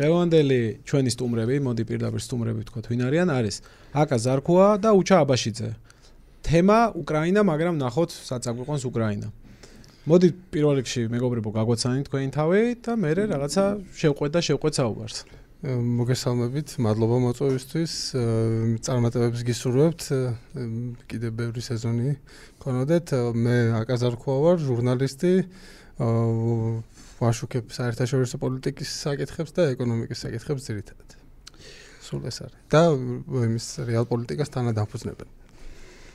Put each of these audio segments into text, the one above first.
დღევანდელი ჩვენი სტუმრები, მოდი პირდაპირ სტუმრები ვთქვათ, ვინ არიან? არის აკა ზარქოა და უჩა აბაშიძე. თემა უკრაინა, მაგრამ ნახოთ საწაგვიყონს უკრაინა. მოდი პირველ რიგში მეგობრებო გაგვაცანით თქვენი თავი და მე რაღაცა შევყვეთ და შევყვეთ საუბარს. მოგესალმებით, მადლობა მოწვევისთვის. წარმატებებს გისურვებთ. კიდე ბევრი სეზონი ქონოდეთ. მე აკაზარქოა ვარ, ჟურნალისტი. ვაშუქებ საერთაშორისო პოლიტიკის საკითხებს და ეკონომიკის საკითხებს ძირითადად. სულ ეს არის. და იმის რეალ პოლიტიკას თანადამფუძნებელ.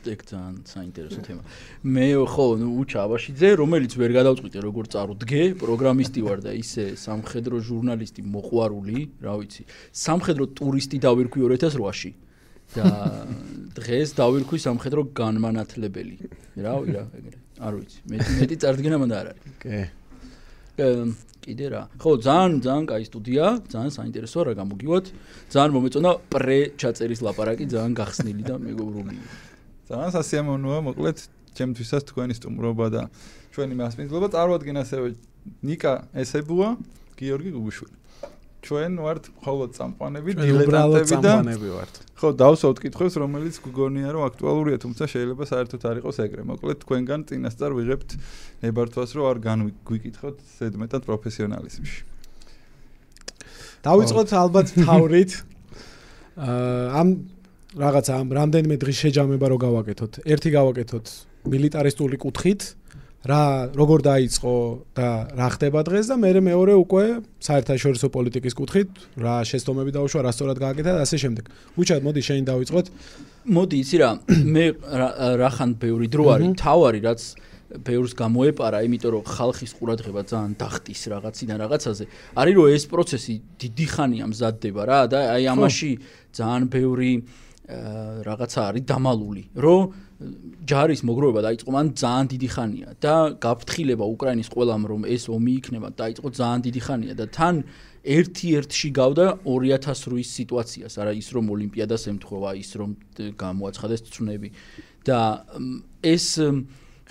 ეგ ძალიან საინტერესო თემა. მე ხო, ნუ უჩა აბაშიძე, რომელიც ვერ გადავწყვიტე როგორ წარუდგე, პროგრამისტი ვარ და ისე სამხედრო ჟურნალისტი მოყვარული, რა ვიცი. სამხედრო ტურისტი დავირქვი 2008-ში. და დღეს დავირქვი სამხედრო განმანათლებელი. რავი რა, ეგრე. არ ვიცი. მე მეტი წარდგენა მანდ არ არის. კი. კიდე რა. ხო, ძალიან ძალიან კაი სტუდია, ძალიან საინტერესოა რა გამოგივათ. ძალიან მომეწონა პრე ჩაწერის ლაპარაკი, ძალიან გახსნილი და მეგობრული. ძალიან სასიამოვნოა მოკლედ ჩემთვისაც თქვენი სტუმრობა და ჩვენი მასპინძლობა წარმოადგენ ასევე ნიკა ესებუა გიორგი გუგუშვილი ჩვენ ვართ მხოლოდ წამყვანები დილეტანტები და წამყვანები ვართ. ხო დავსვათ კითხვებს რომელიც გგონია რომ აქტუალურია თუმცა შეიძლება საერთოდ არ იყოს ეგრე მოკლედ თქვენგან წინასწარ ვიღებთ ნებართვას რომ არ განგვიკითხოთ ზედმეტად პროფესიონალიზმში. დავიწყოთ ალბათ თავრით. ამ რაღაცა ამ რამდენიმე დღის შეჯამება რო გავაკეთოთ. ერთი გავაკეთოთ მილიტარისტული კუთხით, რა როგორ დაიწყო და რა ხდება დღეს და მეორე მეორე უკვე საერთაშორისო პოლიტიკის კუთხით, რა შეცდომები დაუშვა, რა სწორად გააკეთა და ასე შემდეგ. უჩად, მოდი შენ დავიწყოთ. მოდი, იცი რა, მე რახან ბევრი დრო არის, თავარი რაც ბევრს გამოეპარა, იმიტომ რომ ხალხის ყურადღება ძალიან დახტის რაღაციდან რაღაცაზე. არის რომ ეს პროცესი დიდი ხანია მზადდება რა და აი ამაში ძალიან ბევრი რაღაცა არის დამალული, რომ ჯარის მოგროვება დაიწყო მან ძალიან დიდი ხანია და გაფრთხილება უკრაინის ყველამ რომ ეს ომი იქნება დაიწყო ძალიან დიდი ხანია და თან ერთ-ერთში გავდა 2008-ის სიტუაციას, არა ის რომ ოლიმპიადას ემთხვევა, ის რომ გამოაცხადეს ცუნები და ეს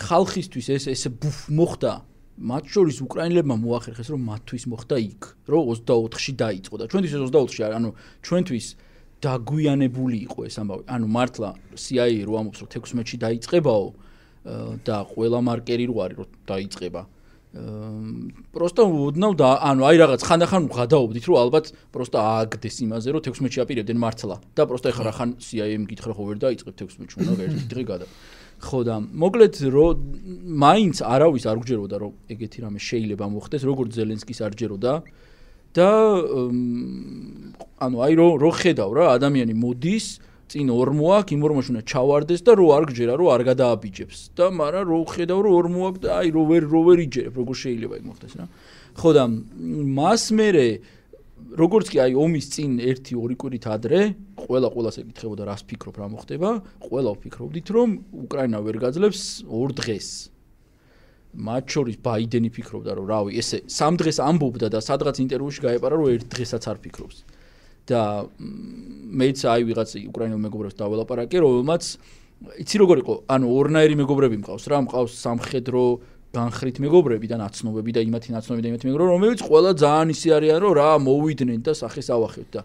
ხალხისთვის ეს ეს მოხდა მათ შორის უკრაინელებმა მოახერხეს რომ მათთვის მოხდა იქ, რომ 24-ში დაიწყო და ჩვენთვის ეს 24-ში არის, ანუ ჩვენთვის დაგვიანებული იყო ეს ამბავი. ანუ მართლა CIA რო ამბობს რომ 16-ში დაიწყებაო და ყველა მარკერი რო არის რომ დაიწყება. просто უდნავ და ანუ აი რაღაც ხანდახან ვღადაობდით რომ ალბათ просто ააგდეს იმაზე რომ 16-ში აპირებდნენ მართლა და просто ეხლა ხან CIA-მ გითხრა ხო ვერ დაიწყებ 16-ში უნდა ერთი დღე გადა. ხო და მოკლედ რომ მაინც არავის არ გჯეროდა რომ ეგეთი რამე შეიძლება მოხდეს როგორც ზელენსკის არ ჯეროდა და ანუ აი რო რო ხედავ რა ადამიანი მოდის წინ ორმო აქვს იმ ორმოში უნდა ჩავარდეს და რო არ გჯერა რო არ გადააბიჯებს. და მაგრამ რო ხედავ რო ორმო აქვს და აი რო ვერ რო ვერ იჯერებ როგორ შეიძლება იქ მოხდეს რა. ხო და მას მე როგორც კი აი ომის წინ 1-2 კვირით ადრე ყველა ყველას ეკითხებოდა რას ფიქრობ რა მოხდება? ყველა ვფიქრობდით რომ უკრაინა ვერ გაძლებს ორ დღეს მათ შორის ბაიდენი ფიქრობდა რომ რავი ესე სამ დღეს ამბობდა და სადღაც ინტერვიუში გაეპარა რომ ერთ დღესაც არ ფიქრობს. და მეც აი ვიღაც უკრაინელ მეგობრებს დაველაპარაკე რომელმაც იცი როგორ იყო ანუ ორნაირი მეგობრები მყავს რა მყავს სამხედრო განხრით მეგობრები და ნაცნობები და იმათი ნაცნობები და იმათი მეგობრები რომელიც ყველა ძალიან ისე არიან რომ რა მოვიდნენ და სახეს ავახეთ და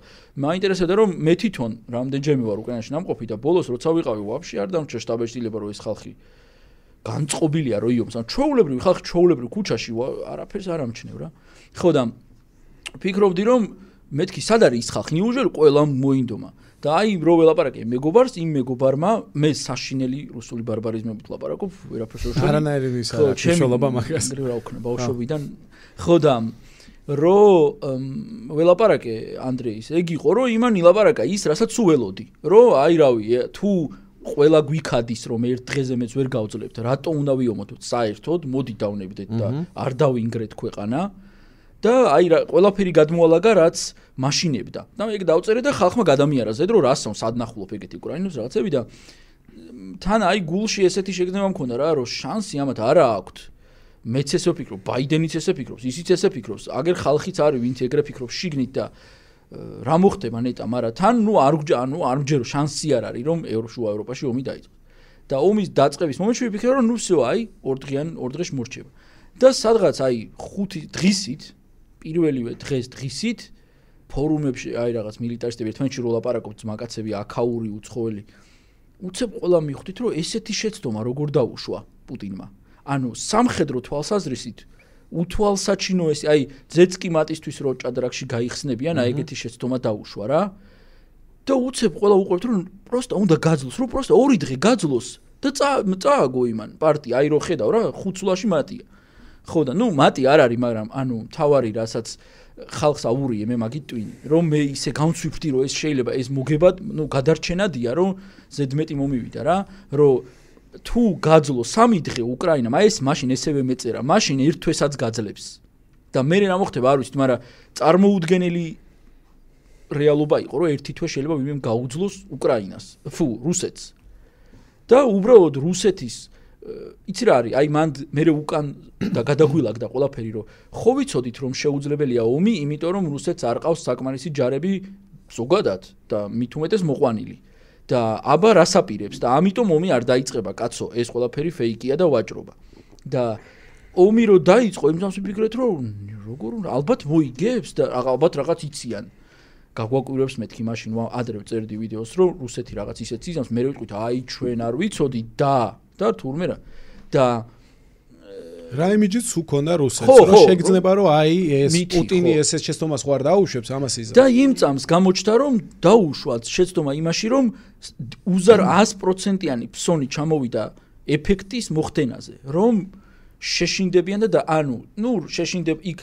მაინტერესებდა რომ მე თვითონ რამდენჯერმე ვარ უკრაინაში ნამყოფი და ბოლოს როცა ვიყავი ვაფშე არ დამრჩა შტაბეშტილება რომ ეს ხალხი განწყობილია რო იომს ან ჩაულებრივი ხალხი ჩაულებრივი ქუჩაში არაფერს არ ამჩნევ რა. ხო და ფიქრობდი რომ მეთქი სად არის ის ხალხი? ნიუჟელ ყველა მოინდომა. და აი რო ველაპარაკე მეგობარს იმ მეგობარმა მე საშინელი რუსული ბარბარიზმებით ლაპარაკობ ვერაფერს რო არანაირი ის არა შოლობა მაგას. რა ვქნა ბავშვობიდან ხო და რო ველაპარაკე ანდრეის ეგ იყო რომ იმან ილაპარაკა ის რასაც უველოდი რომ აი რავი თუ ყველა გვიქადის რომ ერთ დღეზე მეც ვერ გავძლებთ რატო უნდა ვიომოთ საერთოდ მოდი დავნებდეთ და არ დავინგრეთ ქვეყანა. და აი რა ყველაფერი გადმოალაგა რაც მაშინებდა. და ეგ დავწერე და ხალხმა გადამიარა ზედ რომ რასო სადნახულობ ეგეთი უკრაინებს რაღაცები და თან აი გულში ესეთი შეგრძნება მქონდა რა რომ შანსი ამათ არა აქვს მეც ესე ვფიქრობ ბაიდენიც ესე ფიქრობს ისიც ესე ფიქრობს. აგერ ხალხიც არის ვინც ეგრე ფიქრობს შიგნით და რა მოხდება ნეტა, მაგრამ თან ნუ არ ანუ არ მჯერო შანსი არ არის რომ ევროშუა ევროპაში ომი დაიწყოს. და ომის დაწყების მომენტში ვიფიქრე რომ ნუ всё აი ორ დღიან ორ დღეში მორჩება. და სადღაც აი ხუთი დღისით პირველივე დღეს დღისით ფორუმებში აი რაღაც მილიტარისტები ერთმანეთში რო ლაპარაკობთ მაგაცები აკაური უცხოელი უცებ ყველა მიხვდით რომ ესეთი შეცდომა როგორ დაუშვა პუტინმა ანუ სამხედრო თვალსაზრისით უთვალსაჩინო ეს აი ზეცკი მატისთვის რო ჭადრაკში გაიხსნებიან აი ეგეთი შეცდომა დაუშვა რა. და უცებ ყველა უყურებთ რომ პროსტა უნდა გაძლოს რომ პროსტა ორი დღე გაძლოს და წააგო იმან პარტია აი რო ხედავ რა ხუთსულაში მატია. ხო და ნუ მატი არ არის მაგრამ ანუ თავარი რასაც ხალხს აურიე მე მაგით ტვინი რომ მე ისე გამცვიფრდი რომ ეს შეიძლება ეს მოგებად ნუ გადარჩენადია რომ ზედმეტი მომივიდა რა რომ თუ გაძლო სამი დღე უკრაინამ აი ეს მაშინ ესევე მეწერა მაშინ ერთ თვესაც გაძლებს. და მე რა მოხდება არ ვიცით მაგრამ წარმოუდგენელი რეალობა იყო რომ ერთი თვე შეიძლება ვინმე გაუძლოს უკრაინას ფუ რუსეთს. და უბრალოდ რუსეთის იცი რა არის აი მან მე უკან და გადაგვილაგდა ყველაფერი რომ ხო ვიცოდით რომ შეუძლებელია ომი იმიტომ რომ რუსეთს არ ყავს საკმარისი ჯარები ზოგადად და მით უმეტეს მოყვანილი და აბა რასაპირებს და ამიტომ ომი არ დაიწყება კაცო. ეს ყველაფერი ფეიკია და ვაჭრობა. და ომი რო დაიწყო იმას ვიფიქრეთ რომ როგორ ალბათ მოიგებს და ალბათ რაღაც იციან. გაგვაკვირებს მეთქი მაშინ ადრე წერდი ვიდეოს რომ რუსეთი რაღაც ისეთ სიზამს მე ვიტყვით აი ჩვენ არ ვიცოდი და და თურმე რა. და რა იმიჯიც უქონდა რუსეთს, რომ შეგძნება რომ აი ეს პუტინი ესე შეცდომას ხوار დაუშვებს, ამას იზრა. და იმ წამს გამოჩნდა რომ დაუშვათ შეცდომა იმაში რომ უზარ 100%-იანი ფსონი ჩამოვიდა ეფექტის მოხდენაზე, რომ შეშინდებიან და ანუ ნუ შეშინდებ იქ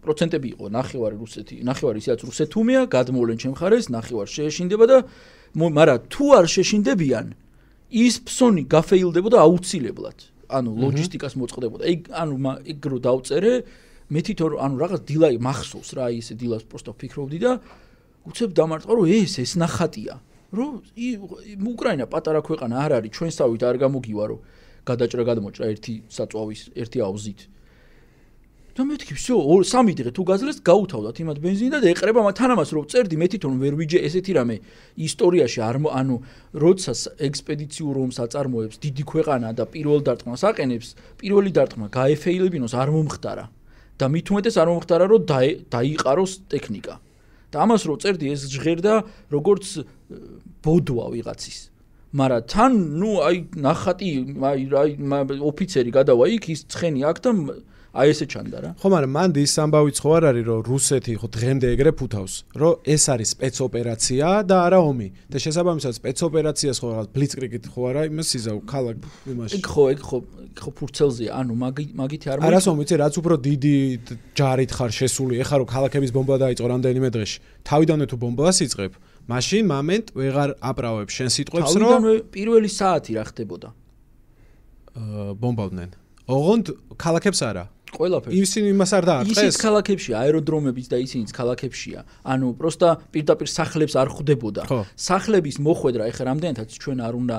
პროცენტები იყო ნახევარი რუსეთი, ნახევარი ისაც რუსეთუმია, გადმოვლენ ჩემ ხარეს, ნახევარი შეშინდება და მაგრამ თუ არ შეშინდებიან ის ფსონი გაფეილდებოდა აუცილებლად. ანუ ლოჯისტიკას მოწყდებოდა. ეგ ანუ ეგ რო დავწერე, მე თვითონ ანუ რაღაც დილაი მახსოვს რა, აი ესე დილას პროსტო ფიქრობდი და უცებ დამარტყა რომ ეს ეს ნახატია. რომ უკრაინა პატარა ქვეყანა არ არის, ჩვენსავით არ გამოგივა რომ გადაჭრა გადმოჭრა ერთი საწვავის, ერთი აუზით. და მეთქი, всё, სამი დღე თუ გაძლეს, გაუთავდათ იმათ бенზინი და ეყრება მათ თანამას რომ წერდი მე თვითონ ვერ ვიჯე ესეთი რამე ისტორიაში არ ანუ როცა ექსპედიციურ ომს აწარმოებს დიდი ქვეყანა და პირველ დარტყმას აყენებს, პირველი დარტყმა გაეფეილებინოს არ მომხდარა და მით უმეტეს არ მომხდარა რომ დაიყაროს ტექნიკა. და ამას რო წერდი ეს ჟღერდა როგორც ბოდვა ვიღაცის. მარა თან, ну, აი ნახატი, აი ოფიცერი გადავა იქ, ის ცხენი აქ და აი ესე ჩანდა რა. ხო, მაგრამ მანდ ის ამბავიც ხო არ არის, რომ რუსეთი ხო დღემდე ეგრე ფუთავს, რომ ეს არის სპეცოპერაცია და არა ომი. და შესაბამისად სპეცოპერაციას ხო რაღაც ბლიცკრიგით ხო არა იმას იზავ ქალაქ იმაში. იქ ხო, იქ ხო, ხო ფურცელზია, ანუ მაგით არ მოიწ. არასო ვიცი, რაც უფრო დიდი ჯარით ხარ შესული, ეხა რომ ქალაქების ბომბა დაიწყო რამდენიმე დღეში. თავიდანვე თუ ბომბას იწყებ, მაშინ მომენტ ვეღარ აპრავებ შენ სიტყვებს, რომ თავიდანვე პირველი საათი რა ხდებოდა? აა ბომბავდნენ. ოღონდ ქალაქებს არა. ყველაფერს. ისინი იმას არ დაარტყეს. ისიც ქალაქებში აეროდრომებიც და ისინიც ქალაქებშია. ანუ პროსტა პირდაპირ სახლებს არ ხვდებოდა. სახლების მოხვედრა ეხლა რამდენადაც ჩვენ არ უნდა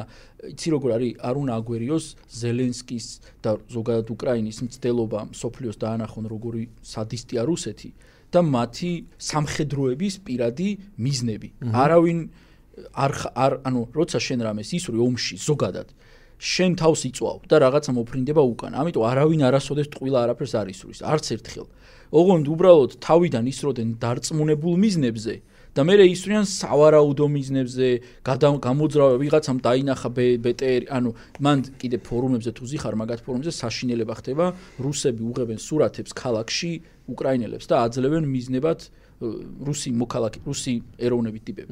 იცი როგორ არის არ უნდა აგვერიოს ზელენსკის და ზოგადად უკრაინის მცდელობა სოფლიოს დაანახონ როგორი სადისტია რუსეთი და მათი სამხედროების პირადი მიზნები. არავინ არ არ ანუ როცა შენ რამეს ისური ომში ზოგადად შენ თავს იწვავ და რაღაცა მოფრინდება უკან. ამიტომ არავინ არასოდეს ტყვილა არაფერს არ ისურის, არც ერთხელ. ოღონდ უბრალოდ თავიდან ისროდნენ დარწმუნებულ მიზნებზე და მე ისვრიან სავარაუდო მიზნებზე, გამოძრავა ვიღაცამ დაინახა ბტr, ანუ მან კიდე ფორუმებზე თუ ზიხარ მაგათ ფორუმებზე საშინელება ხდება, რუსები უღებენ სურათებს ქალაქში უკრაინელებს და აძლევენ მიზნებად რუსი მოქალაქე, რუსი ეროვნების ტიპები.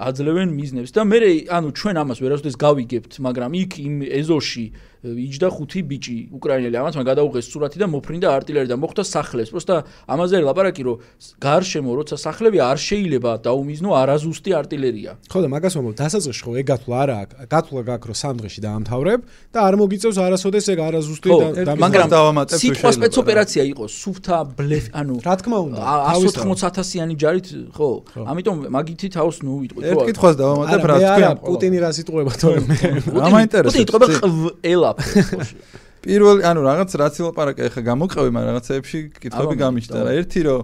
აძლევენ მიზნებს და მე ანუ ჩვენ ამას ვერასოდეს გავიგებთ, მაგრამ იქ იმ ეზოში იჯდა ხუთი ბიჭი უკრაინელი. ამათმა გადაუღეს სურათი და მოფრინდა артиლერია და მოხდა სახლეს. პროსტა ამაზე ლაპარაკი რომ გარშემო როცა სახლები არ შეიძლება დაუმიზნო არაზუსტი артиლერია ხო და მაგას ვამბობ დასაწყისში ხო ეგ გათვლა არა გათვლა გაქვს რომ სამ დღეში დაამთავრებ და არ მოგიწევს არასოდეს ეგ არაზუსტი და მაგრამ დავამატებს შეიძლება სიტყვა ოპერაცია იყო სუფთა ბლეფ ანუ რა თქმა უნდა 180000-იანი ჯარით ხო ამიტომ მაგითი თავს ნუ ვიტყვით ხო ერთ კითხვას დავამატებ რა თქვია პუტინი რა სიტყვება თორემ. რა მაინტერესებს? პუტინი იტყვება ყველა ყველაფერს. პირველი, ანუ რაღაც რაც ლაპარაკე ხა გამოყევი, მაგრამ რაღაცეებში კითხები გამიჩნდა რა. ერთი რომ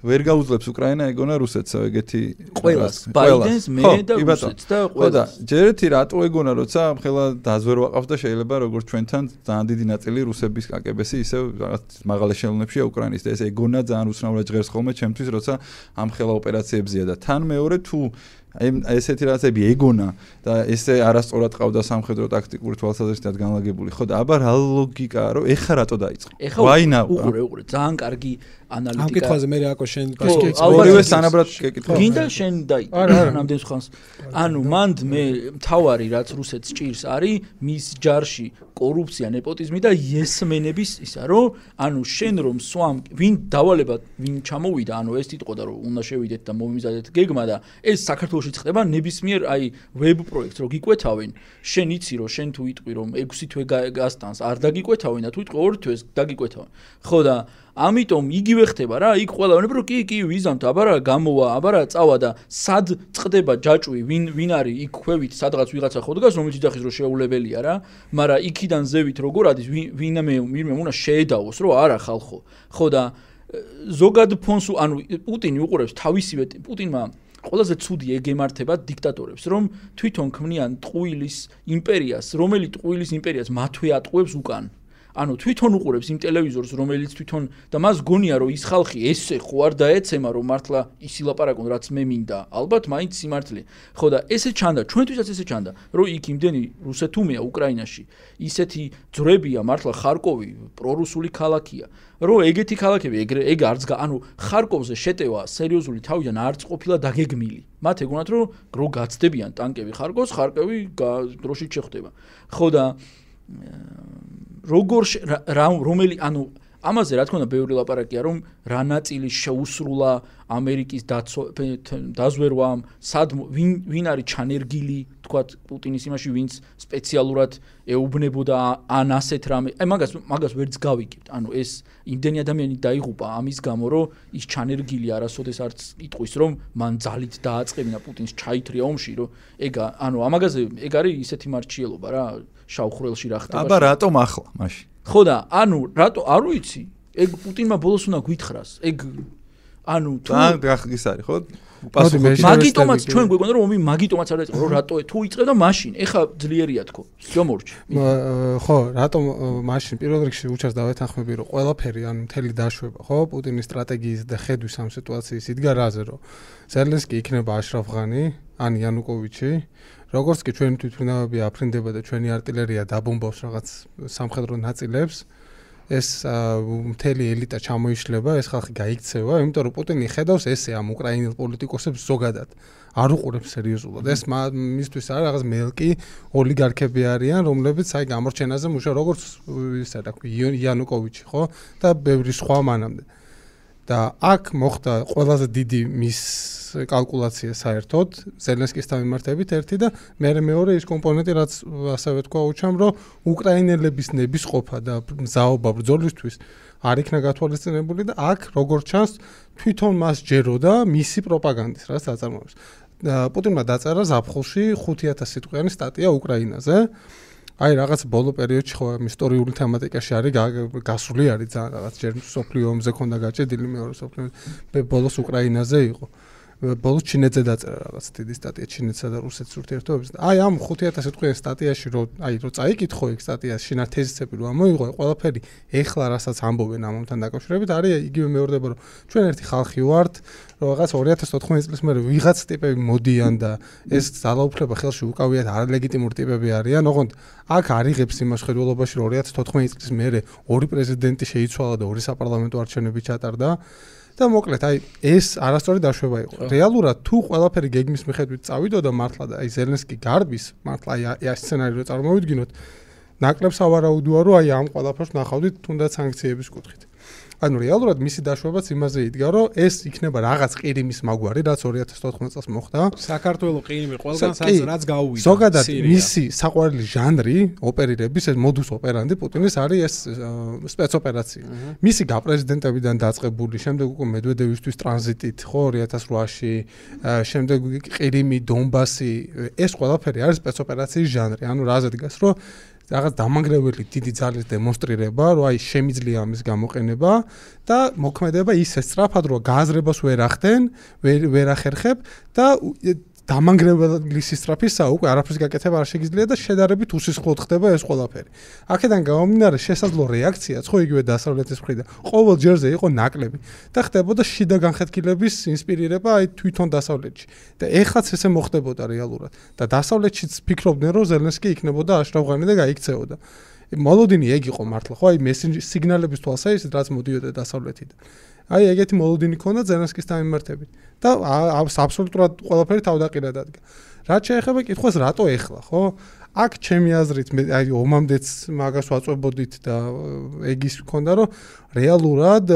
ვერ გაუძლებს უკრაინა ეგონა რუსეთს ეგეთი ყველას. ბაიდენს მე და რუსეთს და ხო და ყველას. ჯერეთი რატო ეგონა როცა ხელა დაზვერ ვაყავს და შეიძლება როგორც ჩვენთან ძალიან დიდი ნაწილი რუსების კაკებესი ისევ რაღაც მაღალ ეშელონებშია უკრაინის და ეს ეგონა ძალიან უცნაურად ჟღერს ხოლმე ჩემთვის როცა ამ ხელა ოპერაციებზია და თან მეორე თუ აი ესეთი რაღაცები ეგონა და ესე არასწორად ყავდა სამხედრო ტაქტიკური თვალსაზრისით განლაგებული ხო და აბა რა ლოგიკაა რომ ეხა რატო დაიწყო? Why now? უყურე უყურე. ძალიან კარგი ამ ანალიტიკა კითხვაზე მე რაკო შენ გასკეთე. ორივე სანაბრად გეკითხა გინდა შენ დაი არა, არა. ნამდვილ ხანს ანუ მანდ მე მთავარი რაც რუსეთს ჭირს არის მის ჯარში კორუფცია ნეპოტიზმი და იესმენების ისა რომ ანუ შენ რომ სვამ ვინ დავალებად ვინ ჩამოვიდა ანუ ეს თვითყოდა რომ უნდა შევიდეთ და მომიზადეთ გეგმა და ეს საქართველოსში ხდება ნებისმიერ აი ვებ პროექტს რო გიკვეთავენ შენ იცი რომ შენ თუ იტყვი რომ 6 თვე გა- გასტანს არ დაგიკვეთავენ და თუ იტყვი 2 თვეს დაგიკვეთავენ ხო და ამიტომ იგივე ხდება რა იქ ყველა ვენება რომ კი კი ვიზამთ აბა რა გამოვა აბა რა წავა და სად წდება ჯაჭვი ვინ ვინ არის იქ ქვევით სადღაც ვიღაცა ხოდგას რომელიც იძახის რომ შეუულებელია რა. მაგრამ იქიდან ზევით როგორ ვინ- ვინმე ვინმე უნდა შეედავოს რომ არა ხალხო. ხო და ზოგად ფონს უ- ანუ პუტინი უყურებს თავისივე პუტინმა ყველაზე ცუდი ეგ ემართება დიქტატორებს რომ თვითონ ქმნიან ტყუილის იმპერიას რომელიც ტყუილის იმპერიას მათვე ატყუებს უკან ანუ თვითონ უყურებს იმ ტელევიზორს რომელიც თვითონ და მას გონია რომ ის ხალხი ესე ხო არ დაეცემა რომ მართლა ისილაპარაკონ რაც მე მინდა. ალბათ მაინც სიმართლე. ხო და ესე ჩანდა ჩვენთვისაც ესე ჩანდა რომ იქ იმდენი რუსეთუმეა უკრაინაში. ისეთი ძრებია მართლა ხარკოვი პრორუსული ქალაქია. რომ ეგეთი ქალაქები ეგრე ეგ არც გა ანუ ხარკოვზე შეტევა სერიოზული თავიდან არც ყოფილა დაგეგმილი. მათ ეგონათ რომ რო გაცდებიან ტანკები ხარკოვს ხარკოვი გა- დროშით შეხვდება. ხო და როგორ რომელი ანუ ამაზე რა თქმა უნდა ბევრი ლაპარაკია რომ რა ნაწილი შეუსრულა ამერიკის დაზვერვამ სად ვინ ვინ არის ჩანერგილი თქვათ პუტინის იმაში ვინც სპეციალურად ეუბნებოდა ან ასეთ რამე აი მაგას მაგას ვერც გავიგებთ ანუ ეს იმდენი ადამიანი დაიღუპა ამის გამო რომ ის ჩანერგილი არასოდეს არც იტყვის რომ მან ძალით დააწყებინა პუტინს ჩაითრია ომში რომ ეგ ა- ანუ ამაგაზე ეგ არის ისეთი მარჩიელობა რა შავხრელში რა ხდება აბა რატომ ახლა მაშინ? ხო და ანუ რატო არ ვიცი. ეგ პუტინმა ბოლოს უნდა გვითხრას ეგ ანუ თუ ძალიან გახგის არის ხო? შევ- მაგიტომაც ჩვენ გვეგონა რომ ომი მაგიტომაც არ დაიწყო რომ რატო თუ იწყებ და მაშინ. ეხა ძლიერია თქო. ჯომორჩი ხო, რატომ მაშინ? პირველ რიგში უჩას დავეთანხმები, რომ ყველაფერი ან მთელი დაშვება, ხო, პუტინის სტრატეგიის და ხედვის ამ სიტუაციის იდგა რაზე, რომ ზელენსკი იქნება აშრაფ ღანი, ან იანუკოვიჩი, როგორც კი ჩვენი თვითმფრინავები აფრინდება და ჩვენი артиლერია დაბომბავს რაღაც სამხედრო ნაწილებს ეს მთელი ელიტა ჩამოიშლება, ეს ხალხი გაიქცევა, იმიტომ რომ პუტინი ხედავს ესე ამ უკრაინელ პოლიტიკოსებს ზოგადად. არ უყურებს სერიოზულად. ეს მისთვის არა რაღაც მელკი ოლიგარქები არიან, რომლებიც აი გამორჩენაზე მუშაობენ, როგორც ისა რა ქვია, იანუკოვიჩი, ხო? და ბევრი სხვა მანამდე. და აქ მოხდა ყველაზე დიდი მის კალკულაცია საერთოდ ზელენსკის თავმიმართებით ერთი და მე მეორე ის კომპონენტი რაც ასევე თქვა უჩამ რომ უკრაინელების ნების ყოფა და მზაობა ბრძოლისთვის არ იქნა გათვალისწინებული და აქ როგორც ჩანს თვითონ მას ჯეროდა მისი პროპაგანდის რა საწარმოებს და პუტინმა დაწერა ზაფხულში 5000 სიტყვიანი სტატია უკრაინაზე აი რაღაც ბოლო პერიოდში ხო ისტორიული თემატიკაში არის გა- გასული არის ძალიან რაღაც. ჯერ სოფლიო ომზე ქონდა გაჭედილი მეორე სოფლიო ბოლოს უკრაინაზე იყო ბოლოს ჩინეთზე დაწერა რაღაც დიდი სტატია ჩინეთსა და რუსეთის ურთიერთობებზე. აი ამ 5000 სიტყვიან სტატიაში რო აი რო წაიკითხო ეგ სტატიაში შინა თეზისები რო ამოიღო ყველაფერი ეხლა რასაც ამბობენ ამომთან დაკავშირებით არის იგივე მეორდება რომ ჩვენ ერთი ხალხი ვართ რომ რაღაც 2014 წლის მერე ვიღაც ტიპები მოდიან და ეს ძალაუფლება ხელში უკავიათ არალეგიტიმური ტიპები არიან ოღონდ აქ არიღებს იმას ხედველობაში რომ 2014 წლის მერე ორი პრეზიდენტი შეიცვალა და ორი საპარლამენტო არჩევნები ჩატარდა და მოკლედ აი ეს არასწორი დაშვება იყო. რეალურად თუ ყველაფერი გეგმის მიხედვით წავიდოდა მართლა და აი ზელენსკი გარბის მართლა აი ეს სცენარი რო წარმოვიდგინოთ ნაკლებს ავარაუდოა რომ აი ამ ყველაფერს ნახავდით თუნდაც სანქციების კუთხით. ანუ რეალურად მისი დაშვებაც იმაზე იდგა რომ ეს იქნება რაღაც ყირიმის მაგვარი რაც 2014 წელს მოხდა. საქართველოს ყირიმი ყველგან სადაც რაც გაუვიდა. ზოგადად მისი საყვარელი ჟანრი ოპერირების ეს მოდუს ოპერანდი პუტინის არის ეს სპეცოპერაცია. მისი გაპრეზიდენტებიდან დაწყებული, შემდეგ უკვე მედვედევისთვის ტრანზიტით, ხო 2008-ში, აა, შემდეგ ყირიმი, დონბასი, ეს ყველაფერი არის სპეცოპერაციის ჟანრი. ანუ რაზე დგას, რომ რაღაც დამანგრეველი დიდი ძალის დემონსტრირება, რომ აი შემიძლია ამის გამოყენება და მოქმედება ისე სწრაფად, რომ გააზრებას ვერ ახდენ, ვერ ვერ ახერხებ და დამანგრეველი სისტრაფისა უკვე არაფერს გაკეთება არ შეგიძლია და შედარებით უსისხლოდ ხდება ეს ყველაფერი. აქედან გამომდინარე შესაძლო რეაქციაც ხო იგივე დასავლეთის მხრიდან ყოველ ჯერზე იყო ნაკლები და ხდებოდა შიდა განხეთქილების ინსპირირება აი თვითონ დასავლეთში. და ეხლაც ესე მოხდებოდა რეალურად და დასავლეთშიც ფიქრობდნენ რომ ზელენსკი იქნებოდა აშრაფღანი და გაიქცეოდა. მოლოდინი ეგ იყო მართლა ხო აი მესენჯერ სიგნალების თვალსაჩინო რაც მოდიოდა დასავლეთიდან. აი ეგეთი მოლოდინი ქონდა ზელენსკის დამემართებით. და აბსოლუტურად ყველაფერი თავდაყირა დადგა. რაც შეეხება კითხვას რატო ეხლა, ხო? აქ ჩემი აზრით მე აი ომამდეც მაგას ვაწვებოდით და ეგის მქონდა რომ რეალურად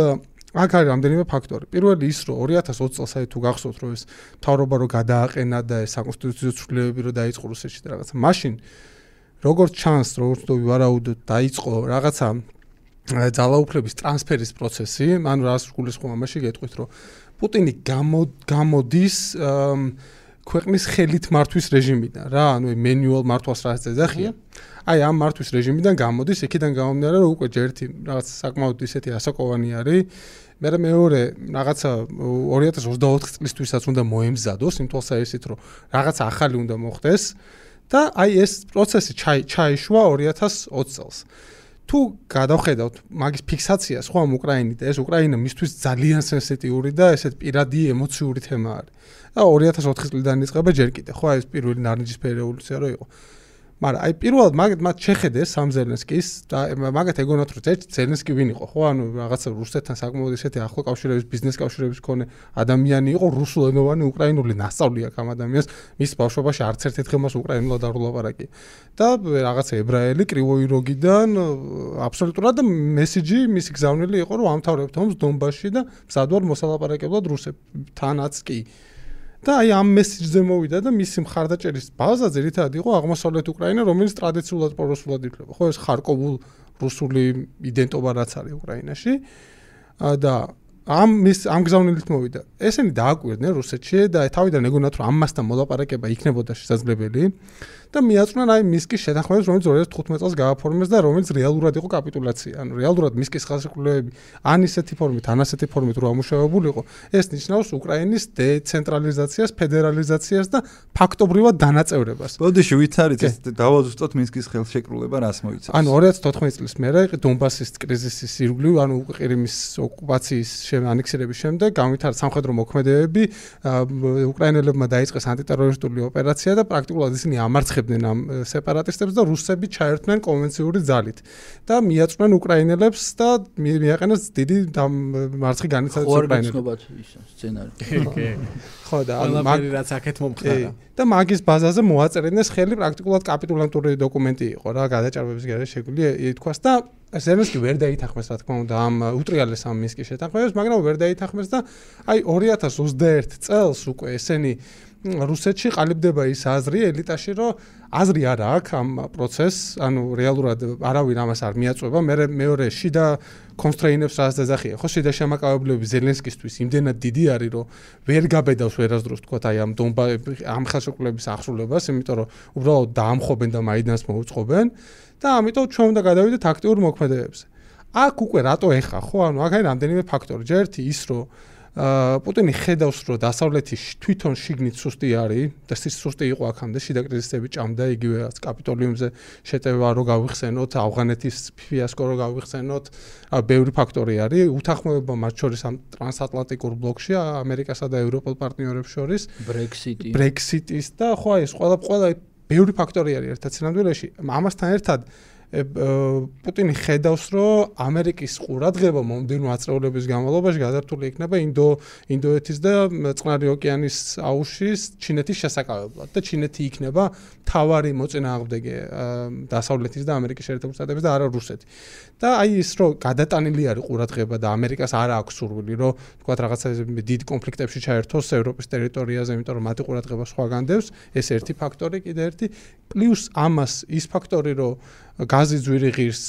აქ არის რამდენიმე ფაქტორი. პირველი ის რომ 2020 წელს აი თუ გახსოვთ რომ ეს თავრობა რო გადააყენა და ეს საკონსტიტუციო ცვლილებები რო დაიწყო რუსეთში და რაღაცა მაშინ როგორც ჩანს როგორც თუ ვარაუდოთ დაიწყო რაღაცა ძალაუფლების ტრანსფერის პროცესი, ანუ რას გულისხმობ ამაში გეტყვით რომ პუტინი გამოდის ქვეყნის ხელით მართვის რეჟიმიდან. რა ანუ მენუალ მართვას რა ეძახია? აი ამ მართვის რეჟიმიდან გამოდის იქიდან გამომდინარე რომ უკვე ჯერთი რაღაც საკმაოდ ისეთი ასაკოვანი არის. მე მეორე რაღაცა 2024 წლისთვისაც უნდა მოემზადოს იმ თვალსაჩინო რომ რაღაცა ახალი უნდა მოხდეს და აი ეს პროცესი ჩაიშვა 2020 წელს თუ გადავხედავთ მაგის ფიქსაციას ხო ამ უკრაინით ეს უკრაინა მისთვის ძალიან სენსიტიური და ესეთ პირადი ემოციური თემა არის. და 2004 წლიდან იწყება ჯერ კიდე. ხო ეს პირველი ნარნჯისფერი რევოლუცია რო იყო მაგრამ აი პირველად მაგ მათ შეხედეს სამზელენსკის და მაგათ ეგონათ რომ ეს ზელენსკი ვინ იყო ხო? ანუ რაღაცა რუსეთთან საკმაოდ ისეთი ახლო კავშირების ბიზნეს კავშირების მქონე ადამიანი იყო რუსულენოვანი უკრაინული ნასწავლი აქვს ამ ადამიანს მის ბავშვობაში არც ერთ ერთხელ მას უკრაინულად არ ვლაპარაკი და რაღაცა ებრაელი კრივოი როგიდან აბსოლუტურად მესიჯი მისი გზავნილი იყო რომ ამთავრებთ ომს დონბასში და მზადვარ მოსალაპარაკებლად რუსეთთანაც კი და აი ამ მესიჯზე მოვიდა და მისი მხარდაჭერის ბაზა ძირითადად იყო აღმოსავლეთ უკრაინა, რომელიც ტრადიციულად პრორუსულად ითვლება. ხო ეს ხარკოვულ რუსული იდენტობა რაც არის უკრაინაში. და ამ მის ამ გზავნილით მოვიდა. ესენი დააკვირდნენ რუსეთში და თავიდან ეგონათ რომ ამასთან მოლაპარაკება იქნებოდა შესაძლებელი. და მიაწვნენ აი მისკის შეთანხმებას, რომელიც 2015 წელს გააფორმეს და რომელიც რეალურად იყო კაპიტულაცია. ანუ რეალურად მისკის ხელშეკრულებები ან ისეთი ფორმით, ან ასეთი ფორმით რო ამუშავებული იყო, ეს ნიშნავს უკრაინის დეცენტრალიზაციას, ფედერალიზაციას და ფაქტობრივად დანაწევრებას. ბოდიში ვით არის ეს დავაზუსტოთ მისკის ხელშეკრულება რას მოიცავს? ანუ 2014 წლის მერე დონბასის კრიზისის ირგვლივ, ანუ უკრაინის ოკუპაციის ანექსირების შემდეგ განვითარდა სამხედრო მოქმედებები, უკრაინელებმა დაიწყეს ანტიტერორისტული ოპერაცია და პრაქტიკულად ისინი ამარცხებდნენ აკეთებდნენ ამ სეპარატისტებს და რუსები ჩაერთვნენ კონვენციური ძალით და მიაწვნენ უკრაინელებს და მიაყენეს დიდი მარცხი განიცადეს უკრაინელებს. სცენარი. კი. ხო და მაგ რაც აქეთ მომხდარა. და მაგის ბაზაზე მოაწერინეს ხელი პრაქტიკულად კაპიტულანტური დოკუმენტი იყო რა გადაჭარბების გარშე შეგვიძლია ითქვას და ზელენსკი ვერ დაითანხმეს რა თქმა უნდა ამ უტრიალეს ამ მისკის შეთანხმებას, მაგრამ ვერ დაითანხმეს და აი 2021 წელს უკვე ესენი რუსეთში ყალიბდება ის აზრი ელიტაში, რომ აზრი არ აქვს ამ პროცესს, ანუ რეალურად არავინ ამას არ მიაწვება. მე მეორე შიდა კონსტრეინებს რას დაძახია, ხო შიდა შემაკავებლები ზელენსკისთვის იმდენად დიდი არის, რომ ვერ გაბედავს ვერასდროს თქვა აი ამ დონბა ამ ხელშეკრულების აღსრულებას, იმიტომ რომ უბრალოდ დაამხობენ და მაიდანს მოუწყობენ და ამიტომ ჩვენ უნდა გადავიდეთ აქტიურ მოქმედებებზე. აქ უკვე რატო ეხა, ხო? ანუ აქ არის რამდენიმე ფაქტორი. ჯერ ერთი ის, რომ პუტინი ხედავს რომ დასავლეთი თვითონ შიგნით სუსტი არის და სუსტი იყო აქამდე შიდა კრიზისები ჭამდა იგივე კაპიტოლიუმზე შეტევა რო გავიხსენოთ ავღანეთის ფიასკო რო გავიხსენოთ ბევრი ფაქტორი არის. უთანხმოება მათ შორის ამ ტრანსატლანტიკურ ბლოკში ამერიკასა და ევროპელ პარტნიორებს შორის. ბრექსიტი ბრექსიტის და ხო ეს ყველა ყველა ბევრი ფაქტორი არის ერთად. სინამდვილეში ამასთან ერთად პუტინი ხედავს, რომ ამერიკის ყურადღება მომდენო აწეულების განმავლობაში გადართული იქნება ინდო ინდოეთის და წყნარი ოკეანის აუზშის ჩინეთის შესაკავებლად და ჩინეთი იქნება თავარი მოწინააღმდეგე დასავლეთის და ამერიკის შეერთებული შტატების და არა რუსეთი. და აი ის რომ გადატანილი არის ყურადღება და ამერიკას არ აქვს სურვილი რომ თქვა რაღაცა დიდ კონფლიქტებში ჩაერთოს ევროპის ტერიტორიაზე, იმიტომ რომ მათი ყურადღება სხვა განდევს, ეს ერთი ფაქტორი კიდე ერთი. პლუს ამას ის ფაქტორი რომ გაზი ძვირი ღირს,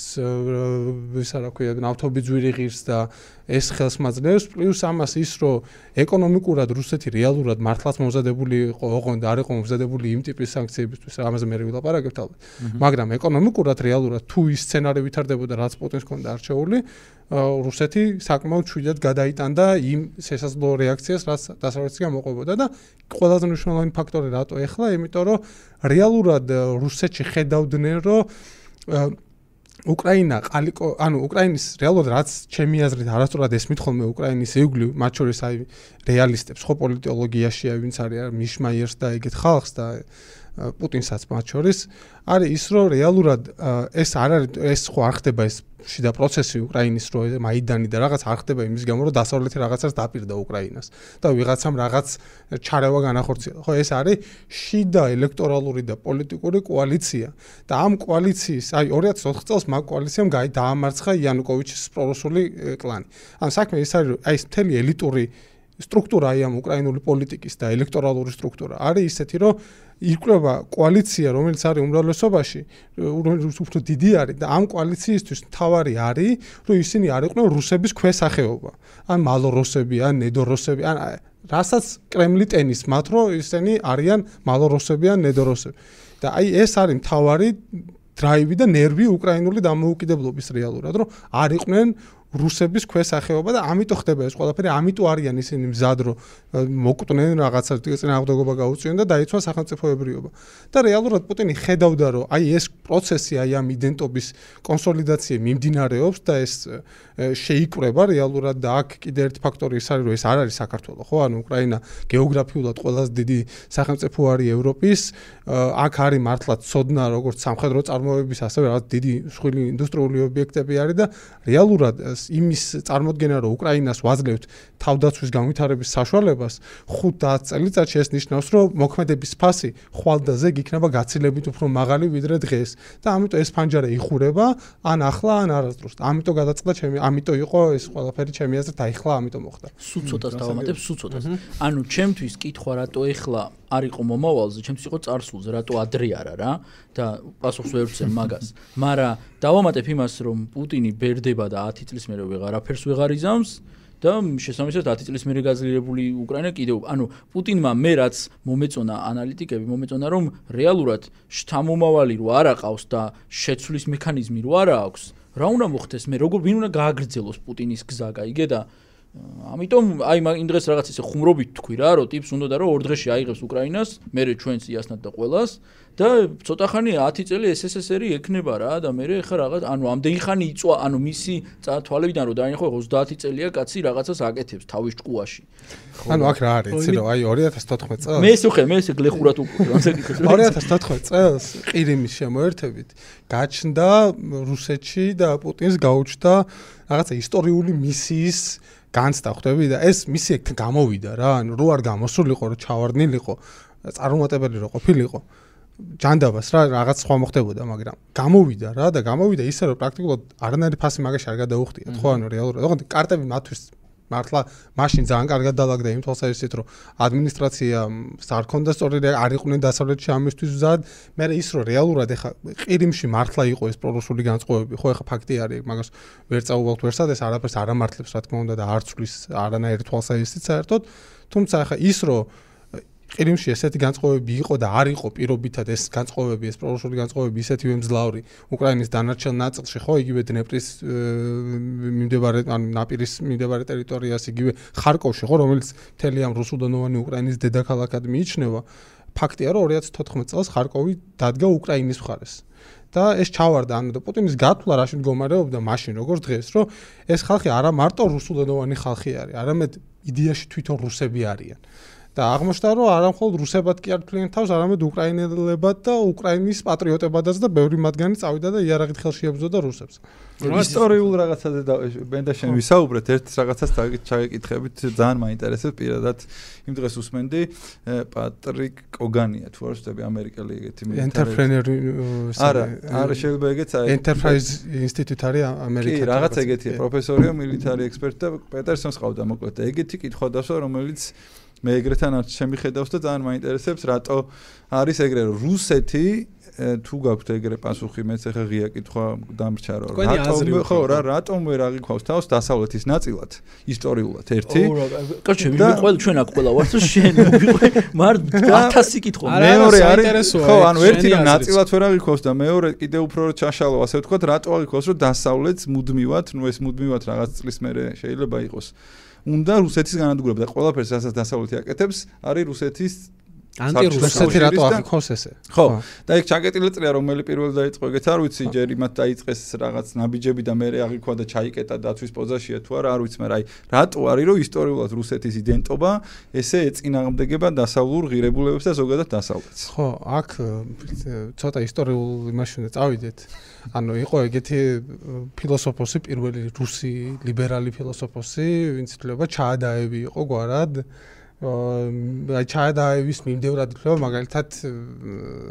ისა რა ქვია, ნავთობი ძვირი ღირს და ეს ხელს მაძლევს, პლუს ამას ის, რომ ეკონომიკურად რუსეთი რეალურად მართლაც მომზადებული იყო, ოღონდ არ იყო მომზადებული იმ ტიპის სანქციებისთვის, ამაზე მე ვილაპარაკებთ ალბათ. მაგრამ ეკონომიკურად რეალურად თუ ის სცენარი ვითარდებოდა, რაც პუტინს ჰქონდა არჩეული, რუსეთი საკმაოდ შვიდად გადაიტანდა იმ შესაძლო რეაქციას, რაც დასავლეთიდან მოყვებოდა და ყველაზე მნიშვნელოვანი ფაქტორი რატო ეხლა, იმიტომ რომ რეალურად რუსეთში ხედავდნენ, რომ უკრაინა ყალიკო, ანუ უკრაინის რეალურად რაც ჩემი აზრით არასწორად ესმით ხოლმე უკრაინის ეუგლი, მათ შორის აი რეალისტებს, ხო პოლიტოლოგიაში აი ვინც არის მიშმაიერს და ეგეთ ხალხს და პუტინსაც მათ შორის არის ის რომ რეალურად ეს არ არის ეს ხო არ ხდება ეს შიდა პროცესი უკრაინის რო მაიდანი და რაღაც არ ხდება იმის გამო რომ დასავლეთი რაღაცას დაპირდა უკრაინას და ვიღაცამ რაღაც ჩარევა განახორციელა. ხო ეს არის შიდა ელექტორალური და პოლიტიკური კოალიცია და ამ კოალიციის აი 2004 წელს მაგ კოალიციამ დაამარცხა იანუკოვიჩის პრორუსული კლანი. ან საქმე ის არის აი ეს მთელი ელიტური სტრუქტურა აი ამ უკრაინული პოლიტიკის და ელექტორალური სტრუქტურა არის ისეთი რომ იკვლება კოალიცია, რომელიც არის უმრავლესობაში, უფრო დიდი არის და ამ კოალიციისთვის თავარი არის, რომ ისინი არ იყვნენ რუსების ქვესახეობა. ან მალოროსები, ან ნედოროსები, ან რასაც კრემლი ტენის მათ, რომ ისინი არიან მალოროსები ან ნედოროსები. და აი ეს არის თავარი დრაივი და ნერვი უკრაინული დამოუკიდებლობის რეალურად, რომ არ იყვნენ რუსების ქვესახეობა და ამიტომ ხდება ეს ყველაფერი, ამიტომ არიან ისინი მზად რომ მოკვდნენ რაღაცა წინააღმდეგობა გაუწიონ და დაიცვან სახელმწიფოებრიობა. და რეალურად პუტინი ხედავდა რომ აი ეს პროცესი, აი ამ იდენტობის კონსოლიდაცია მიმდინარეობს და ეს შეიკრება რეალურად და აქ კიდე ერთი ფაქტორი ის არის რომ ეს არ არის საქართველო, ხო? ანუ უკრაინა გეოგრაფიულად ყველაზე დიდი სახელმწიფო არის ევროპის, აქ არის მართლა ცოდნა როგორც სამხედრო წარმოებების, ასევე რაღაც დიდი სხვილი ინდუსტრიული ობიექტები არის და რეალურად იმის წარმოქმნა რომ უკრაინას ვაძლევთ თავდაცვის განვითარების საშუალებას 5-10 წელიწადში ეს ნიშნავს რომ მოქმედების ფასი ხვალდაზე იქნება გაცილებით უფრო მაღალი ვიდრე დღეს. და ამიტომ ეს ფანჯარა იხურება ან ახლა ან არასდროს. ამიტომ გადაწყდა ჩემი ამიტომ იყო ეს ყველაფერი ჩემი აზრით აიხლა ამიტომ მოხდა. სულ ცოტას დავამატებ სულ ცოტას. ანუ ჩემთვის კითხვა რატო ეხლა არ იყო მომავალზე, ჩემთვის იყო царსულზე, რატო ადრე არა რა და პასუხს ვერ ვცემ მაგას. მაგრამ დავამატებ იმას, რომ პუტინი ბერდება და 10 წლის მერე ვეღარაფერს ვეღარ იზამს და შესაბამისად 10 წლის მერე გაძლიერებული უკრაინა კიდევ, ანუ პუტინმა მე რაც მომეწონა ანალიტიკები, მომეწონა რომ რეალურად შთამომავალი რო არ აყავს და შეცვლის მექანიზმი რო არ აქვს, რა უნდა მოხდეს მე, როგორ ვინ უნდა გააგრძელოს პუტინის გზა, გაიგე და ამიტომ აი იმ დღეს რაღაც ისე ხუმრობით თქვი რა, რომ ტიპს უნდა და რომ ორ დღეში აიღებს უკრაინას, მე ჩვენც იასნად და ყოველას და ცოტა ხანი 10 წელი SSSR-ი ექნება რა და მე ხა რაღაც ანუ ამდენი ხანი იწვა, ანუ მისი თვალებიდან რომ დაინახო 30 წელია კაცი რაღაცას აკეთებს თავის ჭკუაში. ანუ აქ რა არის, იცი რომ აი 2014 წელს. მე ისე ხე, მე ისე გლეხურად უკვე 2014 წელს ყირიმის შემოერთებით გაჩნდა რუსეთში და პუტინს გაუჩნდა რაღაცა ისტორიული მისიის განცდა ხვდები? და ეს მისი ეგ გამოვიდა რა. ანუ რო არ გამოსულიყო რო ჩავარდნილიყო წარუმატებელი რო ყოფილიყო ჯანდაბას რა რაღაც სხვა მოხდებოდა მაგრამ გამოვიდა რა და გამოვიდა ისე რომ პრაქტიკულად არანაირი ფასი მაგაში არ გადაუხდია ხო ანუ რეალურად. ოღონდ კარტები მათთვის მართლა მაშინ ძალიან კარგად დაალაგდა იმ თვალსაზრისით რომ ადმინისტრაცია არ ქონდა სწორი არ იყვნენ დასავლეთში ამისთვის მზად. მე ის რომ რეალურად ეხა ყირიმში მართლა იყო ეს პრორუსული განწყობები. ხო ეხა ფაქტი არის მაგას ვერ წაუვალთ ვერსად ეს არაფერს არ ამართლებს რა თქმა უნდა და არ ცვლის არანაირი თვალსაზრისით საერთოდ. თუმცა ეხა ის რომ ყირიმში ესეთი განწყობები იყო და არ იყო პირობითად ეს განწყობები, ეს პრორუსული განწყობები ისეთივე მძლავრი უკრაინის დანარჩენ ნაწილში, ხო, იგივე დნეპრის მიმდებარე ან ნაპირის მიმდებარე ტერიტორიას, იგივე ხარკოვში, ხო, რომელიც მთელი ამ რუსუდანოვანი უკრაინის დედაქალაქად მიიჩნევა. ფაქტია, რომ 2014 წელს ხარკოვი დადგა უკრაინის მხარეს. და ეს ჩავარდა ანუ და პუტინის გათვლა რაში მდგომარეობდა მაშინ როგორც დღეს რომ ეს ხალხი არა მარტო რუსუდანოვანი ხალხი არის არამედ იდეაში თვითონ რუსები არიან და აღმოჩნდა რომ არა მხოლოდ რუსებად კი არ თვლიან თავს, არამედ უკრაინელებად და უკრაინის პატრიოტებადაც და ბევრი მათგანი წავიდა და იარაღით ხელში ებრძოდა რუსებს. ისტორიულ რაღაცაზე და ბენდაშენ ვისაუბრეთ, ერთ რაღაცას ჩაგეკითხებით, ძალიან მაინტერესებს პირადად იმ დღეს უსმენდი პატრიკ კოგანია, თუ არ ვსწრები ამერიკელი ეგეთი მე. ენტერპრენერი არა, არა შეიძლება ეგეც აი ენტერპრაიზ ინსტიტუტ არის ამერიკაში. კი, რაღაც ეგეთია, პროფესორია, მილიტარი ექსპერტი და პეტერსონს ყავდა მოკლედ. ეგეთი კითხვა დასვა, რომელიც მე ეგრეთანაც შემიხედავს და ძალიან მაინტერესებს რატო არის ეგრე რუსეთი თუ გაქვთ ეგრე პასუხი, მეც ახლა ღია კითხვა დამრჩა თქვენი აზრი ხო რა რატომ ვერ აღიქვავს თავს დასავლეთის ნაწილად ისტორიულად ერთი? კაცო და- მე ყველა ჩვენ აქ ყველა ვართ შენ მოვიყვე მარ 1000 კითხვა. არა, მეორე არის ხო ანუ ერთი რომ ნაწილად ვერ აღიქვავს და მეორე კიდე უფრო რომ ჩაშალო ასე ვთქვათ რატო აღიქვავს რომ დასავლეთს მუდმივად ნუ ეს მუდმივად რაღაც წლის მერე შეიძლება იყოს უნდა რუსეთის განადგურება და ყველაფერს რასაც დასავლეთი აკეთებს არის რუსეთის ანტირუსი რუსეთი რატო და- აღიქოს ესე? ხო და იქ ჩაკეტილი წრია რომელი პირველი დაიწყო ეგეც არ ვიცი ჯერ იმათ დაიწყეს რაღაც ნაბიჯები და მე აღიქვა და ჩაიკეტა დაცვის პოზაშია თუ არა არ ვიცი მე აი რატო არის რომ ისტორიულად რუსეთის იდენტობა ესე ეწინააღმდეგება დასავლურ ღირებულებებს და ზოგადად დასავლეთს ხო, აქ ცოტა ისტორიულ იმაში უნდა წავიდეთ. ანუ იყო ეგეთი ფილოსოფოსი, პირველი რუსი ლიბერალი ფილოსოფოსი, ვინც ითვლება ჩაადაევი იყო გვარად. აა აი ჩაადაევის მიმდევრად ითვლება მაგალითად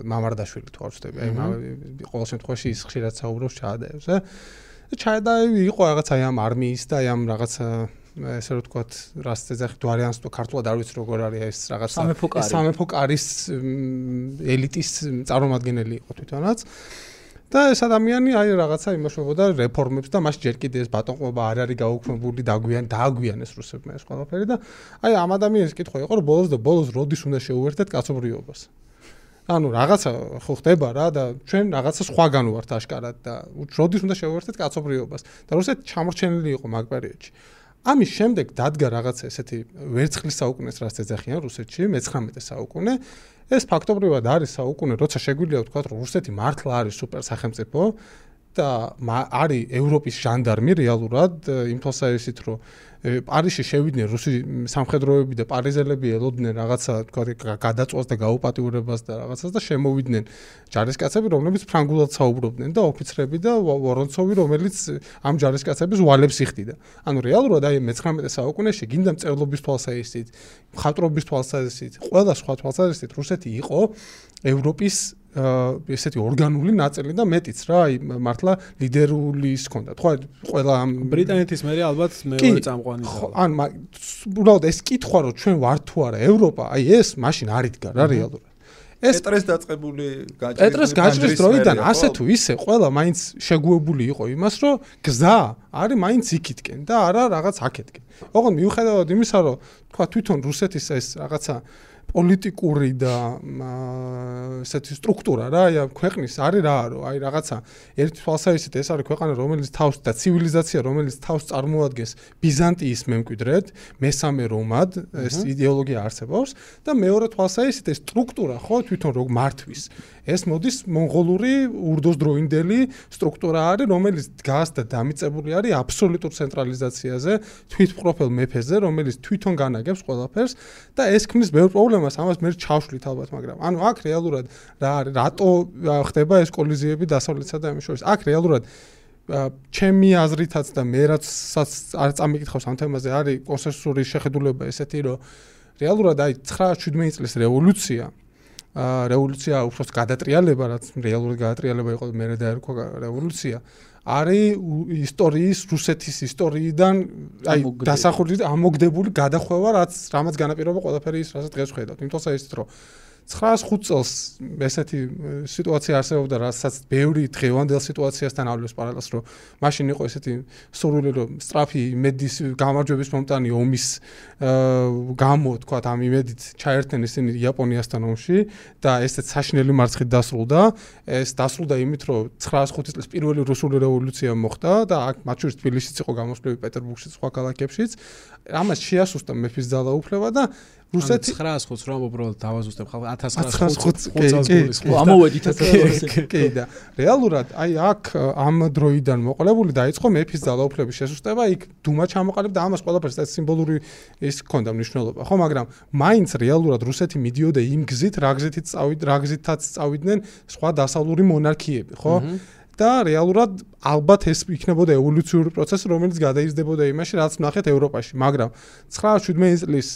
მამარდაშვილი თუ არ ვცდები. აი ყოველ შემთხვევაში ის ხშირად საუბრობს ჩაადაევს, და ჩაადაევი იყო რაღაც აი ამ არმიის და აი ამ რაღაცა ესე რომ ვთქვათ, რას ეძახით ვარიანტს თუ ქართულად არ ვიცი როგორ არის ეს რაღაცა სამეფო კარი. სამეფო კარის ელიტის წარმომადგენელი იყო თვითონაც. და ეს ადამიანი აი რაღაცა იმაშობოდა რეფორმებს და მას ჯერ კიდე ეს ბატონყობა არ არის გაუქმებული დაგვიან დააგვიანეს რუსებმა ეს ყველაფერი და აი ამ ადამიანის კითხვა იყო რომ ბოლოს და ბოლოს როდის უნდა შეუერთდეთ კაცობრიობას. ანუ რაღაცა ხო ხდება რა და ჩვენ რაღაცა სხვაგან ვართ აშკარად და როდის უნდა შეუერთდეთ კაცობრიობას და რუსეთი ჩამორჩენილი იყო მაგ პერიოდში. ამის შემდეგ დადგა რაღაცა ესეთი ვერცხლის საუკუნეს რაც ეძახიან რუსეთში მე-19 საუკუნე. ეს ფაქტობრივად არის საუკუნე როცა შეგვიძლია ვთქვათ რომ რუსეთი მართლა არის სუპერ სახელმწიფო და არის ევროპის ჟანდარმი რეალურად იმ თვალსაზრისით რომ პარიზში შევიდნენ რუსი სამხედროები და პარიზელები ელოდნენ რაღაცა თქვა გა- გადაწვას და გაუპატიურებას და რაღაცას და შემოვიდნენ ჯარისკაცები რომლებიც ფრანგულად საუბრობდნენ და ოფიცრები და ვორონცოვი რომელიც ამ ჯარისკაცების ვალებს იხდიდა. ანუ რეალურად აი მე-19 საუკუნეში გინდა მწერლობის თვალსაზრისით მხატვრობის თვალსაზრისით ყველა სხვა თვალსაზრისით რუსეთი იყო ევროპის ესეთი ორგანული ნაწილი და მეტიც რა აი მართლა ლიდერული ის ქონდა თქვა ყველა ამ ბრიტანეთის მერე ალბათ მეორე წამყვანი ხო, და ან უბრალოდ ეს კითხვა რომ ჩვენ ვართ თუ არა ევროპა აი ეს მაშინ არ იდგა რა რეალურად ეს პეტრეს დაწყებული გაჭრის პეტრეს გაჭრის დროიდან ასე ხო? თუ ისე ყველა მაინც შეგუებული იყო იმას რომ გზა არის მაინც იქითკენ და არა რაღაც აქეთკენ. ოღონდ მიუხედავად იმისა რომ თქვა თვითონ რუსეთის ეს რაღაცა პოლიტიკური და ესეთი სტრუქტურა რა აი ქვეყნის არის რა რომ აი რაღაცა ერთ თვალსაზრისით ეს არის ქვეყანა რომელიც თავს და ცივილიზაცია რომელიც თავს წარმოადგენს ბიზანტიის მემკვიდრედ მესამე რომად ეს იდეოლოგია არსებობს და მეორე თვალსაზრისით ეს სტრუქტურა ხო თვითონ რო მართვის. ეს მოდის მონღოლური ურდოს დროინდელი სტრუქტურა არის რომელიც დგას და დამიწებული არის აბსოლუტურ ცენტრალიზაციაზე თვითმყოფელ მეფეზე რომელიც თვითონ განაგებს ყველაფერს და ეს ქმნის ბევრ პრობლემას ამას მე ჩავშლით ალბათ მაგრამ ანუ აქ რეალურად რა რატო ხდება ეს კოლიზიები დასავლეთსა და ამის შორის? აქ რეალურად ჩემი აზრითაც და მე რაცაც არ წამიკითხავს ამ თემაზე არის კონსენსუსური შეხედულება ესეთი რომ რეალურად აი 9-17 წლის რევოლუცია. აა რევოლუცია უბრალოდ გადატრიალება რაც რეალური გადატრიალება იყო მე დაერქვა რევოლუცია არის ისტორიის რუსეთის ისტორიიდან აი დასახურდით ამოგდებული გადახვევა რაც რამაც განაპირობა ყველაფერი ის რასაც დღეს ხედავთ. იმიტომ რომ ისეთ რომ 9-5 წელს ესეთი სიტუაცია არსებობდა, რასაც ბევრი დღევანდელ სიტუაციასთან ავლებს პარალელს, რომ მაშინ იყო ესეთი სურვილი, რომ სწრაფი იმედის გამარჯვების მომტანი ომის გამო, თქვა, ამ იმედით ჩაერთნენ ისინი იაპონიასთან ომში და ესეც საშინელი მარცხით დასრულდა. ეს დასრულდა იმით, რომ 905 წლის პირველი რუსული რევოლუცია მოხდა და აქ მათ შორის თბილისიც იყო გამოსვლები პეტერბურგშიც, სხვა ქალაქებშიც. ამას შეასუსტა მეფის ძალაუფლება და რუსეთი 905 რომ უბრალოდ დავაზუსტებ ხალხ 1905 1905 კი, კი, ამოვედით ასე კი და რეალურად აი აქ ამ დროიდან მოყოლებული დაიწყო მეფის ძალაუფლების შესუსტება, იქ დუმა ჩამოყალიბდა ამას ყველაფერს ეს სიმბოლური ის ქონდა მნიშვნელობა, ხო, მაგრამ მაინც რეალურად რუსეთი მიდიოდა იმ გზით, რა გზითიც წავიდ, რა გზითაც წავიდნენ სხვა დასავლური მონარქიები, ხო? და რეალურად ალბათ ეს იქნებოდა ევოლუციური პროცესი, რომელიც გადაიზრდებოდა იმაში, რაც ნახეთ ევროპაში, მაგრამ 9-17 წლის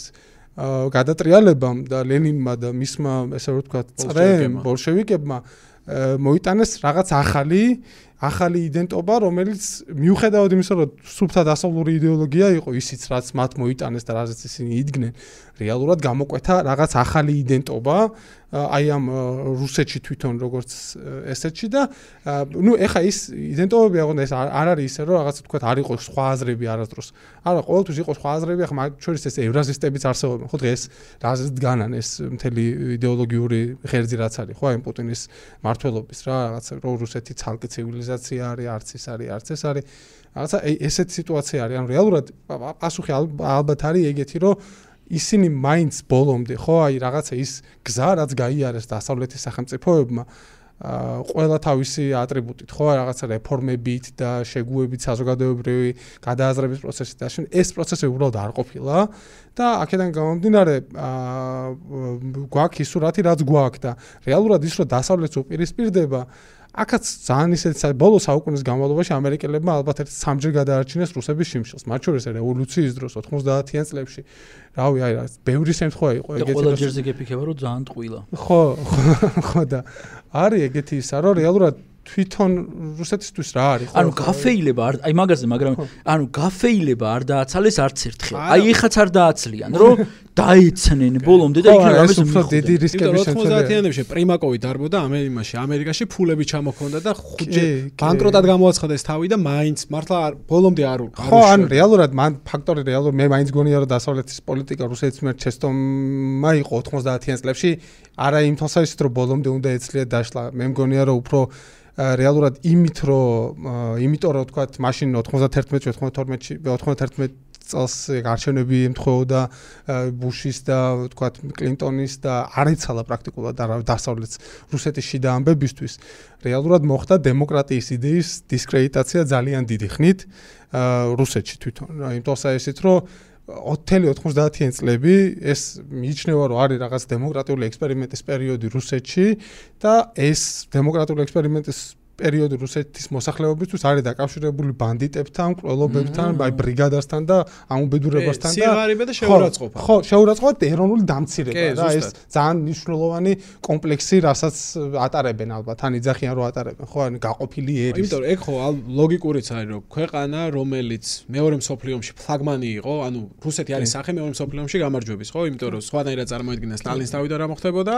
გადატრიალებამ და ლენინმა და მისმა ესე რომ ვთქვათ, წრემ ბოლშევიკებმა. მოიტანეს რაღაც ახალი ახალი იდენტობა, რომელიც მიუხედავად იმისა, რომ სუფთა დასავლური იდეოლოგია იყო ისიც, რაც მათ მოიტანეს და რაზეც ისინი იდგნენ, რეალურად გამოკვეთა რაღაც ახალი იდენტობა, აი ამ რუსეთში თვითონ როგორც ესეთში და ნუ ეხა ის იდენტობები აღონდა ეს არ არის ისე რომ რაღაცა თქვა არ იყო სხვა აზრები არასდროს. არა ყოველთვის იყო სხვა აზრები ახლა მათ შორის ეს ევრაზისტებიც არსებობენ ხო დღეს რაზეც დგანან ეს მთელი იდეოლოგიური ღერძი რაც არის ხო აი პუტინის მართლობის რა რაღაცა რო რუსეთი ცალკე ცივილიზაცია არის არც ის არის არც ეს არის. რაღაცა ესეთი სიტუაცია არის. ანუ რეალურად პასუხი ალბათ არის ეგეთი რომ ისინი მაინც ბოლომდე ხო აი რაღაცა ის გზა რაც გაიარეს დასავლეთის სახელმწიფოებმა აა ყველა თავისი ატრიბუტით ხო რაღაცა რეფორმებით და შეგუებით საზოგადოებრივი გადააზრების პროცესით და შენ ეს პროცესი უბრალოდ არ ყოფილა და აქედან გამომდინარე აა გვაქვს ის სურათი რაც გვაქვს და რეალურად ის რომ დასავლეთს უპირისპირდება აქაც ძალიან ისეთი ბოლო საუკუნის განმავლობაში ამერიკელებმა ალბათ ერთ სამჯერ გადაარჩინეს რუსების შიმშილს, მათ შორის რევოლუციის დროს 90-იან წლებში. რავი, აი რა, ბევრი შემთხვევა იყო ეგეთი. და ყველა ჯერზე გეფიქება რომ ძალიან ტყუილა. ხო, ხო და არის ეგეთი ისა, რომ რეალურად თვითონ რუსეთისთვის რა არის? ანუ გაფეილება არ აი მაგაზე, მაგრამ ანუ გაფეილება არ დააცალეს არც ერთხელ. აი ეხაც არ დააცლიან, რომ დაეცნენ ბოლომდე და იქნება ამის უფრო დიდი რისკები შეცვალა. 90-იანებში პრიმაკოვი დარბოდა ამერიკაში, ამერიკაში ფულები ჩამოქონდა და ხუჯე ბანკროტად გამოაცხადეს თავი და მაინც მართლა ბოლომდე არ ხო, ანუ რეალურად მან ფაქტორი რეალურად მე მაინც გონია რომ დასავლეთის პოლიტიკა რუსეთის მიერ ჩესტომა იყო 90-იან წლებში, არა იმ თვალსაზრისით რომ ბოლომდე უნდა ეცლია დაშლა. მე მგონია რომ უფრო რეალურად იმით რომ იმიტომ რომ თქვა მაშინ 91-ში 92-ში 91 წელს არჩევნები ემთხვეოდა ბუშის და თქვა კლინტონის და არ იცალა პრაქტიკულად დასავლეთს რუსეთის შიდა ამბებისთვის. რეალურად მოხდა დემოკრატიის იდეის დისკრედიტაცია ძალიან დიდი ხნით რუსეთში თვითონ. იმიტომ საერთოდ რომ 90-90-იან წლები ეს მიიჩნევა რომ არის რაღაც დემოკრატიული ექსპერიმენტის პერიოდი რუსეთში და ეს დემოკრატიული ექსპერიმენტის პერიოდი რუსეთის მოსახლეობისთვის არის დაკავშირებული ბანდიტებთან, ყროლობებთან, აი ბრიგადასთან და ამ უბედურებასთან და სიაღარიბე და შეურაცხყოფა. ხო, შეურაცხყოფა და ეროვნული დამცირება რა ეს ძალიან მნიშვნელოვანი კომპლექსი, რასაც ატარებენ ალბათ, ან იძახიან რომ ატარებენ, ხო, ან გაყოფილი ერის. იმიტომ რომ ეგ ხო ლოგიკურიც არის რომ ქვეყანა, რომელიც მეორე მსოფლიო ომში ფლაგმანი იყო, ანუ რუსეთი არის სახე მეორე მსოფლიო ომში გამარჯვების, ხო, იმიტომ რომ სხვადასხვა წარმოედგინა სტალინის თავი და რა მოხდებოდა,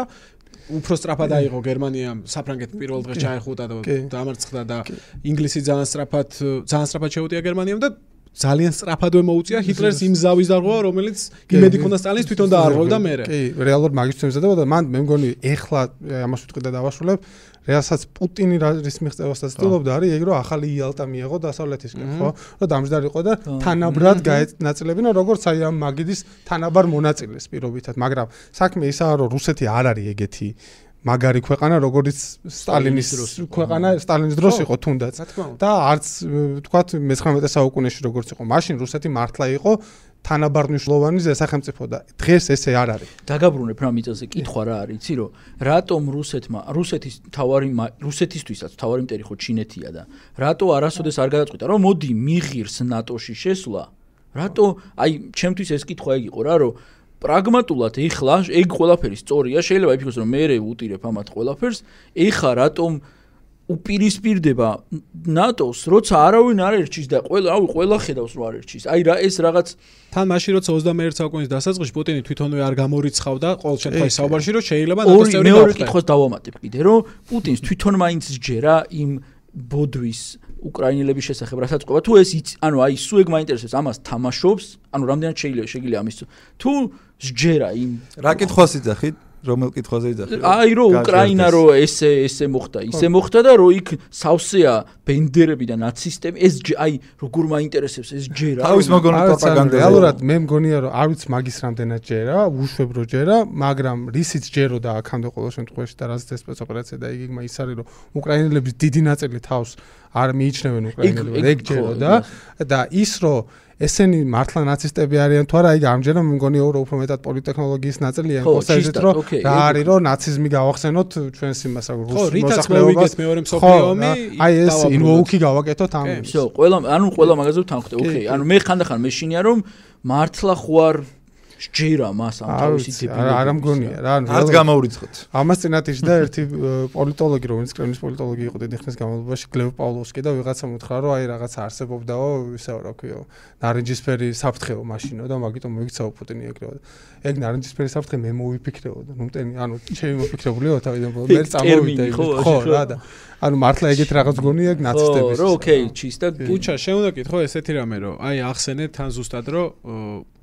უფრო სწრაფად აიღო გერმანიამ საფრანგეთ პირველ დღეს ჩაეხუტა და დამარცხდა და ინგლისი ძალიან სწრაფად ძალიან სწრაფად შეუტია გერმანიამ და ძალიან სწრაფადვე მოუწია ჰიტლერს იმ ზავის დარღვევა, რომელიც იმედი ქონდა სტალინს თვითონ დაარღვევდა მერე. კი, რეალურად მაგის თემზედა და მან მე მგონი ეხლა ამას ვიტყვი და დავასრულებ, რეალსაც პუტინი რის მიღწევასაც ცდილობდა არის ეგ რომ ახალი იალტა მიიღო დასავლეთისკენ, ხო? რომ დამჯდარიყო და თანაბრად გაეწნაწილებინა როგორც აი ამ მაგიდის თანაბარ მონაწილეს პირობითად, მაგრამ საქმე ისაა რომ რუსეთი არ არის ეგეთი მაგარი ქვეყანა, როგორც სტალინის ქვეყანა, სტალინის დროს იყო თუნდაც. და არც თქვათ მე-19 საუკუნეში როგორც იყო, მაშინ რუსეთი მართლა იყო თანაბარნიშნულოვანი სახელმწიფო და დღეს ესე არ არის. დაგაბრუნებ რა მიწაზე, კითხვა რა არის, იცი რომ რატომ რუსეთმა, რუსეთის თავარი რუსეთისთვისაც თავარი მტერი ხო ჩინეთია და რატო არასოდეს არ გადაწყვიტა რომ მოდი მიღირს ნატოში შესვლა? რატო აი ჩემთვის ეს კითხვა ეგ იყო რა რომ პრაგმატულად ეხლა ეგ ყველაფერი სწორია, შეიძლება იფიქროს რომ მე უტირებ ამათ ყველაფერს, ეხა რატომ უპირისპირდება ნატოს, როცა არავინ არ ერჩის და ყველა, რავი, ყველა ხედავს რომ არ ერჩის. აი რა ეს რაღაც თან მაშინ როცა 21 საუკუნის დასაწყისში პუტინი თვითონვე არ გამორიცხავდა ყოველ შემთხვევაში საუბარში რომ შეიძლება ნატოს წევრი გახდეს. მეორე კითხოს დავამატებ კიდე რომ პუტინს თვითონ მაინც ჯერა იმ ბოდვის უკრაინელების შესახებ. რასაც ყובה თუ ეს ანუ აი სუეგ მაინტერესებს ამას თამაშობს ანუ რამდენად შეიძლება შეიძლება ამის თუ სჯერა იმ რა კითხვას იძახით. რომელ კითხვაზე იძახი? აი რომ უკრაინა რო ესე ესე მოხდა, ისე მოხდა და რო იქ სავსეა ბენდერები და ნაცისტები, ეს აი როგორ მაინტერესებს ეს ჯერა. თავის მოგონი პროპაგანდა. რეალურად მე მგონია რომ არ ვიცი მაგის რამდენად ჯერა, უშვებ რო ჯერა, მაგრამ რისიც ჯერო და აქამდე ყოველ შემთხვევაში და რაც ეს სპეცოპერაცია და იგი ის არის რომ უკრაინელების დიდი ნაწილი თავს არ მიიჩნევენ უკრაინელებს, ეგ ჯერო და და ის რომ ესენი მართლა ნაცისტები არიან თუ არა, იგი ამჯერად მე მგონი უფრო მეტად პოლიტექნოლოგიის ნაწილია, მოსაჟეთ რომ რა არის რომ ნაციზმი გავახსენოთ ჩვენს იმას აგურ მოსახლეობას? მეორე მსოფლიო ომი აი ეს ინვოუკი გავაკეთოთ ამ. всё, ყველა ანუ ყველა მაგაზე ვთანხმდე, ოკეი. ანუ მე ხანდახან მეშინია რომ მართლა ხო არ სჯერა მას ამ არ თავისი ვიცი, დებილები. არა არა მგონია რა ანუ რეალურად- გამოურიცხოთ. ამას წინათიშდა ერთი ö, პოლიტოლოგი რომელიც კრემლის პოლიტოლოგი იყო დიდი ხნის განმავლობაში გლევ პავლოვსკი და ვიღაცამ უთხრა რომ აი რაღაცა არსებობდაო ისე რა ქვიო ნარინჯისფერი საფრთხეო მაშინო და მაგიტომ მოიქცაო პუტინი ეგრევე და ეგ ნარინჯისფერი საფრთხე მე მოვიფიქრეო და ნუ მტენი ანუ ჩემი მოფიქრებულიო თავიდან ბოლომდე მე წამოვიდა ხო. რა და ანუ მართლა ეგეთ რაღაც გონია ნაცისტების რო ოკეი, ჩის და ბუჩა შეუნდა კითხო ესეთი რამე რომ აი ახსენე თან ზუსტად რომ ო,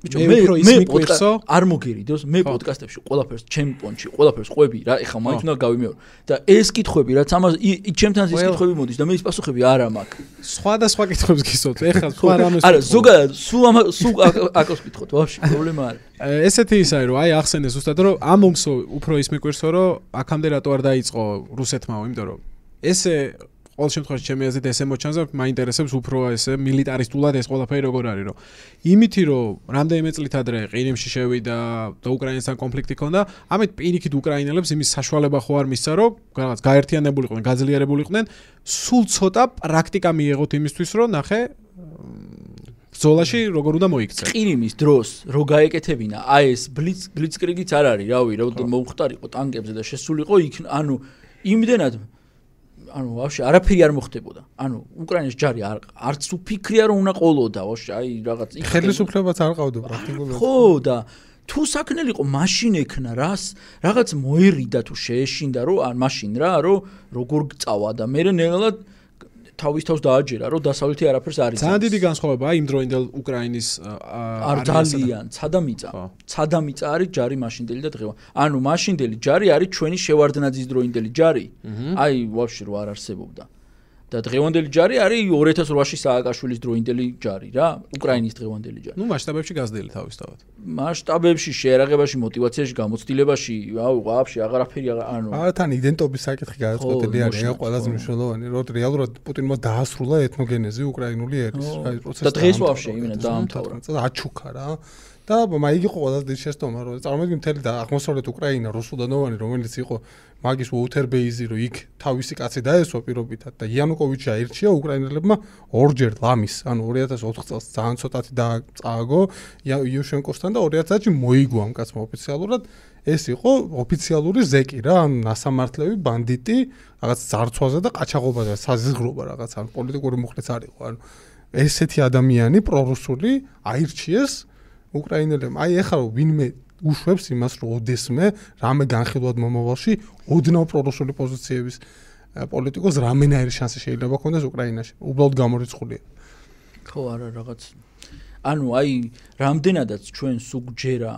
ბიჭო მე მე უფრო ის მე მიყვირსო პოდკასტ არ მოგერიდოს მე პოდკასტებში ყველაფერს ჩემ პონჩი ყველაფერს ყვები რა ეხლა მაინც უნდა გავიმეორო და ეს კითხვები რაც ამას ჩემთან ის Well- კითხვები მოდის და მე ის პასუხები არ ამაქვს სხვადასხვა კითხვებს გისვოთ ეხლა სხვა რამეს არა ზოგადად სულ ამ სულ აკ- აკოს კითხოთ ვაფშე პრობლემა არა ე, ესეთი ისაა რომ აი ახსენე ზუსტად რომ ამ ომსო უფრო ის მიკვირსო რომ აქამდე რატო არ დაიწყო რუსეთმაო იმიტომ რომ ესე ყოველ შემთხვევაში ჩემი აზრით ესე მოჩანს მაინტერესებს უფრო ესე მილიტარისტულად ეს ყველაფერი როგორ არის რომ იმითი რომ რამდენიმე წლით ადრე ყირიმში შევიდა და უკრაინასთან კონფლიქტი ქონდა ამით პირიქით უკრაინელებს იმის საშუალება ხო არ მისცა რომ რაღაც გაერთიანებულიყვნენ გაძლიერებულიყვნენ სულ ცოტა პრაქტიკა მიიღოთ იმისთვის რომ ნახე ბრძოლაში როგორ უნდა მოიქცე. ყირიმის დროს რო გაეკეთებინა აი ეს ბლიც ბლიცკრიგიც არ არის რავი რომ მომხდარიყო ტანკებზე და შესულიყო იქ ანუ იმდენად ანუ ვაფშე არაფერი არ მოხდებოდა. ანუ უკრაინის ჯარი არ არც უფიქრია რომ უნდა ყოლოდა. ვაფშე აი რაღაც იქ ხელისუფლებაც არ ყავდა პრაქტიკულად. ხო და თუ საქნელიყო მაშინ ექნა რას რაღაც მოერიდა თუ შეეშინდა რომ ან მაშინ რა რომ როგორ გწავა და მე ნელა თავის თავს დააჯერა რომ დასავლეთი არაფერს არ იცავს. ძალიან დიდი განსხვავებაა იმ დროინდელ უკრაინის არ ძალიან ცადამიწა ცადამიწა არის ჯარი მაშინდელი და დღევა ანუ მაშინდელი ჯარი არის ჩვენი შევარდნაძის დროინდელი ჯარი. აი ვაფშე რო არ არსებობდა და დღევანდელი ჯარი არის 2008-ში სააკაშვილის დროინდელი ჯარი რა, უკრაინის დღევანდელი ჯარი. ნუ მასშტაბებში გაზრდილი თავისთავად. მასშტაბებში, შეერაღებაში, мотивацიაში, გამოცდილებაში, აუ, ყაფში აღარაფერი ანუ არათან იდენტობის საკითხი გადაწყვეტილი არის რა ყველაზე მნიშვნელოვანი, რომ რეალურად პუტინმა დაასრულა ეთნოგენეზი უკრაინული ერის, რა პროცესი. და დღეს ვაფშე იმენა დაამთავრა. აჩუქა რა. და მაიგ იყო ყველაზე დიდი შეცდომა რომ წარმოვიდგინე მთელი და აღმოსავლეთ უკრაინა რუსუდანოვანი რომელიც იყო მაგის უოთერბეიზი რომ იქ თავისი კაცი დაესვა პირობითად და იანუკოვიჩი აირჩია უკრაინელებმა ორჯერ ლამის ანუ 2004 წელს ძალიან ცოტათი დააწააგო იუშენკოსთან და 2010-ში მოიგო ამ კაცმა ოფიციალურად. ეს იყო ოფიციალური ზეკი რა ანუ ნასამართლები ბანდიტი რაღაც ძარცვაზე და ყაჩაღობაზე საზღრობა რაღაც ან პოლიტიკური მუხლეც არ იყო ანუ ესეთი ადამიანი პრორუსული აირჩიეს უკრაინელებმა აი ეხლა ვინმე უშვებს იმას რომ ოდესმე რამე განხილვად მომავალში ოდნავ პრორუსული პოზიციების პოლიტიკოს რამენაირი შანსი შეიძლება ქონდეს უკრაინაში. უბრალოდ გამორიცხულია. ხო არა რაღაც. ანუ აი რამდენადაც ჩვენ სუგჯერა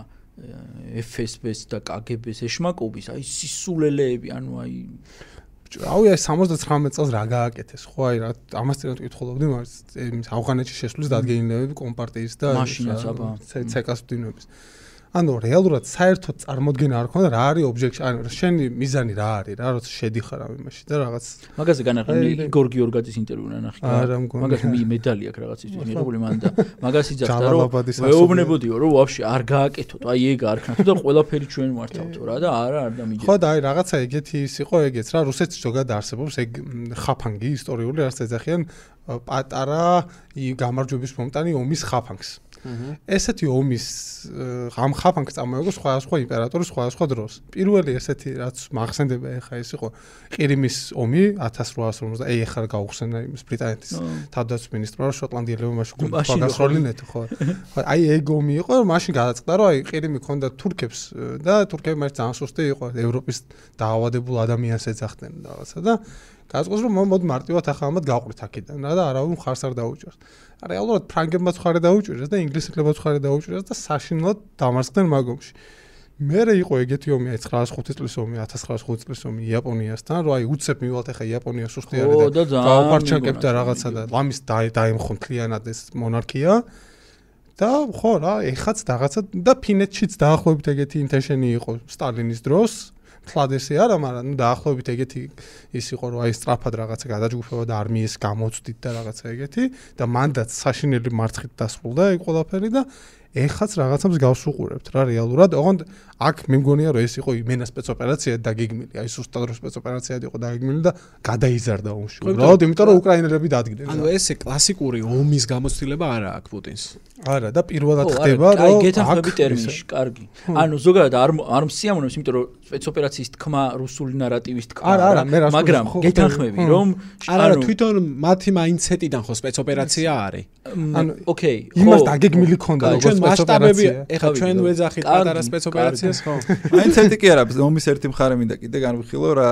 FSB-ს და KGB-ს ეშმაკობის აი სისულელეები ანუ აი აუ აი 79 წელს რა გააკეთეს ხო აი რა ამას წინათ კითხულობდი მას იმის ავღანეთში შესulis დადგენილებები კომპარტიის და მაშინაც, აბა. ცეკას მდინების ანუ რეალურად საერთოდ წარმოქმნა არ ქონდა რა არის ობჟექტი ანუ შენი მიზანი რა არის რა როცა შედიხარ ამ იმაში და რაღაც მაგაზე განახილი იგორ გიორგაძის ინტერვიუ ნახე მაგას მედალი აქვს რაღაცისთვის მიღებული მან და მაგას იძახდა რომ მეუბნებოდიო რომ ვაფშე არ გააკეთოთ აი ეგ არ ქნათ და ყველაფერი ჩვენ ვართავთო რა და არა არ დამიჯერა ხო და აი რაღაცა ეგეთი ის იყო ეგეც რა რუსეთს ზოგადად არსებობს ეგ ხაფანგი ისტორიული რაც ეძახიან პატარა გამარჯვების მომტანი ომის ხაფანგს. ესეთი ომის ა, ამ ხაფანგს წამოეგო სხვადასხვა იმპერატორის სხვადასხვა დროს. პირველი ესეთი რაც მახსენდება ეხა ეს იყო ყირიმის ომი 1850 აი ეხლა გაუხსენა იმის ბრიტანეთის ნო, თავდაცვის მინისტრმა რომ შოტლანდიელებმა მაშინ მაშინ გუნდს რო გასროლინეთ ხო. ხო აი ეგ ომი იყო მაშინ გადაწყდა რომ აი ყირიმი ქონდა თურქებს და თურქები მას ძალიან სუსტი იყო. ევროპის დაავადებულ ადამიანს ეძახდნენ რაღაცა და გადაწყვეტს რომ მო- მოდი მარტივად ახლა ამათ გავყრით აქედან რა და არავინ მხარს არ დაუჭერს რეალურად ფრანგებმაც ხარე დაუჭერეს და ინგლისელებმაც ხარე დაუჭერეს და საშინლად დამარცხდნენ მაგომში. მერე იყო ეგეთი ომი აი 905 წლის ომი 1905 წლის ომი იაპონიასთან რომ აი უცებ მივალთ ახლა იაპონია სუსტი არის ხო და გაუპარჩაკებ და რაღაცა და ლამის დაემხონ თლიანად ეს მონარქია. და ხო რა ეხაც რაღაცა და ფინეთშიც დაახლოებით ეგეთი ინტენშენი იყო სტალინის დროს თლად ესე არა მაგრამ ნუ დაახლოებით ეგეთი ის იყო რომ აი სწრაფად რაღაცა გადაჯგუფება და არმიის გამოცდით და რაღაცა ეგეთი და მანდაც საშინელი მარცხით დასრულდა ეგ ყველაფერი და ეხაც რაღაცებს გავსუყურებთ რა რეალურად. ოღონდ აქ მე მგონია რომ ეს იყო იმენა სპეცოპერაცია დაგეგმილი აი სუსტად რო სპეცოპერაციად იყო დაგეგმილი და გადაიზარდა ომში ხო, უბრალოდ იმიტომ რომ უკრაინელები დადგნენ ანუ ესე კლასიკური ომის გამოცდილება არა აქვს პუტინს. არა და პირველად ხდება აი რომ გეთანხმები აქ ტერმინში, კარგი. ანუ ზოგადად არ არ მსიამოვნებს, იმიტომ რომ სპეცოპერაციის თქმა რუსული ნარატივის თქმა არა, არა, მე რას მაგრამ გეთანხმები ხო. რომ არა არა თვითონ მათი მაინდსეტიდან ხო სპეცოპერაცია არის ანუ ოკეი, იმას ხო, დაგეგმილი ქონდა როგორც ჩვენ მასშტაბები სპეცოპერაცია. ეხლა გავიგე, ჩვენ ვეძახით პატარა სპეცოპერაციას ხო მაინცეტი კი არა, ომის ერთი მხარე მინდა კიდე განვიხილო რა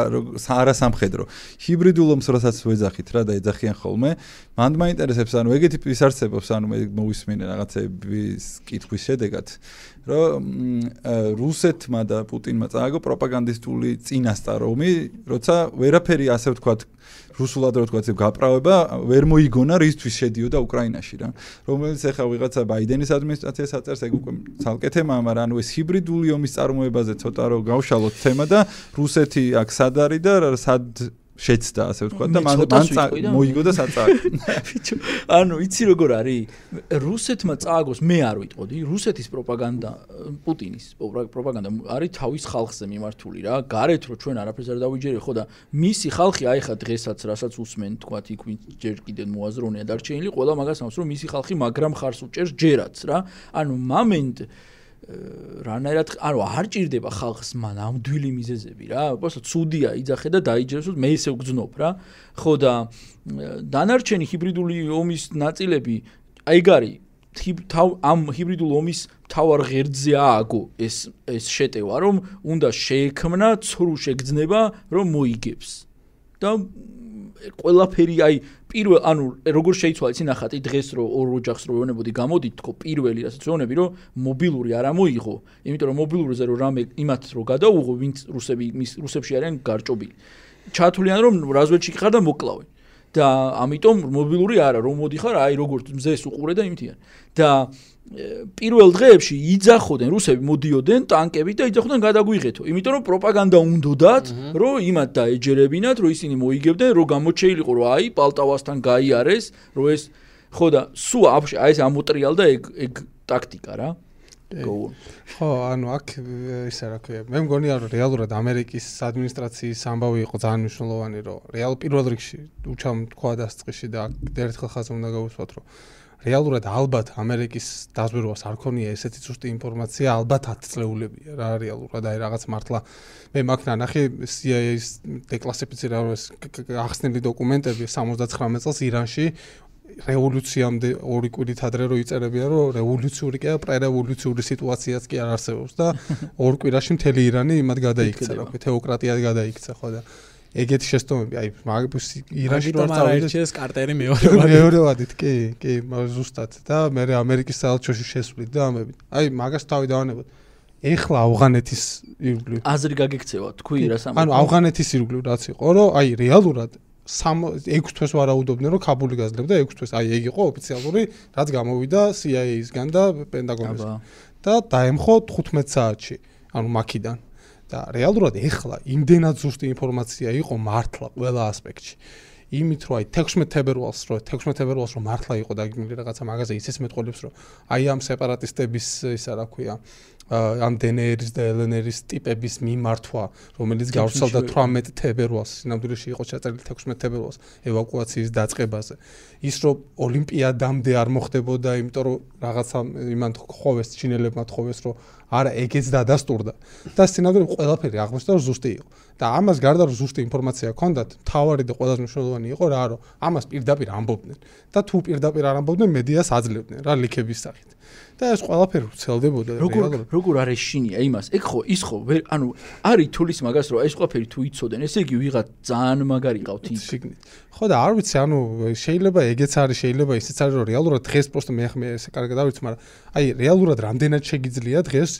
არა სამხედრო. ჰიბრიდულ ომს რასაც ვეძახით რა და ეძახიან ხოლმე, მანდ მაინტერესებს ანუ ეგეთი ის არსებობს, ანუ მე მოვისმინე რაღაცების კითხვის შედეგად, რომ რუსეთმა და პუტინმა წააგო პროპაგანდისტული წინასწარ ომი, როცა ვერაფერი ასე ვთქვათ რუსულად რა ვთქვათ, გაправება ვერ მოიგონა, რისთვის შედიოდა უკრაინაში რა. რომელიც ახლა ვიღაცა ბაიდენის ადმინისტრაციას აწერს, ეგ უკვე ცალკე თემაა, მაგრამ ანუ ეს ჰიბრიდული ომის წარმოებაზე ცოტა რომ გავშალოთ თემა და რუსეთი აქ სად არის და სად შეცდა, ასე ვთქვათ და მან მან მოიგო და საწააგო. ბიჭო, ანუ იცი როგორ არის? რუსეთმა წააგოს მე არ ვიტყოდი, რუსეთის პროპაგანდა, პუტინის პროპა- პროპაგანდა არის თავის ხალხზე მიმართული რა. გარეთ რო ჩვენ არაფერს არ დავიჯერე, ხო და მისი ხალხი აი ხა დღესაც რასაც უსმენ, თქვათ იქ ვინც ჯერ კიდევ მოაზროვნეა დარჩენილი, ყველა მაგას ამბობს, რომ მისი ხალხი მაგრამ ხარს უჭერს ჯერაც რა. ანუ მომენტ რანაირად ანუ არ ჭირდება ხალხს მან ამდვილი მიზეზები რა. უბრალოდ ცუდია იძახე და დაიჯეროს, რომ მე ისე ვგზნობ რა. ხო და დანარჩენი ჰიბრიდული ომის ნაწილები აი გარი ამ ჰიბრიდულ ომის თავარ ღერძზე ააგო ეს ეს შეტევა რომ უნდა შეექმნა ცრუ შეგრძნება რომ მოიგებს და ყველაფერი აი პირველ ანუ როგორ შეიცვალა იცი ნახატი დღეს რო ორ ოჯახს რო ვეუბნებოდი გამოდით თქო პირველი რასაც ვეუბნები რომ მობილური არ ამოიღო იმიტომ რომ მობილურზე რო რამე იმათ რო გადაუღო ვინც რუსები მის რუსებში არიან გარჭობილი. ჩათვლიან რომ რაზვეთში ხარ და მოკლავენ და ამიტომ მობილური არა რომ მოდიხარ აი როგორც მზეს უყურე და იმთიან. და პირველ დღეებში იძახოდნენ რუსები მოდიოდნენ ტანკებით და იძახოდნენ გადაგვიღეთო. იმიტომ რომ პროპაგანდა უნდოდათ რომ იმათ დაეჯერებინათ რომ ისინი მოიგებდნენ რომ გამოჩეილიყო რომ აი პალტავასთან გაიარეს რომ ეს ხო და აფშე აი ეს ამოტრიალდა ეგ ეგ ტაქტიკა რა. ხო, ანუ აქ ისა რა ქვია. მე მგონია რომ რეალურად ამერიკის ადმინისტრაციის ამბავი იყო ძალიან მნიშვნელოვანი, რომ რეალ პირველ რიგში უჩამ თქვა დასწრიში და ერთხელ ხაზი უნდა გავუსვათ, რომ რეალურად ალბათ ამერიკის დაზვერვას არ ქონია ესეთი ზუსტი ინფორმაცია, ალბათ 10 წლეულებია რა რეალურად, აი რაღაც მართლა მე მაგ ნანახი CIA-ის კ- ახსნილი დოკუმენტები 79 წელს ირანში რევოლუციამდე ორი კვირით ადრე რო იწერებია რომ რევოლუციური კი არა პრერევოლუციური სიტუაციაც კი არ არსებობს და ორ კვირაში მთელი ირანი იმად გადაიქცა რა ქვია თეოკრატიად გადაიქცა ხო და ეგეთი შეცდომები. აი მაგ ირანში რომ წავიდეს კარტერი მეორე მეორევადით კი კი მაგ ზუსტად. და მე ამერიკის საელჩოში შესვლით და ამებით აი მაგას თავი დავანებოთ. ეხლა ავღანეთის ირგვლივ. აზრი გაგექცევა თქვი რა სამ ანუ ავღანეთის ირგვლივ რაც იყო რომ აი რეალურად სამ 6 თვეს ვარაუდობდნენ რომ კაბული გაძლევდა 6 თვეს. აი ეგ იყო ოფიციალური რაც გამოვიდა CIA-ისგან და პენტაგონისგან და დაემხო 15 საათში ანუ მაქიდან და რეალურად ეხლა იმდენად ზუსტი ინფორმაცია იყო მართლა ყველა ასპექტში. იმით რომ აი 16 თებერვალს რო 16 თებერვალს რო მართლა იყო დაგმილი რაღაცა მაღაზია ისეს მეტყოლებს რომ აი ამ სეპარატისტების ისა რა ქვია ამ დნრ-ის და ლნრ-ის ტიპების მიმართვა რომელიც გავრცელდა 18 თებერვალს სინამდვილეში იყო ჩაწერილი 16 თებერვალს ევაკუაციის დაწყებაზე ის რომ ოლიმპიადამდე არ მოხდებოდა იმიტომ რომ რაღაცა იმან ხოვეს ჩინელებმა თხოვეს რომ არა ეგეც დადასტურდა. და სინამდვილეში ყველაფერი აღმოჩნდა ზუსტი იყო. და ამას გარდა რომ ზუსტი ინფორმაცია ჰქონდათ თავარი და ყველაზე მნიშვნელოვანი იყო რა რომ ამას პირდაპირ ამბობდნენ. და თუ პირდაპირ არ ამბობდნენ მედიას აძლევდნენ რა ლიქების სახით. და ეს ყველაფერი ვრცელდებოდა როგორ რეალურად. როგორ არ ეშინია იმას? ეგ ხო ის ხო ვერ ანუ არის თulis მაგას რომ ეს ყველაფერი თუ იცოდენ ესე იგი ვიღაც ძალიან მაგარი ყავთ იქ. შიგნით. ხო და არ ვიცი, ანუ შეიძლება ეგეც არის, შეიძლება ისიც არის, რომ რეალურად დღეს პროსტო მე ხმე ესე კარგად არ ვიცი, მაგრამ აი რეალურად რამდენად შეგიძლია დღეს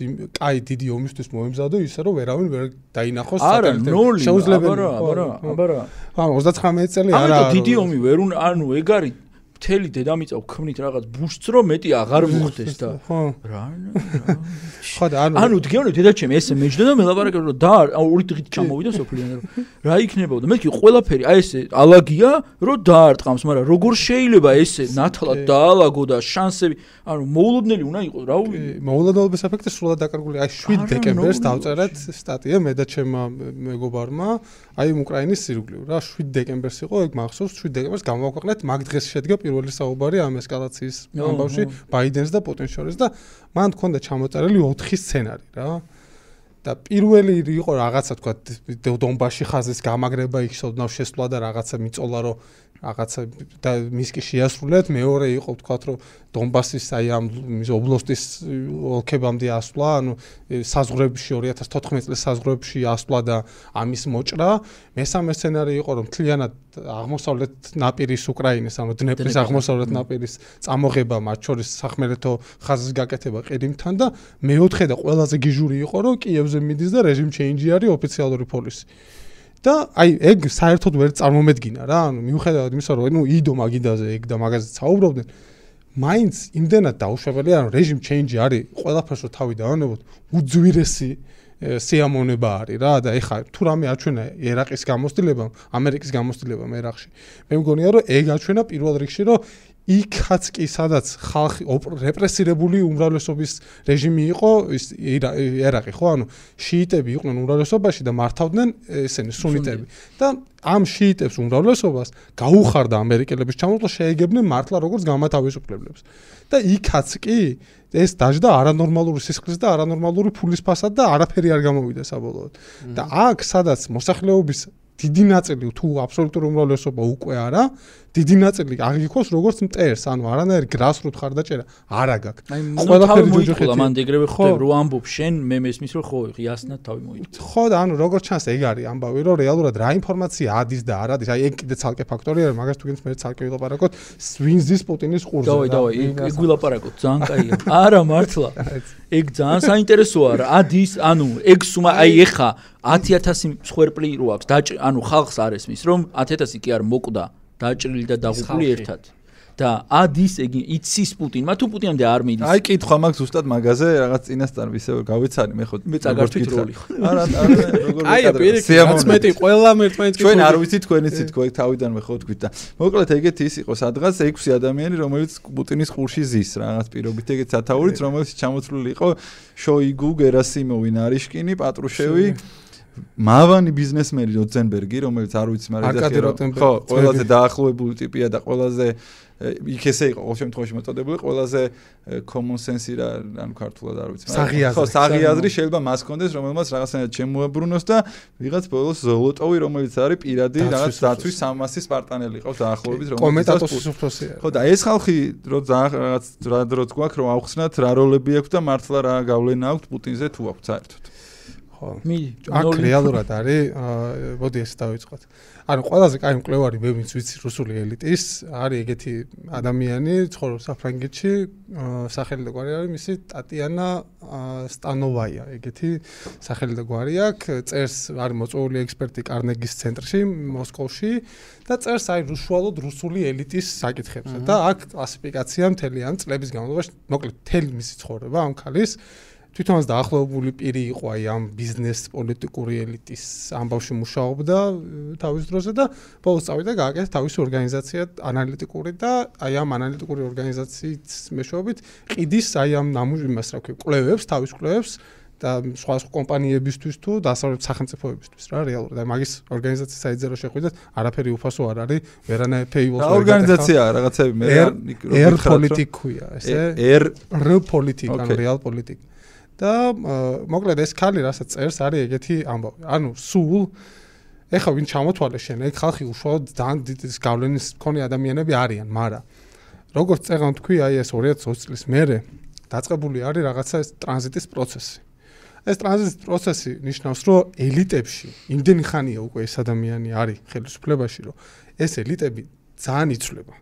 კაი დიდი ომისთვის მოემზადო ისე რომ ვერავინ ვერ დაინახოს ნოლი შეუძლებელი. აბარა ხო, აბარა ხო. აბარა ანუ 39 წელი არა. ამიტომ დიდი ომი ვერ უნდა ანუ ეგ არის მთელი დედამიწა ვქმნით რაღაც ბუშტს რომ მეტი აღარ მოხდეს და ხო. რა ხო და ანუ ანუ დგევნე დედაჩემი ესე მეჯდა და მელაპარაკე რომ და ორი დღით ჩამოვიდა სოფლიდან რომ რა იქნებოდა მე კი ყველაფერი აი ესე ალაგია რომ დაარტყამს მაგრამ როგორ შეიძლება ესე ნათლად დაალაგო და შანსები ანუ მოულოდნელი უნდა იყოს რა კი, მოულოდნელობის ეფექტი სულად დაკარგული. აი 7 არა, დეკემბერს დავწერეთ სტატია მე და ჩემმა მეგობარმა, აი უკრაინის ირგვლივ რა 7 დეკემბერს იყო, ეგ მახსოვს 7 დეკემბერს გამოვაქვეყნეთ, მაგ დღეს შედგა პირველი საუბარი ამ ესკალაციის ამბავში ბაიდენს და პუტინს შორის და მან თქონდა ჩამოწერილი 4 სცენარი რა. და პირველი იყო რაღაცა თქვა დონბაში ხაზის გამაგრება იქ სოდნავ შესვლა და რაღაცა მიწოლა რომ რაღაცა და მის კი შეასრულეთ. მეორე იყო თქვა რომ დონბასის აი ამ მის ობლოსტის ოლქებამდე ასვლა ანუ საზღვრებში 2014 წლის საზღვრებში ასვლა და ამის მოჭრა. მესამე სცენარი იყო რომ მთლიანად აღმოსავლეთ ნაპირის უკრაინის ანუ დნეპრის აღმოსავლეთ ნაპირის წამოღება მათ შორის სახმელეთო ხაზის გაკეთება ყირიმთან და მეოთხე და ყველაზე გიჟური იყო რომ კიევზე მიდის და რეჟიმ ჩეინჯი არის ოფიციალური პოლისი და აი ეგ საერთოდ ვერ წარმომედგინა რა. ანუ მიუხედავად იმისა რომ ნუ იდო მაგიდაზე ეგ და მაგაზე საუბრობდნენ მაინც იმდენად დაუშვებელია რომ რეჟიმ ჩეინჯი არის ყველაფერს რო თავი დავანებოთ უძვირესი ე, სიამოვნება არის რა. და ეხა თუ რამე აჩვენა ერაყის გამოცდილებამ ამერიკის გამოცდილებამ ერაყში მე მგონია რომ ეგ აჩვენა პირველ რიგში რომ იქაც კი სადაც ხალხი რეპრესირებული უმრავლესობის რეჟიმი იყო ის ერაყი ხო? ანუ შიიტები იყვნენ უმრავლესობაში და მართავდნენ ესენი სუნიტები. და ამ შიიტებს უმრავლესობას გაუხარდა ამერიკელების ჩამოსვლა შეეგებნენ მართლა როგორც გამათავისუფლებლებს. და იქაც კი ეს დაждდა არანორმალური სისხლის და არანორმალური ფულის ფასად და არაფერი არ გამოვიდა საბოლოოდ. და აქ სადაც მოსახლეობის დიდი ნაწილი თუ აბსოლუტური უმრავლესობა უკვე არა დიდი ნაწილი აღიქოს როგორც მტერს. ანუ არანაირი გრასრუთ ხარდაჭერა არა გაქვს აი ყველაფერი ჯოჯოხეთი. ჯოჯოხეთი მან ეგრევე ხო. ხვდები რომ ამბობ შენ მე მესმის რომ ხო იასნად თავი მოიწ ხო და ანუ როგორც ჩანს ეგ არის ამბავი რომ რეალურად რა ინფორმაცია ადის და არ ადის. აი ეგ კიდე ცალკე ფაქტორია რომ მაგას თუ გინდ მე ცალკე ვილაპარაკოთ პუტინის ყურზე დავაი რა, დავაი ვინ ეგ ვილაპარაკოთ ძალიან კაია არა მართლა. ეგ ძალიან საინტერესოა რა ადის ანუ ეგ სუმა აი ეხა 10000 მსხვერპლი რო აქვს ანუ ხალხს არ ესმის რომ 10000 კი არ მოკვდა დაჭრილი და დაღუპული ერთად. და ადის ეგ იცის პუტინმა თუ პუტინამდე არ მიდის. აი კითხვა მაქვს ზუსტად მაგაზე რაღაც წინასწარ ისე გავიცანი მე ხო მე წაგართვით როლი. გითხრა. არა არა როგორ აი ვიკადრებ, პირიქით რაც სიამოვნებით. მეტი ყველა ერთმანეთს ჩვენ არ ვიცით თქვენიც თქვენ თავიდანვე ხო თქვით და მოკლედ ეგეთი ის იყო სადღაც 6 ადამიანი რომელიც პუტინის ყურში ზის რაღაც პირობით. ეგეთ სათაურიც რომელიც ჩამოთვლილი იყო შოიგუ გერასიმოვი ნარიშკინი პატრუშევი მავანი ბიზნესმენი როძენბერგი რომელიც არ ვიცი მაგრამ არკადი როტენბერგი, ხო ყველაზე დაახლოებული ტიპია და ყველაზე იქ ესე იყო ყოველ შემთხვევაში მოწოდებული ყველაზე common sense რა ანუ ქართულად არ ვიცი მაგრამ- ხო საღიაზრი შეიძლება მას კონდეს რომელმაც რაღაცნაირად შემოებრუნოს და ვიღაც ბოლოს ზოლოტოვი რომელიც არის პირადი რაღაც უფროსი. დაცვის სამასის პარტანელი ყავს დაახლოებით რომელიც კომენტატორის იცავს უფროსია ხო და ეს ხალხი რო რაღაც რა დროც გვაქვს რომ ავხსნათ რა როლები აქვს და მართლა რა გავლენა აქვს პუტინზე თუ აქვს საერთოდ ხო. მიდი აქ რეალურად არის მოდი ეს დავიწყოთ. ანუ ყველაზე კაი მკვლევარი მე ვინც ვიცი რუსული ელიტის არის ეგეთი ადამიანი ცხოვრობს საფრანგეთში სახელი და გვარი არის მისი ტატიანა სტანოვაია. ეგეთი სახელი და გვარი აქვს წერს არის მოწვეული ექსპერტი კარნეგის ცენტრში მოსკოვში და წერს აი რუსულოდ რუსული ელიტის საკითხებზე და აქ კლასიფიკაცია მთელი ამ წლების განმავლობაში მოკლედ მთელი მისი ცხოვრება ამ ქალის თვითონაც დაახლოებული პირი იყო აი ამ ბიზნეს პოლიტიკური ელიტის ამბავში მუშაობდა თავის დროზე და ბოლოს წავიდა გააკეთა თავისი ორგანიზაცია ანალიტიკური და აი ამ ანალიტიკური ორგანიზაციის მეშვეობით ყიდის აი ამ ნამუშევარს რა ქვია კვლევებს თავის კვლევებს და სხვა სხვა კომპანიებისთვის თუ დასავლეთ სახელმწიფოებისთვის რა რეალურად. აი მაგის ორგანიზაციის საიტზე რო შეხვიდეთ არაფერი უფასო არ არის ვერანაირ paywall რა ორგანიზაციაა რაღაცები მე რა politic ქვია ესე air real politic ანუ Okay. და მოკლედ ეს ქალი რასაც წერს არის ეგეთი ამბავი ანუ სულ ეხა ვინ ჩამოთვალე შენ ეგ ხალხი უშუალოდ ძალიან დიდი გავლენის მქონე ადამიანები არიან მაგრამ როგორც წერან თქვი აი ეს 2020 წლის მერე დაწყებული არის რაღაცა ეს ტრანზიტის პროცესი. ეს ტრანზიტის პროცესი ნიშნავს რომ ელიტებში იმდენი ხანია უკვე ეს ადამიანი არის ხელისუფლებაში რომ ეს ელიტები ძალიან იცვლება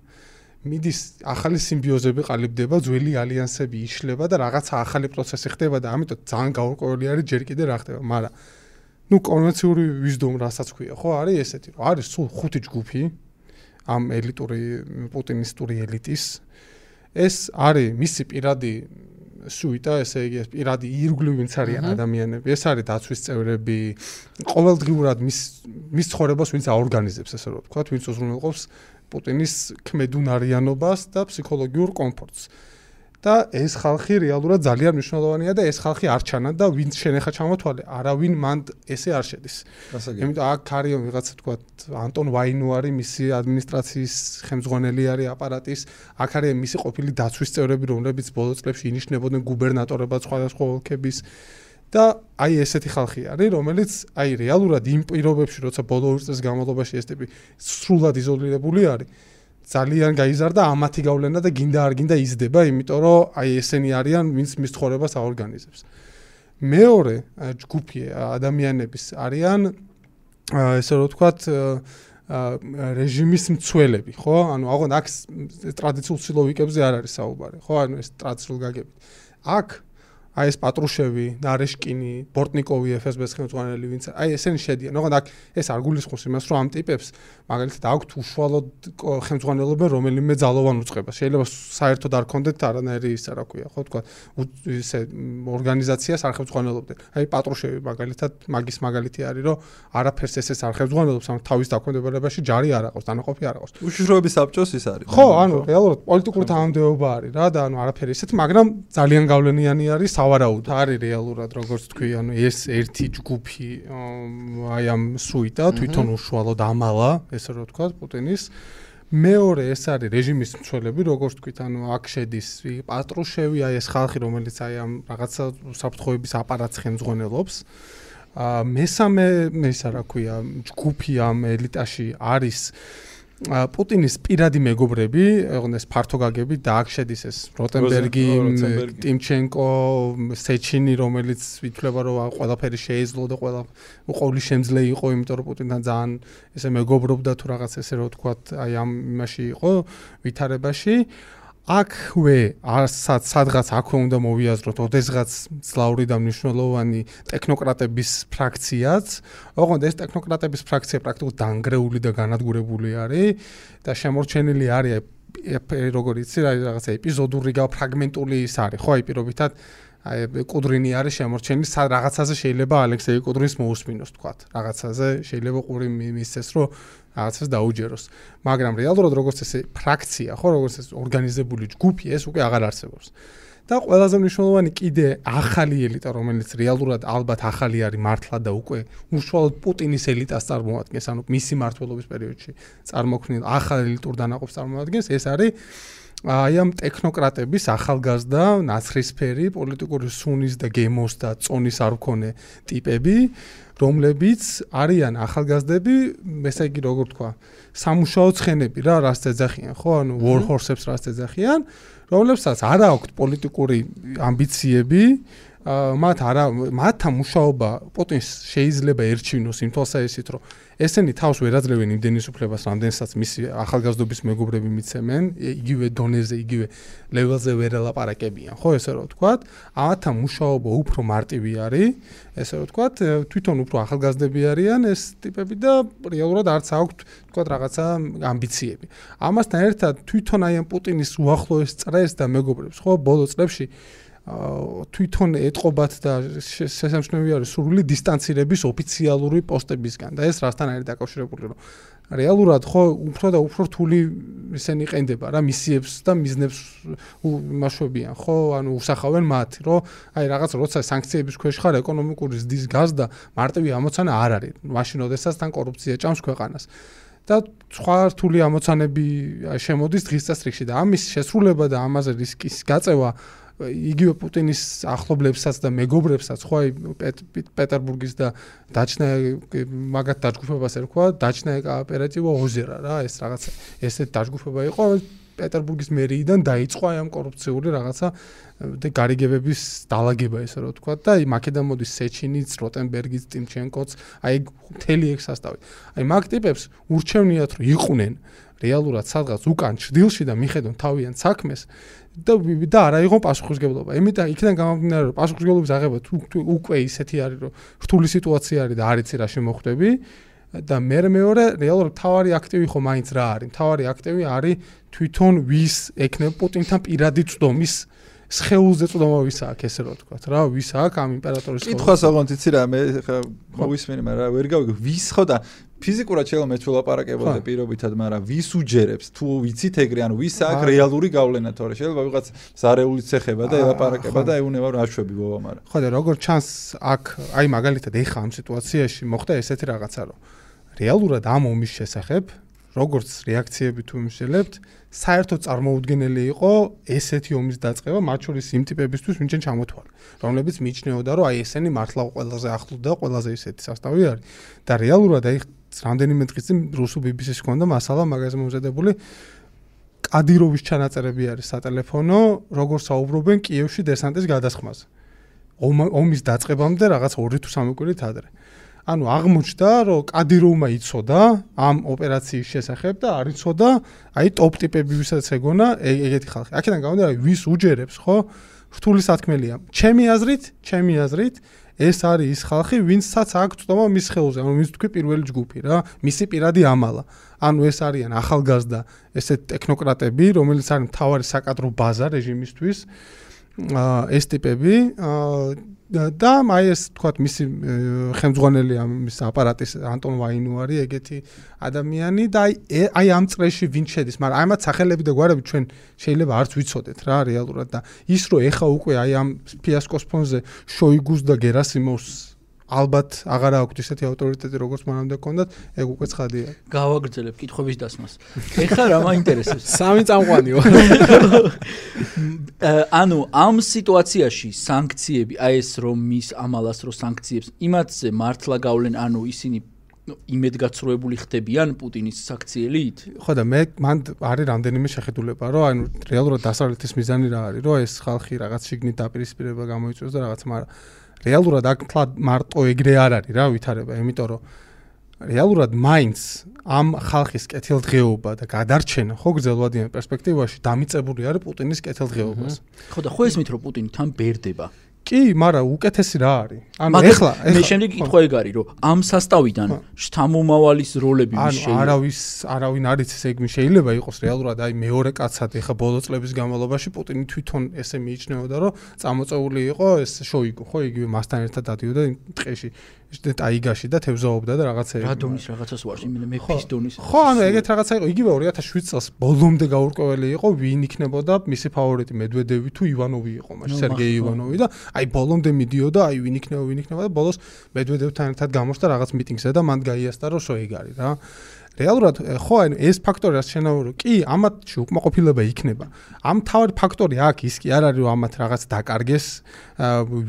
მიდის ახალი სიმბიოზები ყალიბდება, ძველი ალიანსები იშლება და რაღაცა ახალი პროცესი ხდება და ამიტომ ძალიან გაურკვეველი არის ჯერ კიდე რა ხდება, მაგრამ ნუ კონვენციური ვიზდომ რასაც ქვია, ხო, არის ესეთი, რომ არის სულ ხუთი ჯგუფი ამ ელიტური პუტინისტური ელიტის. ეს არის მისი პირადი სუიტა, ესე იგი, ეს პირადი ირგვლივ ვინც არიან ადამიანები, ეს არის დაცვის წევრები, ყოველდღიურად მის მის ცხოვრებას ვინც აორგანიზებს, ესე რომ ვთქვათ, ვინც უზრუნველყოფს პუტინის ქმედუნარიანობას და ფსიქოლოგიურ კომფორტს. და ეს ხალხი რეალურად ძალიან მნიშვნელოვანია და ეს ხალხი არ ჩანა და ვინც შენახა ჩამოთვალე, არავინ მან ესე არ შედის. იმიტომ აქ არის ვიღაცა თქვა ანტონ ვაინო არის მისი ადმინისტრაციის ხელმძღვანელი არის აპარატის, აქ არის მისი ყოფილი დაცვის წევრები, რომლებიც ბოლო წლებში ინიშნებოდნენ გუბერნატორებად სხვადასხვა ოლქების და აი ესეთი ხალხი არის, რომელიც აი რეალურად იმ პირობებში, როცა ბოლო ორ წელს განმავლობაში ეს ტიპი სრულად იზოლირებული არის, ძალიან გაიზარდა ამათი გავლენა და გინდა არ გინდა იზრდება, იმიტომ რომ აი ესენი არიან, ვინც მის ცხოვრებას აორგანიზებს. მეორე ჯგუფი ადამიანების არიან ესე რომ ვთქვათ რეჟიმის მცველები, ხო? ანუ აღონ აქ ტრადიციულ სილოვიკებზე არ არის საუბარი, ხო? ანუ ეს ტრადიციულ გაგებით. აქ აი ეს პატრუშევი, ნარეშკინი, ბორტნიკოვი FSB-ს ხელმძღვანელი, ვინც აი ესენი შედიან. ოღონდ აქ ეს არ გულისხმობს იმას, რომ ამ ტიპებს მაგალითად აქვთ უშუალოდ ხელმძღვანელობა რომელიმე ძალოვან უწყებას. შეიძლება საერთოდ არ კონდეთ არანაირი ისა რა ქვია, ხო თქვა, ისე ორგანიზაციას არ ხელმძღვანელობდნენ. აი პატრუშევი მაგალითად მაგის მაგალითი არის, რომ არაფერს ესეც არ ხელმძღვანელობს, ამ თავის დაქვემდებარებაში ჯარი არ აყავს, დანაყოფი არ აყავს. უშიშროების საბჭოს ის არის. ხო, ანუ რეალურად პოლიტიკური თანამდებობა არის რა და ანუ არაფერი ისეთ, მაგრამ ძალიან გავლენიანი არის სავარაუდო არის რეალურად როგორც თქვი ანუ ეს ერთი ჯგუფი აი ამ სუიტა თვითონ უშუალოდ ამალა ესე რომ ვთქვა პუტინის. მეორე ეს არის რეჟიმის მცველები როგორც თქვით ანუ აქ შედის პატრუშევი აი ეს ხალხი რომელიც აი ამ რაღაცა საფრთხოების აპარატს ხელმძღვანელობს. ა მესამე ესა რა ქვია ჯგუფი ამ ელიტაში არის პუტინის პირადი მეგობრები, ეს ფართოგაგები და აქ შედის ეს როტენბერგი, ტიმჩენკო, სეჩინი, რომელიც ვითვლება რომ ყველაფერი შეეძლო და ყველა ყოველი შემძლე იყო, იმიტომ რომ პუტინთან ძალიან ესე მეგობრობდა თუ რაღაც ესე რო თქვა, აი ამ იმაში იყო ვითარებაში. აქვე არსაც სადღაც აქვე უნდა მოვიაზროთ ოდესღაც სლაური და მნიშვნელოვანი ტექნოკრატების ფრაქციაც. ოღონდ ეს ტექნოკრატების ფრაქცია პრაქტიკულად დანგრეული და განადგურებული არის და შემორჩენილი არის როგორ იცი რა რაღაცა ეპიზოდური და ფრაგმენტული ის არის, ხო, აი პირობითად აი კუდრინი არის შემორჩენილი, სა რაღაცაზე შეიძლება ალექსეი კუდრინის მოусმინოს თქვა. რაღაცაზე შეიძლება ყური მისცეს, რომ რაღაცას დაუჯეროს. მაგრამ რეალურად როგორც ესე ფრაქცია, ხო, როგორც ეს ორგანიზებული ჯგუფი, ეს უკვე აღარ არსებობს. და ყველაზე მნიშვნელოვანი კიდე ახალი ელიტა, რომელიც რეალურად ალბათ ახალი არის მართლა და უკვე უშუალოდ პუტინის ელიტას წარმოადგენს, ანუ მისი მართლობის პერიოდში წარმოქმნილ ახალ ელიტურ დანაყოფს წარმოადგენს, ეს არის აი ამ ტექნოკრატების ახალგაზრდა, ნაცრისფერი, პოლიტიკური სუნის და გემოს და წონის არ მქონე ტიპები, რომლებიც არიან ახალგაზრდები, ესე იგი როგორ თქვა, სამუშაო ცხენები რა, რას ეძახიან, ხო? ანუ war horse-ებს რას ეძახიან, რომლებსაც არ აქვთ პოლიტიკური ამბიციები, მათ არა მათთან მუშაობა პოტენს შეიძლება ერჩინოს იმ თვალსაჩინო რომ ესენი თავს ვერ აძლევენ იმდენის უფლებას რამდენსაც მისი ახალგაზრდობის მეგობრები მიცემენ იგივე დონეზე იგივე ლეველზე ვერ ელაპარაკებიან. ხო ესე რომ ვთქვათ ამათთან მუშაობა უფრო მარტივი არის ესე რომ ვთქვათ თვითონ უფრო ახალგაზრდები არიან ეს ტიპები და რეალურად არც აქვთ ვთქვათ რაღაცა ამბიციები. ამასთან ერთად თვითონ აი ამ პუტინის უახლოეს წრეს და მეგობრებს ხო ბოლო წლებში თვითონ ეთყობათ და შესამჩნევი არის სრული დისტანცირების ოფიციალური პოსტებისგან და ეს რასთან არის დაკავშირებული რომ რეალურად ხო უფრო და უფრო რთული ისენი ყენდება რა მისიებს და მიზნებს მასშობიან ხო? ანუ უსახავენ მათ რომ აი რაღაც როცა სანქციების ქვეშ ხარ ეკონომიკური ზრდის გაზდა მარტივი ამოცანა არ არის. მაშინ ოდესაც თან კორუფცია ჭამს ქვეყანას. და სხვა რთული ამოცანები შემოდის დღის წესრიგში და ამის შესრულება და ამაზე რისკის გაწევა იგივე პუტინის ახლობლებსაც და მეგობრებსაც ხო აი პეტერბურგის და დაჩნა მაგათ დაჯგუფებას ერქვა დაჩნა ოპერატივა ოზერა რა ეს რაღაცა ესეთ დაჯგუფება იყო პეტერბურგის მერიიდან დაიწყო აი ამ კორუფციული რაღაცა და გარიგებების დაალაგება ესე რომ ვთქვა და აი მაკედან მოდის სეჩინიც, როტენბერგიც, ტიმჩენკოც, აი მთელი ეგ სასტავი. აი მაგ ტიპებს ურჩევნიათ რომ იყვნენ რეალურად სადღაც უკან ჭდილში და მიხედონ თავიანთ საქმეს და და არა იყო პასუხისგებლობა. იმიტომ იქიდან გამომდინარე რომ პასუხისგებლობის აღება უკვე ისეთი არის რომ რთული სიტუაცია არის და არ იცი რა შემოხვდები და მე მეორე რეალურად თავარი აქტივი ხო მაინც რა არის? თავარი აქტივი არის თვითონ ვის ეკნებ პუტინთან პირადი წდომის სხეულზე წდომა ვის აქვს ესე რომ ვთქვა რა ვის აქვს ამ იმპერატორის კითხვა საღონთ იცი რა მე ხა მოვისმენი მაგრამ ვერ გავიგე ვის ხო და ფიზიკურად შეიძლება მეც ვილაპარაკებოდე ხო. პირობითად, მაგრამ ვის უჯერებს? თუ ვიცით ეგრე, ანუ ვის აქვს რეალური გავლენა თორე შეიძლება ვიღაც ზარეულიც ეხება და ელაპარაკება და ეუნება რაშვები ბოვა, მაგრამ. ხო და როგორ ჩანს აქ აი მაგალითად ეხა ამ სიტუაციაში მოხდა ესეთი რაღაცა რომ რეალურად ამ ომის შესახებ როგორც რეაქციები თუ იმშელებთ საერთოდ წარმოუდგენელი იყო ესეთი ომის დაწყება მათ შორის იმ ტიპებისთვის ვინჩენ ჩამოთვალე რომლებიც მიიჩნეოდა რომ აი ესენი მართლა ყველაზე ახლო და ყველაზე ისეთი სასტავი არის. და რეალურად აი რამდენიმე დღის წინ რუსულ BBC-ს ჰქონდა მასალა მაგაზე მომზადებული კადიროვის ჩანაწერები არის სატელეფონო როგორ საუბრობენ კიევში დესანტის გადასხმაზე ომ- ომის დაწყებამდე რაღაც 2 თუ 3 კვირით ადრე. ანუ აღმოჩნდა, რომ კადიროვმა იცოდა ამ ოპერაციის შესახებ და არ იცოდა აი ტოპ ტიპები ვისაც ეგონა ეგ- ეგეთი ხალხი. აქედან გამომდინარე, ვის უჯერებს, ხო? რთული სათქმელია. ჩემი აზრით, ჩემი აზრით ეს არის ის ხალხი, ვინცაც აქვს თქმა მის ხელზე, ანუ ვინც თქვი პირველი ჯგუფი რა, მისი პირადი ამალა. ანუ ეს არიან ახალგაზრდა ესეთ ტექნოკრატები, რომელიც არის მთავარი საკადრო ბაზა რეჟიმისთვის. ეს ტიპები და- აი ეს თქვათ მისი ხელმძღვანელი ამის აპარატის ანტონ ვაინუ არის ეგეთი ადამიანი და აი აი ამ წრეში ვინ შედის, მაგრამ აი მათ სახელები და გვარები ჩვენ შეიძლება არც ვიცოდეთ რა რეალურად და ის რომ ეხა უკვე აი ამ ფიასკოს ფონზე შოიგუს და გერასიმოვს ალბათ აღარ აქვს ისეთი ავტორიტეტი როგორც მანამდე ჰქონდათ, ეგ უკვე ცხადია. გავაგრძელებ კითხების დასმას. ეხლა რა მაინტერესებს? სამი წამყვანიო. ანუ ამ სიტუაციაში სანქციები, აი ეს რომ მის ამალას რო სანქციებს იმათზე მართლა გავლენ, ანუ ისინი იმედგაცრუებული ხდებიან პუტინის საქციელით? ხო და მე მან არის რამდენიმე შეხედულება, რომ ანუ რეალურად დასავლეთის მიზანი რა არის, რომ ეს ხალხი რაღაც შიგნით დაპირისპირება გამოიწვევს და რაღაც, მაგრამ რეალურად აქ მარტო ეგრე არ არის რა ვითარება, იმიტომ რომ რეალურად მაინც ამ ხალხის კეთილდღეობა და გადარჩენა ხო გრძელვადიან პერსპექტივაში დამიწებული არის პუტინის კეთილდღეობას. ხო და ხო ესმით რომ პუტინი თან ბერდება. კი, მაგრამ უკეთესი რა არის? ანუ ეხლა მე შემდეგი კითხვა ეგ არის რომ ამ ხო. შთამომავალის როლები ვის ანუ შეიძლება არავის არავინ არ იცის ეგ შეიძლება იყოს რეალურად აი მეორე კაცად ეხა ბოლო წლების განმავლობაში პუტინი თვითონ ესე მიიჩნეოდა რომ წამოწეული იყო ეს შოიგუ ხო იგივე მასთან ერთად დადიოდა ტყეში ტაიგაში და თევზაობდა და რაღაცა რა დონის რაღაცას ვარ იმენა მე ფის დონის. ხო ანუ ეგეთ რაღაცა იყო იგივე 2007 წელს ბოლომდე გაურკვეველი იყო ვინ იქნებოდა მისი ფავორიტი მედვედევი თუ ივანოვი იყო მაშინ სერგეი ივანოვი და აი ბოლომდე მიდიოდა აი ვინ იქნება ვინ იქნება და ბოლოს მედვედევთან ერთად გამოსდა რაღაც მიტინგზე და მან გაიასტა რომ შოიგ არის რა რეალურად ხო ანუ ეს ფაქტორი რაც შენაურო კი ამათში უკმაყოფილება იქნება. ამ თავი ფაქტორი აქ ის კი არ არის რომ ამათ რაღაც დაკარგეს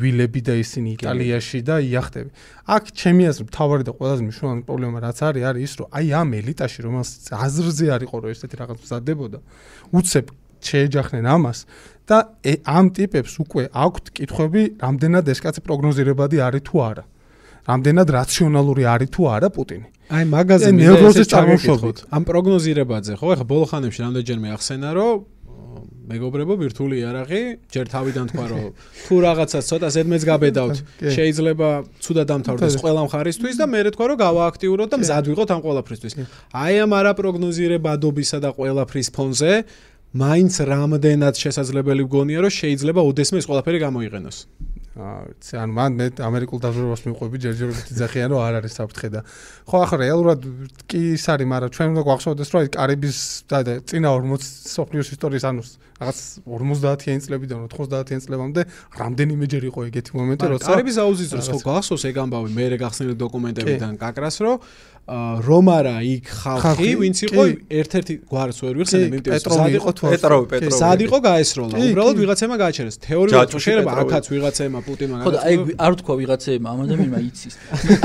ვილები და ისინი იტალიაში და იახტები. აქ ჩემი აზრით თავარი და ყველაზე მნიშვნელოვანი პრობლემა რაც არის არის ის რომ აი ამ ელიტაში რომელსაც აზრზე არ იყო რომ ესეთი რაღაც მზადდებოდა უცებ შეეჯახნენ ამას და ამ ტიპებს უკვე აქვთ კითხვები რამდენად ეს კაცი პროგნოზირებადი არის თუ არა რამდენად რაციონალური არის თუ არა პუტინი? აი მაგაზე მე ჩაგეკითხოთ. წარმოშობით. ამ პროგნოზირებაზე ხო ეხა ბოლო ხანებში რამდენჯერმე ახსენა რომ მეგობრებო ვირტუალი იარაღი ჯერ თავიდან თქვა რომ თუ რაღაცა ცოტა ზედმეც გაბედავთ შეიძლება ცუდა დამთავრდეს ყველა მხარისთვის და მე თქვა რომ გავააქტიუროთ და მზად ვიყოთ ამ ყველაფრისთვის. აი ამ არაპროგნოზირებადობისა და ყველაფრის ფონზე მაინც რამდენად შესაძლებელი გგონია რომ შეიძლება ოდესმე ეს ყველაფერი გამოიყენოს აა ანუ მან მე ამერიკულ დაზვერვას მიყვები ჯერჯერობით იძახიან რომ არ არის საფრთხე და ხო ახლა რეალურად კი ის არის მაგრამ ჩვენ უნდა გვახსოვდეს რომ აი კარიბის და წინა 40 სოფლიოს ისტორიის ანუ რაღაც 50-იანი წლებიდან 90-იანი წლებამდე რამდენიმეჯერ იყო ეგეთი მომენტი როცა კარიბის აუზის დროს ხო გახსოვს ეგ ამბავი მე გახსნილი დოკუმენტებიდან კაკრას რომ რომ არა იქ ხალხი ვინც იყო ერთ-ერთი გვარს ვერ ვიხსენებ იმ ტიპის პეტროვი იყო თუ პეტროვი, პეტროვი. სად იყო გაესროლა უბრალოდ ვიღაცემა გააჩერეს. თეორიულად შეიძლება აქაც ვიღაცემა პუტინმა ხო და აი არ თქვა ვიღაცეებმა ამ ადამიანმა იცის.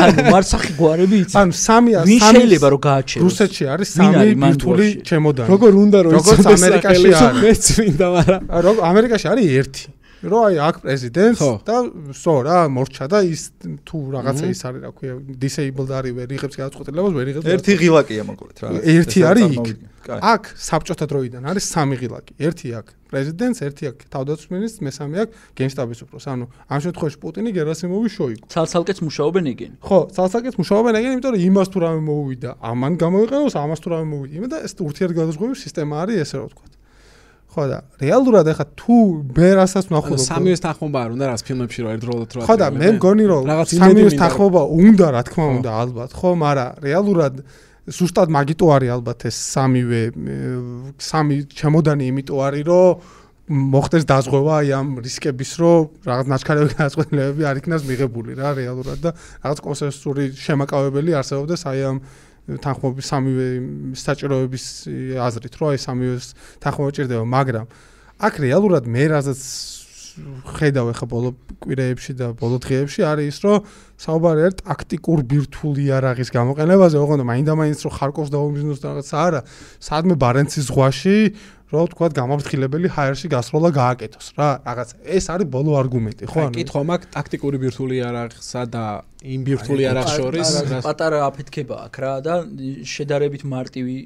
ანუ მარცხი გვარები იცის. ანუ სამი ვინ სამი შეიძლება რომ გააჩეროს? რუსეთში არის ვინ სამი არის მან ვირტუალი გვარში? ჩემოდანი? როგორ უნდა რომ როგორც იცოდეს ამერიკაში არის. მეც მინდა მაგრამ ა, რო ამერიკაში არის ერთი რო აი აქ პრეზიდენტს და სო რა მორჩა და ის თუ რაღაცა ის არის რა ქვია disabled არის ვერ იღებს გადაწყვეტილებას ვერ იღებს ერთი ღილაკია მოკლედ რა. ერთი არის იქ. აქ საბჭოთა დროიდან არის სამი ღილაკი. ერთი აქ პრეზიდენტს ერთი აქ თავდაცვის მინისტრს მესამე აქ გენშტაბის უფროს. ანუ ამ შემთხვევაში პუტინი გერასიმოვი შოიგუ ცალცალკეც მუშაობენ ეგენ ხო ცალსაკეთ მუშაობენ ეგენ იმიტომ რომ იმას თუ რამე მოუვიდა ამან გამოიყენოს ამას თუ რამე მოუვიდა იმედა ეს ურთიერთგადაზღვის სისტემა არის ესე რა ვთქვა ხო და რეალურად ეხა თუ მე რასაც ვნახულობ სამივეს თანხმობა არ უნდა რას ფილმებში რო ერთდროულად რო ხო და მე მგონი რომ სამივეს თანხმობა უნდა რა თქმა უნდა ალბათ. ხო მაგრამ რეალურად ზუსტად მაგიტო არის ალბათ ეს სამივე სამი ჩემოდანი იმიტომ არის რომ მოხდეს დაზღვევა აი ამ რისკების რომ რაღაც ნაჩქარევი განაცხადებები არ იქნას მიღებული რა რეალურად და რაღაც კონსენსუსური შემაკავებელი არსებობდეს აი ამ თანხმობის სამივე საჭიროების აზრით რომ აი სამივეს თანხმობა ჭირდება მაგრამ აქ რეალურად მე რასაც ხედავ ახლა ბოლო კვირეებში და ბოლო დღეებში არის ის რომ საუბარი არის ტაქტიკურ ბირთვული იარაღის გამოყენებაზე, ოღონდ მაინდა-მაინც რომ ხარკოვს დაუმიზნოს და რაღაცა არა, სადმე ბარენცის ზღვაში რომ თქვა გამაფრთხილებელი ჰაერში გასროლა გააკეთოს რა, რაღაც ეს არის ბოლო არგუმენტი, ხო? ხო, კითხვა მაქვს ტაქტიკური ბირთვული იარაღსა და იმ ბირთვული აი, იარაღს შორის პატარა- აფეთქება აქვს რა და შედარებით მარტივი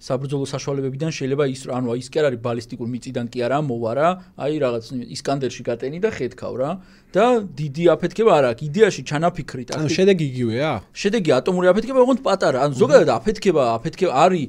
საბრძოლო საშუალებებიდან შეიძლება ის ანუ ის კი არ არის ბალისტიკურ მიწიდან კი არა მოვარა, აი რაღაც ისკანდერში გატენი და ხეთქავ რა და დიდი აფეთქება არ აქვს. იდეაში ჩანაფიქრი ტაქტიკა. ანუ შედეგი იგივეა? შედეგი ატომური აფეთქება ოღონდ პატარა, ანუ ზოგადად აფეთქება, აფეთქება არის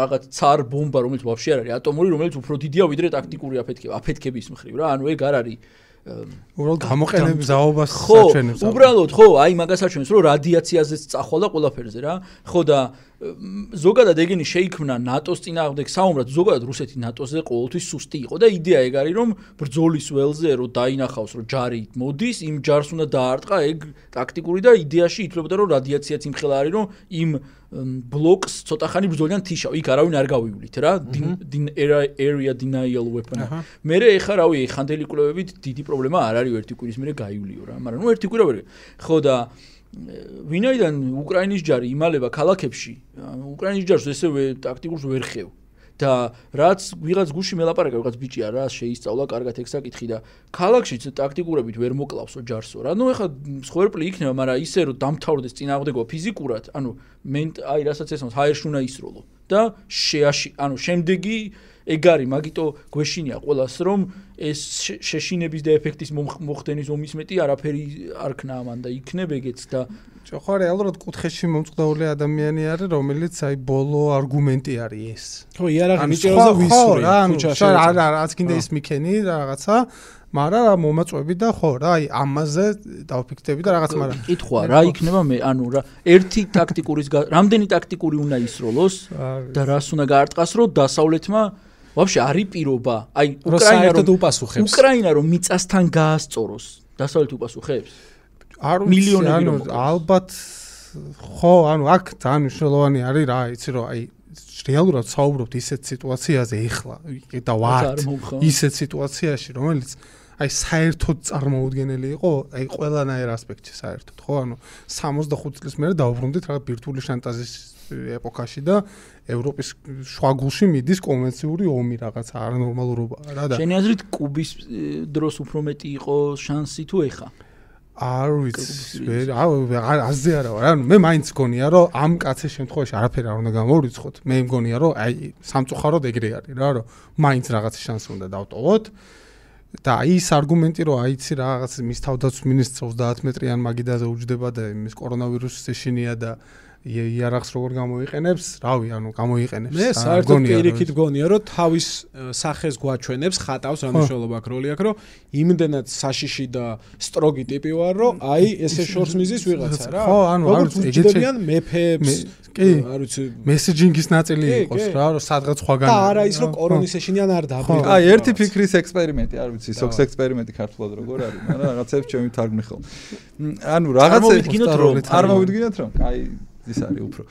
რაღაც ცარ ბომბა, რომელიც ვაფშე არ არის ატომური, რომელიც უფრო დიდია ვიდრე ტაქტიკური აფეთქება, აფეთქების მხრივ რა, ანუ ეგ არ არის უბრალოდ გამოყენებს ზაობას საჩვენებს. ხო, უბრალოდ ხო, აი მაგას აჩვენებს, რომ რადიაციაზეც წახვალა ყველაფერზე რა. ხო და ზოგადად ეგენი შეიქმნა ნატოს წინააღმდეგ საუბრად, ზოგადად რუსეთი ნატოზე ყოველთვის სუსტი იყო და იდეა ეგ არის, რომ ბრძოლის ველზე რომ დაინახავს, რომ ჯარი მოდის, იმ ჯარს უნდა დაარტყა ეგ ტაქტიკური და იდეაში ითვლებოდა, რომ რადიაციაც იმხელა არის, რომ იმ ბლოკს ცოტა ხანი ბრძოლიდან თიშავ. იქ არავინ არ გავივლით რა. din area denial weapon. მე ეხა რავი ხანდელი კვლევებით დიდი პრობლემა არ არის ერთი კვირის მერე გაივლიო რა მაგრამ ნუ ერთი კვირა ვერ ხო და ვინაიდან უკრაინის ჯარი იმალება ქალაქებში უკრაინის ჯარს ესევე ტაქტიკურს ვერ ხევ. და რაც ვიღაც გუში მელაპარაკა ვიღაც ბიჭია რა შეისწავლა კარგად ეგ საკითხი და ქალაქშიც ტაქტიკურებით ვერ მოკლავსო ჯარსო რა. ნუ ეხა სხვერპლი იქნება მაგრამ ისე რომ დამთავრდეს წინააღმდეგობა ფიზიკურად ანუ მე აი რასაც ესმის ჰაერში უნდა ისროლო და შეაში ანუ შემდეგი ეგ არის მაგიტო გვეშინია ყოველას რომ ეს შე- შეშინების და ეფექტის მომხ- მოხდენის ომის მეტი არაფერი არ ქნა ამან და იქნებ ეგეც და ხო რეალურად კუთხეში მომწყდაული ადამიანი არის, რომელიც აი ბოლო არგუმენტი არის ეს. ხო, იარაღი და სხვა- ხო, რა, ქუჩაში ეწევ. არ რაც კიდე ის მიქენი და რაღაცა, მაგრამ რა მომაწვევი და ხო, რა, აი ამაზე დავფიქრდები და რაღაც, მაგრამ კითხვა რა იქნება მე ანუ რა ერთი ტაქტიკურის რამდენი ტაქტიკური უნდა ისროლოს და რას უნდა გაარტყას რომ დასავლეთმა ვაფშე არის პირობა აი უკრაინა რომ უპასუხებს. უკრაინა რომ მიწასთან გაასწოროს დასავლეთ უპასუხებს არ მილიონები ანუ ალბათ ხო, ანუ აქ ძალიან მნიშვნელოვანი არის რა, იცი რომ აი რეალურად საუბრობთ ისეთ სიტუაციაზე ეხლა და ვართ ისეთ სიტუაციაში, რომელიც აი საერთოდ წარმოუდგენელი იყო, აი ყველანაირ ასპექტში საერთოდ, ხო? ანუ 65 წლის მერე დაუბრუნდით რა ბირთვული შანტაჟის ეპოქაში და ევროპის შუაგულში მიდის კონვენციური ომი რაღაცა არანორმალურობა რა და შენი აზრით კუბის დროს უფრო მეტი იყო შანსი თუ ეხა არ ვიცი, ვერ აზე არა ვარ. ანუ მე მაინც გონია რომ ამ კაცის შემთხვევაში არაფერი არ უნდა გამორიცხოთ. მე მგონია რომ აი სამწუხაროდ ეგრე არის რა, რომ მაინც რაღაც შანსი უნდა დავტოვოთ. და ის არგუმენტი რომ აიცი რაღაც მის თავდაცვის მინისტრს 30 მეტრიან მაგიდაზე უჯდება და იმის კორონავირუსის ეშინია და იარაღს როგორ გამოიყენებს, რავი, ანუ გამოიყენებს. მე საერთოდ პირიქით გონია რომ თავის სახეს გვაჩვენებს ხატავს რა მნიშვნელობა აქვს როლი აქვს რომ იმდენად საშიში და სტროგი ტიპი ვარ რომ აი ესე შორს მიზის ვიღაცა რა. ხო, ანუ, არ უჯდებიან მეფეებს მე- კი. არ ვიცი. მესეჯინგის ნაწილი იყოს რა, რომ სადღაც სხვაგან და არა ის რომ კორონის ეშინიან არ დაბრუნდა აი ერთი ფიქრის ექსპერიმენტი, არ ვიცი, სოქს ექსპერიმენტი ქართულად როგორ არის, მაგრამ რაღაცებს ჩემი თარგმნი ხელ. ანუ რაღაცები წარმოვიდგინოთ, რომ არ მოვიდგინოთ რომ აი ის არის უფრო.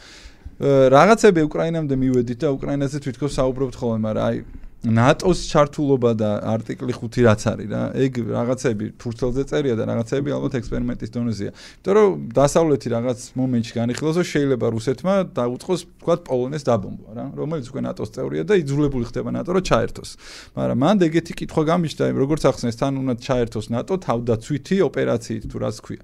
რაღაცები უკრაინამდე მივედით და უკრაინაზე თვითონ საუბრობთ ხოლმე, მაგრამ აი ნატოს ჩართულობა და არტიკლი 5 რაც არის რა, ეგ რაღაცები ფურცელზე წერია და რაღაცები ალბათ ექსპერიმენტის დონეზეა. იმიტომ რომ დასავლეთი რაღაც მომენტში განიხილოს, რომ შეიძლება რუსეთმა დაუწყოს, თქვათ, პოლონეს დაბომბვა რა, რომელიც უკვე ნატოს წევრია და იძულებული ხდება ნატო რომ ჩაერთოს. მაგრამ მან ეგეთი კითხვა გამიჩნდა, როგორც ახსნეს, თან უნდა ჩაერთოს ნატო თავდაცვითი ოპერაციით თუ რაც ქვია.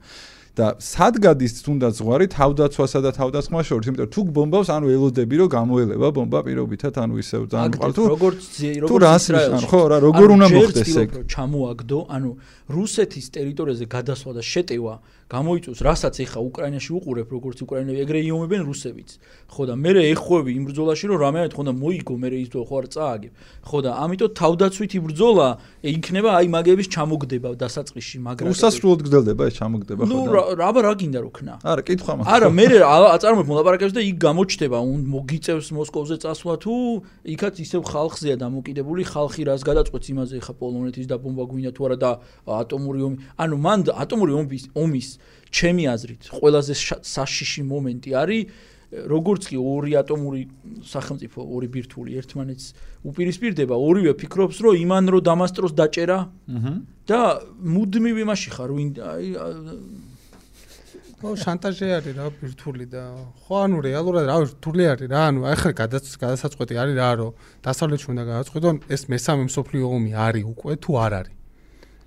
და სად გადის თუნდაც ზღვარი თავდაცვასა და თავდასხმას შორის, იმიტომ რომ თუ ბომბავს, ანუ ელოდები რომ გამოელება ბომბა პირობითად, ანუ ისევ ძალიან მყარ თუ როგორც როგორც რას ნიშნავს, ხო რა, როგორ უნდა მოხდეს ეგ? ჩამოაგდო, ანუ რუსეთის ტერიტორიაზე გადასვლა და შეტევა გამოიწვევს, რასაც ეხა უკრაინაში უყურებ, როგორც უკრაინები, ეგრე იომებენ რუსებიც. ხო და მე ეხხვევი იმ ბრძოლაში, რომ რამე ხო და მოიგო, მე ის ხო არ წააგებ. ხო და ამიტომ თავდაცვითი ბრძოლა იქნება აი მაგების ჩამოგდება დასაწყისში, მაგრამ უსასრულოდ გრძელდება ეს ჩამოგდება ხო და. ნუ რა რა გინდა რო ქნა? არა, კითხვა მაქვს. არა, მე აწარმოებ მოლაპარაკებს და იქ გამოჩდება, მოგიწევს მოსკოვზე წასვლა თუ იქაც ისევ ხალხზეა დამოკიდებული, ხალხი რას გადაწყვეტს იმაზე, ხა პოლონეთის დაბომბვა გვინდა თუ არა და ატომური ომი. ანუ მან ატომური ომის ომის ჩემი აზრით ყველაზე საშიში მომენტი არის როგორც კი ორი ატომური სახელმწიფო ორი ბირთვული ერთმანეთს უპირისპირდება ორივე ფიქრობს რომ იმან რო დამასტროს დაჭერა და მუდმივ იმაში ხარ ვინ აი ო შანტაჟი არის რა ბირთვული და ხო ანუ რეალურად რა რთული არის რა ანუ ახლა გადასაწყვეტი არის რა რომ დასავლეთში უნდა გადაწყვეტონ ეს მესამე მსოფლიო ომი არის უკვე თუ არ არის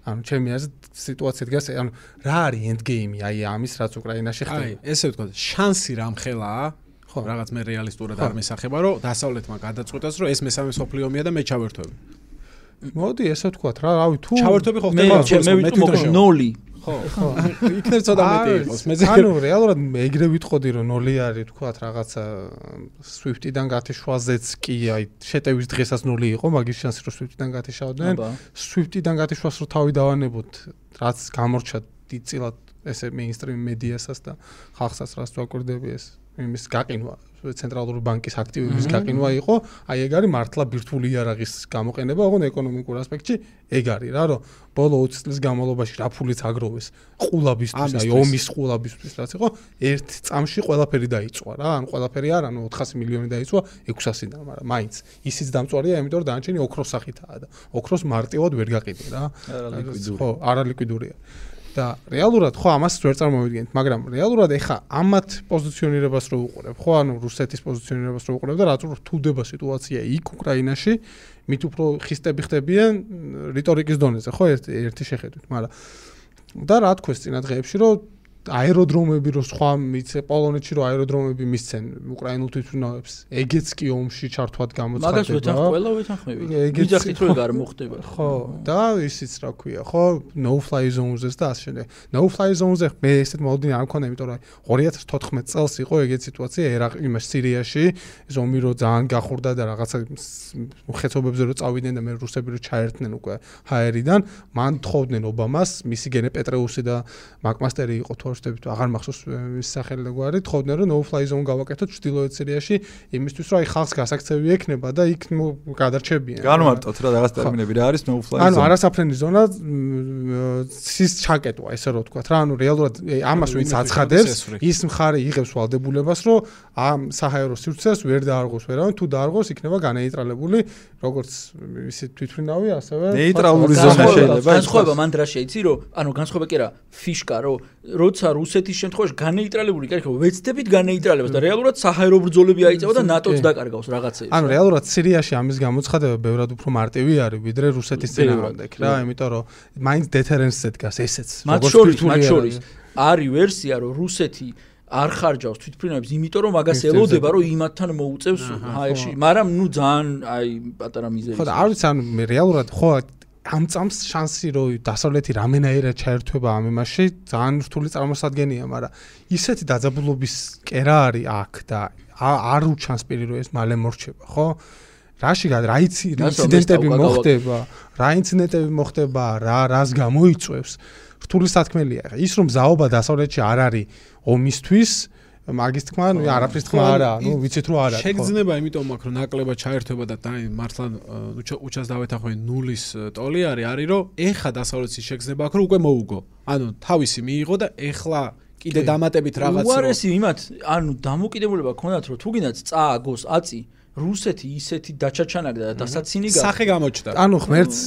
ანუ ჩემი აზრით სიტუაცია დგას ანუ რა არის end game-ი აი ამის რაც უკრაინაში ხდება? აი ესე ვთქვა შანსი რამხელაა ხო. რაღაც მე რეალისტურად არ მესახება რომ დასავლეთმა გადაწყვეტას რომ ეს მესამე სოფლიო ომია და მე ჩავერთვები მოდი ესე ვთქვა რა რავი თუ ჩავერთვები ხო ხდება მე მე ვიტყვი ნოლი ხო ხო. იქნებ ცოტა მეტი იყოს მე ანუ რეალურად ეგრე ვიტყოდი რომ ნოლი არის თქვა რაღაცა Swift-დან გათიშვაზეც კი აი შეტევის დღესაც ნოლი იყო მაგის შანსი რომ Swift-დან გათიშავდნენ. Swift-დან გათიშვას რომ თავი დავანებოთ რაც გამორჩა დიდწილად ესე მეინსტრიმ მედიასაც და ხალხსაც რაც ვაკვირდები ეს იმის გაყინვა ცენტრალური ბანკის აქტივების გაყინვა იყო, აი ეგ არის მართლა ბირთვული იარაღის გამოყენება, ოღონდ ეკონომიკურ ასპექტში ეგ არის რა, რომ ბოლო 20 წლის განმავლობაში რა ფულიც აგროვეს? ყულაბისთვის, აი ომის ყულაბისთვის რაც იყო, ერთ წამში ყველაფერი დაიწვა რა, ან ყველაფერი არ, ანუ 400 მილიონი დაიწვა 600-დან, მაგრამ მაინც. ისიც დამწვარია, იმიტომ რომ დანარჩენი ოქროს სახითაა და ოქროს მარტივად ვერ გაყიდი რა. ხო, არალიკვიდურია. და რეალურად ხო ამას ვერ წარმოვიდგენთ, მაგრამ რეალურად ეხა ამათ პოზიციონირებას რო უყურებ, ხო ანუ რუსეთის პოზიციონირებას რო უყურებ და რაც რთულდება სიტუაცია იქ უკრაინაში, მით უფრო ხისტები ხდებიან რიტორიკის დონეზე, ხო ერთი შეხედვით, მაგრამ და რა თქოს წინა დღეებში რომ აეროდრომები რო სხვა მიცე პოლონეთში რო აეროდრომები მისცენ უკრაინულ თვითმფრინავებს ეგეც კი ომში ჩართვად გამოცხადდება. მაგას ვეთანხმ ყველა ვეთანხმები ვიძახით რომ არ მოხდება. ხო და ისიც რა ქვია ხო no fly zones-ს და ასე შემდეგ. no fly zones-ზე მე ესეთ მოლოდინი არ მქონდა იმიტომ რომ 2014 წელს იყო ეგეთ სიტუაცია ერაყ იმას სირიაში. ეს ომი რო ძალიან გახურდა და რაღაცა ხეცობებზე რო წავიდნენ და მე რუსები რო ჩაერთნენ უკვე ჰაერიდან მან თხოვდნენ ობამას მისი გენე პეტრეუსი და მაკმასტერი იყო თუ ვაჟდებით აღარ მახსოვს ის სახელი და გვარი. თხოვდნენ რომ no fly zone გავაკეთოთ ჩtildeოეთ სირიაში იმისთვის რომ აი ხალხს გასაქცევი ექნება და იქ გადარჩებიან. განმარტოთ რა რაღაც ტერმინები რა არის no fly zone? ანუ არასაფრენი ზონა სის ჩაკეტვა ესე რომ ვთქვა რა. ანუ რეალურად ამას ვინც აცხადებს ის მხარე იღებს ვალდებულებას რომ ამ საჰაერო სივრცეს ვერ დაარღოს ვერავინ თუ დაარღოს იქნება განეიტრალებული როგორც ისი თვითფრინავი ასევე ნეიტრალური ზონა შეიძლება განსხვავება მანდ რა შეიძლება რომ ანუ განსხვავება კი რა ფიშკა რომ როცა როცა რუსეთის შემთხვევაში განეიტრალებული კერქო ვეცდებით განეიტრალებას და რეალურად საჰაერო ბრძოლები აიწევა და ნატოც დაკარგავს რაღაცეებს. ანუ რეალურად სირიაში ამის გამოცხადება ბევრად უფრო მარტივი არის ვიდრე რუსეთის წინააღმდეგ რა, იმიტომ რომ მაინც დეთერენსზე დგას ესეც. მათ შორის, მათ შორის არის ვერსია რომ რუსეთი არ ხარჯავს თვითფრინავებს, იმიტომ რომ მაგას ელოდება, რომ იმათთან მოუწევს ჰაერში, მაგრამ ნუ ძალიან აი პატარა მიზეზი. ხო და არ ვიცი ანუ რეალურად ხო ამ წამს შანსი რომ დასავლეთი რამენაერად ჩაერთვება ამ იმაში ძალიან რთული წარმოსადგენია, მაგრამ ისეთი დაძაბულობის კერა არის აქ და არ უჩანს პირი რომ ეს მალე მორჩება, ხო? რაში რა ინციდენტები მოხდება, რა ინციდენტები მოხდება, რა რას გამოიწვევს? რთული სათქმელია. ის რომ ზაობა დასავლეთში არ არის ომისთვის, მაგის თქმა, ნუ არაფრის თქმა არა, ნუ ვიცით რომ არა. შეგძნება იმიტომ მაქვს რომ ნაკლება ჩაერთვება და დაი მართლა უჩას დავეთახვე ნულის ტოლი არის, არის რომ ეხა დასავლეთის შეგძნება აქვს რომ უკვე მოუგო. ანუ თავისი მიიღო და ეხლა კიდე დამატებით რაღაც უარესი იმათ, ანუ დამოკიდებულება ქონდათ რომ თუ გინდათ წააგოს აწი რუსეთი ისეთი დაჩაჩანაგდა და დასაცინი გა სახე გამოჩნდა. ანუ ღმერთს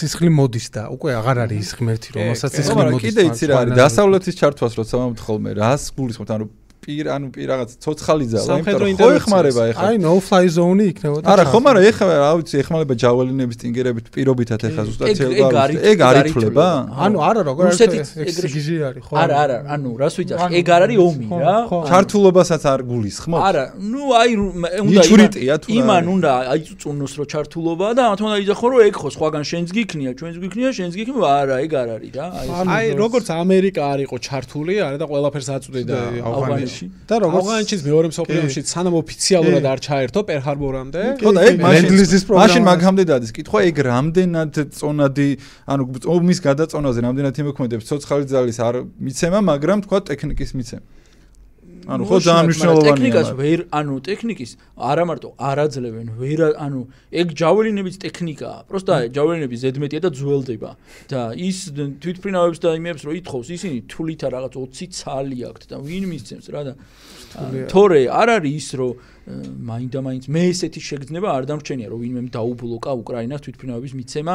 სისხლი მოდის და უკვე აღარ არის ის ღმერთი, რომელსაც სისხლი მოდის. კიდე იცი რა არის დასავლეთის ჩართვას როცა მომთხოლმე რას გულისხმობთ ანუ პირ ანუ პირ რაღაც ცოცხალი სამხედრო იმიტომ რომ ხო ეხმარება ეხლა. აი no fly zone იქნებოდა. არა, ხომ არა, ეხლა რა ვიცი, ეხმარება ჯაველინების ტინგერებით პირობითად ეხლა ზუსტად ეგ ცელბა. ეგ ეგ არ არის ითვლება? თვლება. ანუ არა როგორ არის სიგიჟე არის ხო? არა, არა, ანუ რას ანუ- ეგ არ არის ომი რა. ჩართულობასაც არ გულისხმობ? არა, ნუ აი უნდა იჩვრიტია თუ რა იმან უნდა აიწუწუნოს რომ ჩართულობაა და ამათ უნდა იძახო რომ ეგ ხო სხვაგან შენს გიქნია, ჩვენს გიქნია, შენს გიქნია, არა, ეგ არ არის რა. აი აი როგორც ამერიკა არ იყო ჩართული, არა და ყველაფერს აწვდიდა და ავღანეთში. და როგორც ავღანეთშიც მეორე მსოფლიო ომში სანამ ოფიციალურად არ ჩაერთო პერჰარბორამდე. ხო და ეგ Land-Lease-ის პროგრამა მაშინ მაგამდე დადის. კითხვა ეგ რამდენად წონადი ანუ ომის გადაწონაზე რამდენად იმოქმედებს? ცოცხალი ძალის არ მიცემა მაგრამ თქვა ტექნიკის მიცემა ანუ ხო ძალიან მნიშვნელოვანია ტექნიკას ვერ ანუ ტექნიკის არა მარტო არ აძლევენ ვერ ანუ ეგ ჯაველინების ტექნიკაა. პროსტა ჯაველინები ზედმეტია და ძველდება. და ის თვითფრინავებს და იმებს რო ითხოვს ისინი თulit რაღაც 20 ცალი აქვთ და ვინ მისცემს რა და თორე არ არის ის რომ მაინდა მაინც მე ესეთი შეგრძნება არ დამრჩენია რომ ვინმე დაუბლოკა უკრაინას თვითფრინავების მიცემა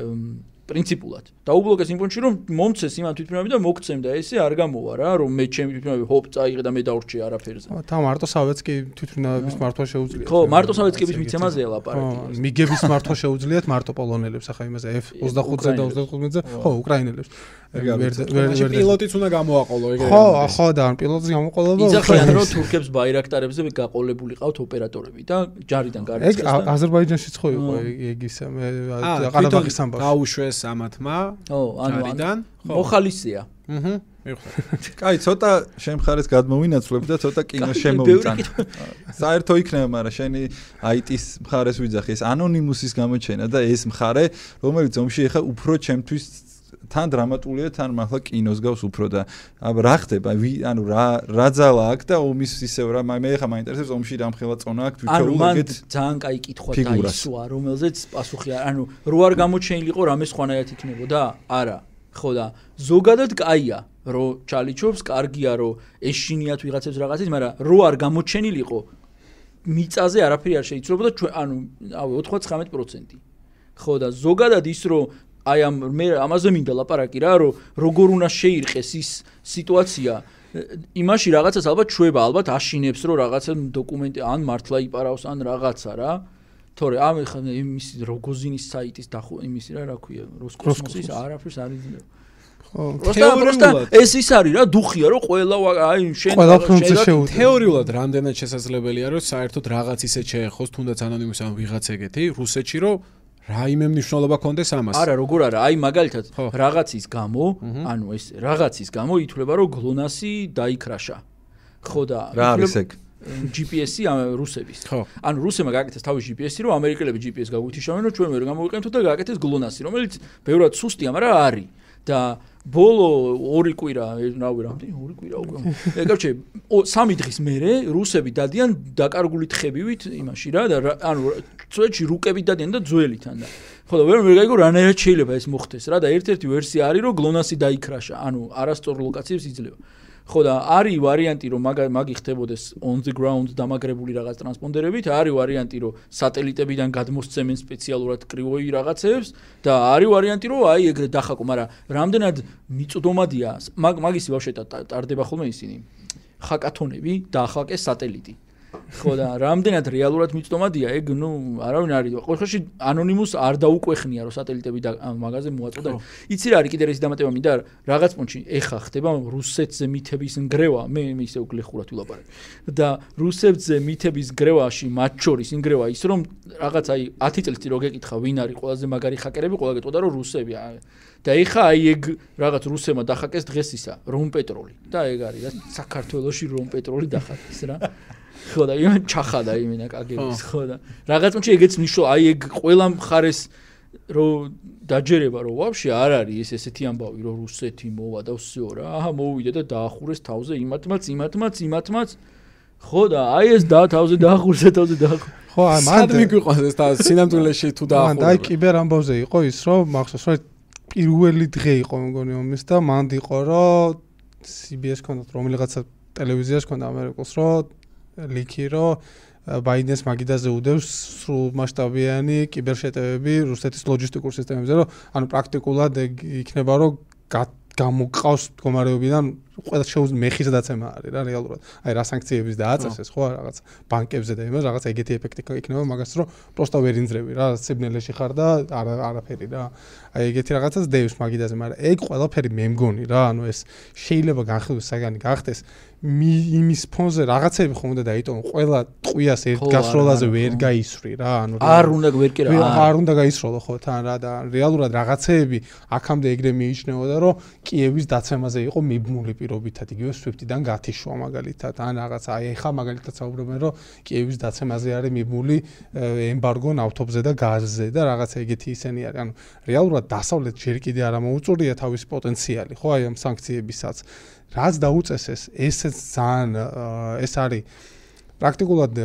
ემ, პრინციპულად. დაუბლოკეს იმ პონჩი რომ მომცეს იმან თვითფრინავები და მოგცემ და ესე არ გამოვა რა რომ მე ჩემი თვითფრინავები ჰოპ წაიღე და მე დავრჩი არაფერზე. თა მარტო სავეცკი თვითმფრინავების მართვა შეუძლიათ. ხო მარტო სავეცკების მიცემაზეა ლაპარაკი მიგების მართვა შეუძლიათ მარტო პოლონელებს ახლა იმაზე F25-ზე და 25-ზე, ხო, უკრაინელებს. ეგ ვერ ვერ პილოტიც უნდა გამოაყოლო ეგრე. ხო, ხო და ან პილოტის გამოყოლება იძახიან რომ თურქებს ბაირაქტარებზე გაყოლებული ყავთ ოპერატორები და ჯარიდან ეგ გარიცხეს და აზერბაიჯანშიც ხო იყო ეგ ეგ ისე მე აა, ყარაბაღის ამბავი. გაუშვეს ამათმა ხო ანუ ჯარიდან. ხო. მოხალისეა აჰა. მიხდარ. კაი ცოტა შემხარეს გადმოვინაცვლებ და ცოტა კინო შემოვიტან საერთო იქნება მაგრამ შენი IT-ის მხარეს ვიძახი ეს ანონიმუსის გამოჩენა და ეს მხარე რომელიც ომში ეხა უფრო ჩემთვის თან დრამატულია თან მართლა კინოს გავს უფრო და რა ხდება? ანუ რა რა ძალა აქვს და ომის ისევ რა მე ეხა მაინტერესებს ომში რამხელა წონა აქვს თვითონ ეგეთ ძალიან კაი კითხვა დაისვა რომელზეც პასუხი არ ანუ რო არ გამოჩენილიყო რამე სხვანაირად იქნებოდა არა. ხო და ზოგადად კაია რო ჩალიჩობს კარგია რო ეშინიათ ვიღაცებს რაღაცის მაგრამ რო არ გამოჩენილიყო მიწაზე არაფერი არ შეიცვლებოდა ჩვენ ანუ ავე 99% ხო და ზოგადად ის რო აი ამ მე ამაზე მინდა ლაპარაკი რა რომ როგორ უნდა შეირყეს ის სიტუაცია იმაში რაღაცას ალბათ ჩვება ალბათ აშინებს რომ რაღაცა დოკუმენტი ან მართლა იპარავს ან რაღაცა რა თორე ამ იმის როგოზინის საიტის დახო იმის რა რა ქვია როსკოსმოსის არაფერს არ იძლევა ხო. თეორიულად. ეს ის არის რა დუხია რომ ყველა აი შენ ყველა შეიძლება- შეუძლია. თეორიულად რამდენად შესაძლებელია რომ საერთოდ რაღაც ისე შეეხოს თუნდაც ანონიმის ან ვიღაც ეგეთი რუსეთში რომ რაიმე მნიშვნელობა კონდეს ამას. არა როგორ არა აი მაგალითად რაღაცის გამო ანუ ეს რაღაცის გამო ითვლება რომ გლონასი დაიქრაშა ხო და რა არის ეგ GPS-ი რუსების. ხო. ანუ რუსებმა გააკეთეს თავის GPS-ი, რომ ამერიკელები GPS გაგვითიშავენ, რომ ჩვენ ვერ გამოვიყენებთ და გააკეთეს GLONASS-ი, რომელიც ბევრად სუსტია, მაგრამ არის. და ბოლო ორი კვირა, რავი, რამდენი? ორი კვირა უკვე. ე, კაცი, სამი დღის მერე რუსები დადიან დაკარგული თხებივით იმაში რა და ანუ წვეთში რუკებით დადიან და ძველიდან და ხო და ვერ ვერ გაიგო რანაირად შეიძლება ეს მოხდეს რა და ერთ-ერთი ვერსია არის რომ GLONASS-ი დაიქრაშა, ანუ არასწორ ლოკაციებს იძლევა. ხო და არის ვარიანტი რომ მაგ მაგი ხდებოდეს on the ground დამაგრებული რაღაც ტრანსპონდერებით, არის ვარიანტი რომ სატელიტებიდან გადმოსცემენ სპეციალურად კრივოი რაღაცებს და არის ვარიანტი რომ აი ეგრე დახაკო, მაგრამ რამდენად მიწოდომადია მაგ მაგისი ბავშვი და ტარდება ხოლმე ისინი ხაკათონები დაახაკეს სატელიტი. ხო და რამდენად რეალურად მიწდომადია ეგ ნუ არავინ არ იდო. ყოველ შემთხვევაში ანონიმუს არ დაუკვეხნია რომ სატელიტები და მაგაზე მოაწოდა. იცი რა არის კიდე ის დამატება მინდა რაღაც პონჩი ეხა ხდება რუსეთზე მითების ნგრევა მე ისე უგლეხურად ვილაპარაკ. და რუსეთზე მითების ნგრევაში მათ შორის ინგრევა ის რომ რაღაც აი 10 წელს წინ რო გეკითხა ვინ არის ყველაზე მაგარი ჰაკერები ყველა გეტყოდა რომ რუსები და ეხა აი ეგ რაღაც რუსებმა დახაკეს დღეს ისა რომ პეტროლი და ეგ არის რა საქართველოსში რომ პეტროლი დახაკეს რა ხო და იმენ ჩახადა იმენა კაგების ხო და რაღაც მომენტში ეგეც ნიშნო აი ეგ ყველა მხარეს რომ დაჯერება რომ ვაფშე არ არის ეს ესეთი ამბავი რომ რუსეთი მოვა და всё რა აჰა მოვიდა და დაახურეს თავზე იმათმაც იმათმაც იმათმაც ხო და აი ეს და თავზე დაახურეს და თავზე დაახურეს ხო აი მან სად მიგვიყვანს ეს და სინამდვილეში თუ მან და აი დაახურება კიბერ ამბავზე იყო ის რომ მახსოვს რომ პირველი დღე იყო მგონი ომის და მანდ იყო რომ CBS კონდათ რომელიღაცა ტელევიზიაში კონდა ამერიკოს რომ ლიკი რომ ბაიდენს მაგიდაზე უდევს სრულ მასშტაბიანი კიბერშეტევები რუსეთის ლოჯისტიკურ სისტემებზე რომ ანუ პრაქტიკულად იქნება რომ გა- გამოყავს მდგომარეობიდან ყველა შეუძლია მეხის დაცემა არის რა რეალურად. აი რა სანქციების დააწესეს ხო რაღაც ბანკებზე და იმას რაღაც ეგეთი ეფექტი იქნება მაგას რომ პროსტა ვერ ინძრევი რა სიბნელეში ხარ და არა არაფერი რა. აი ეგეთი რაღაცას დევს მაგიდაზე, მაგრამ ეგ ყველაფერი მე მგონი რა, ანუ ეს შეიძლება განხილვის საგანი გახდეს იმის ფონზე რაღაცები ხომ უნდა დაიტოვო ყველა ტყვიას ერთ გასროლაზე ვერ გაისვრი რა ანუ არ უნდა ვერ კი რა არ უნდა გაისროლო ხო თან რა და რეალურად რაღაცეები აქამდე ეგრე მიიჩნეოდა რომ კიევის დაცემაზე იყო მიბმული პირობითად იგივე სვიფტიდან გათიშვა მაგალითად. ან რაღაც აი ეხა მაგალითად საუბრობენ რომ კიევის დაცემაზე არის მიბმული ემბარგო ნავთობზე და გაზზე და რაღაც ეგეთი ისენი არის. ანუ რეალურად დასავლეთ ჯერ კიდე არ ამოუწურია თავის პოტენციალი ხო აი ამ სანქციებისაც. რაც დაუწესეს ესეც ძალიან ეს არის პრაქტიკულად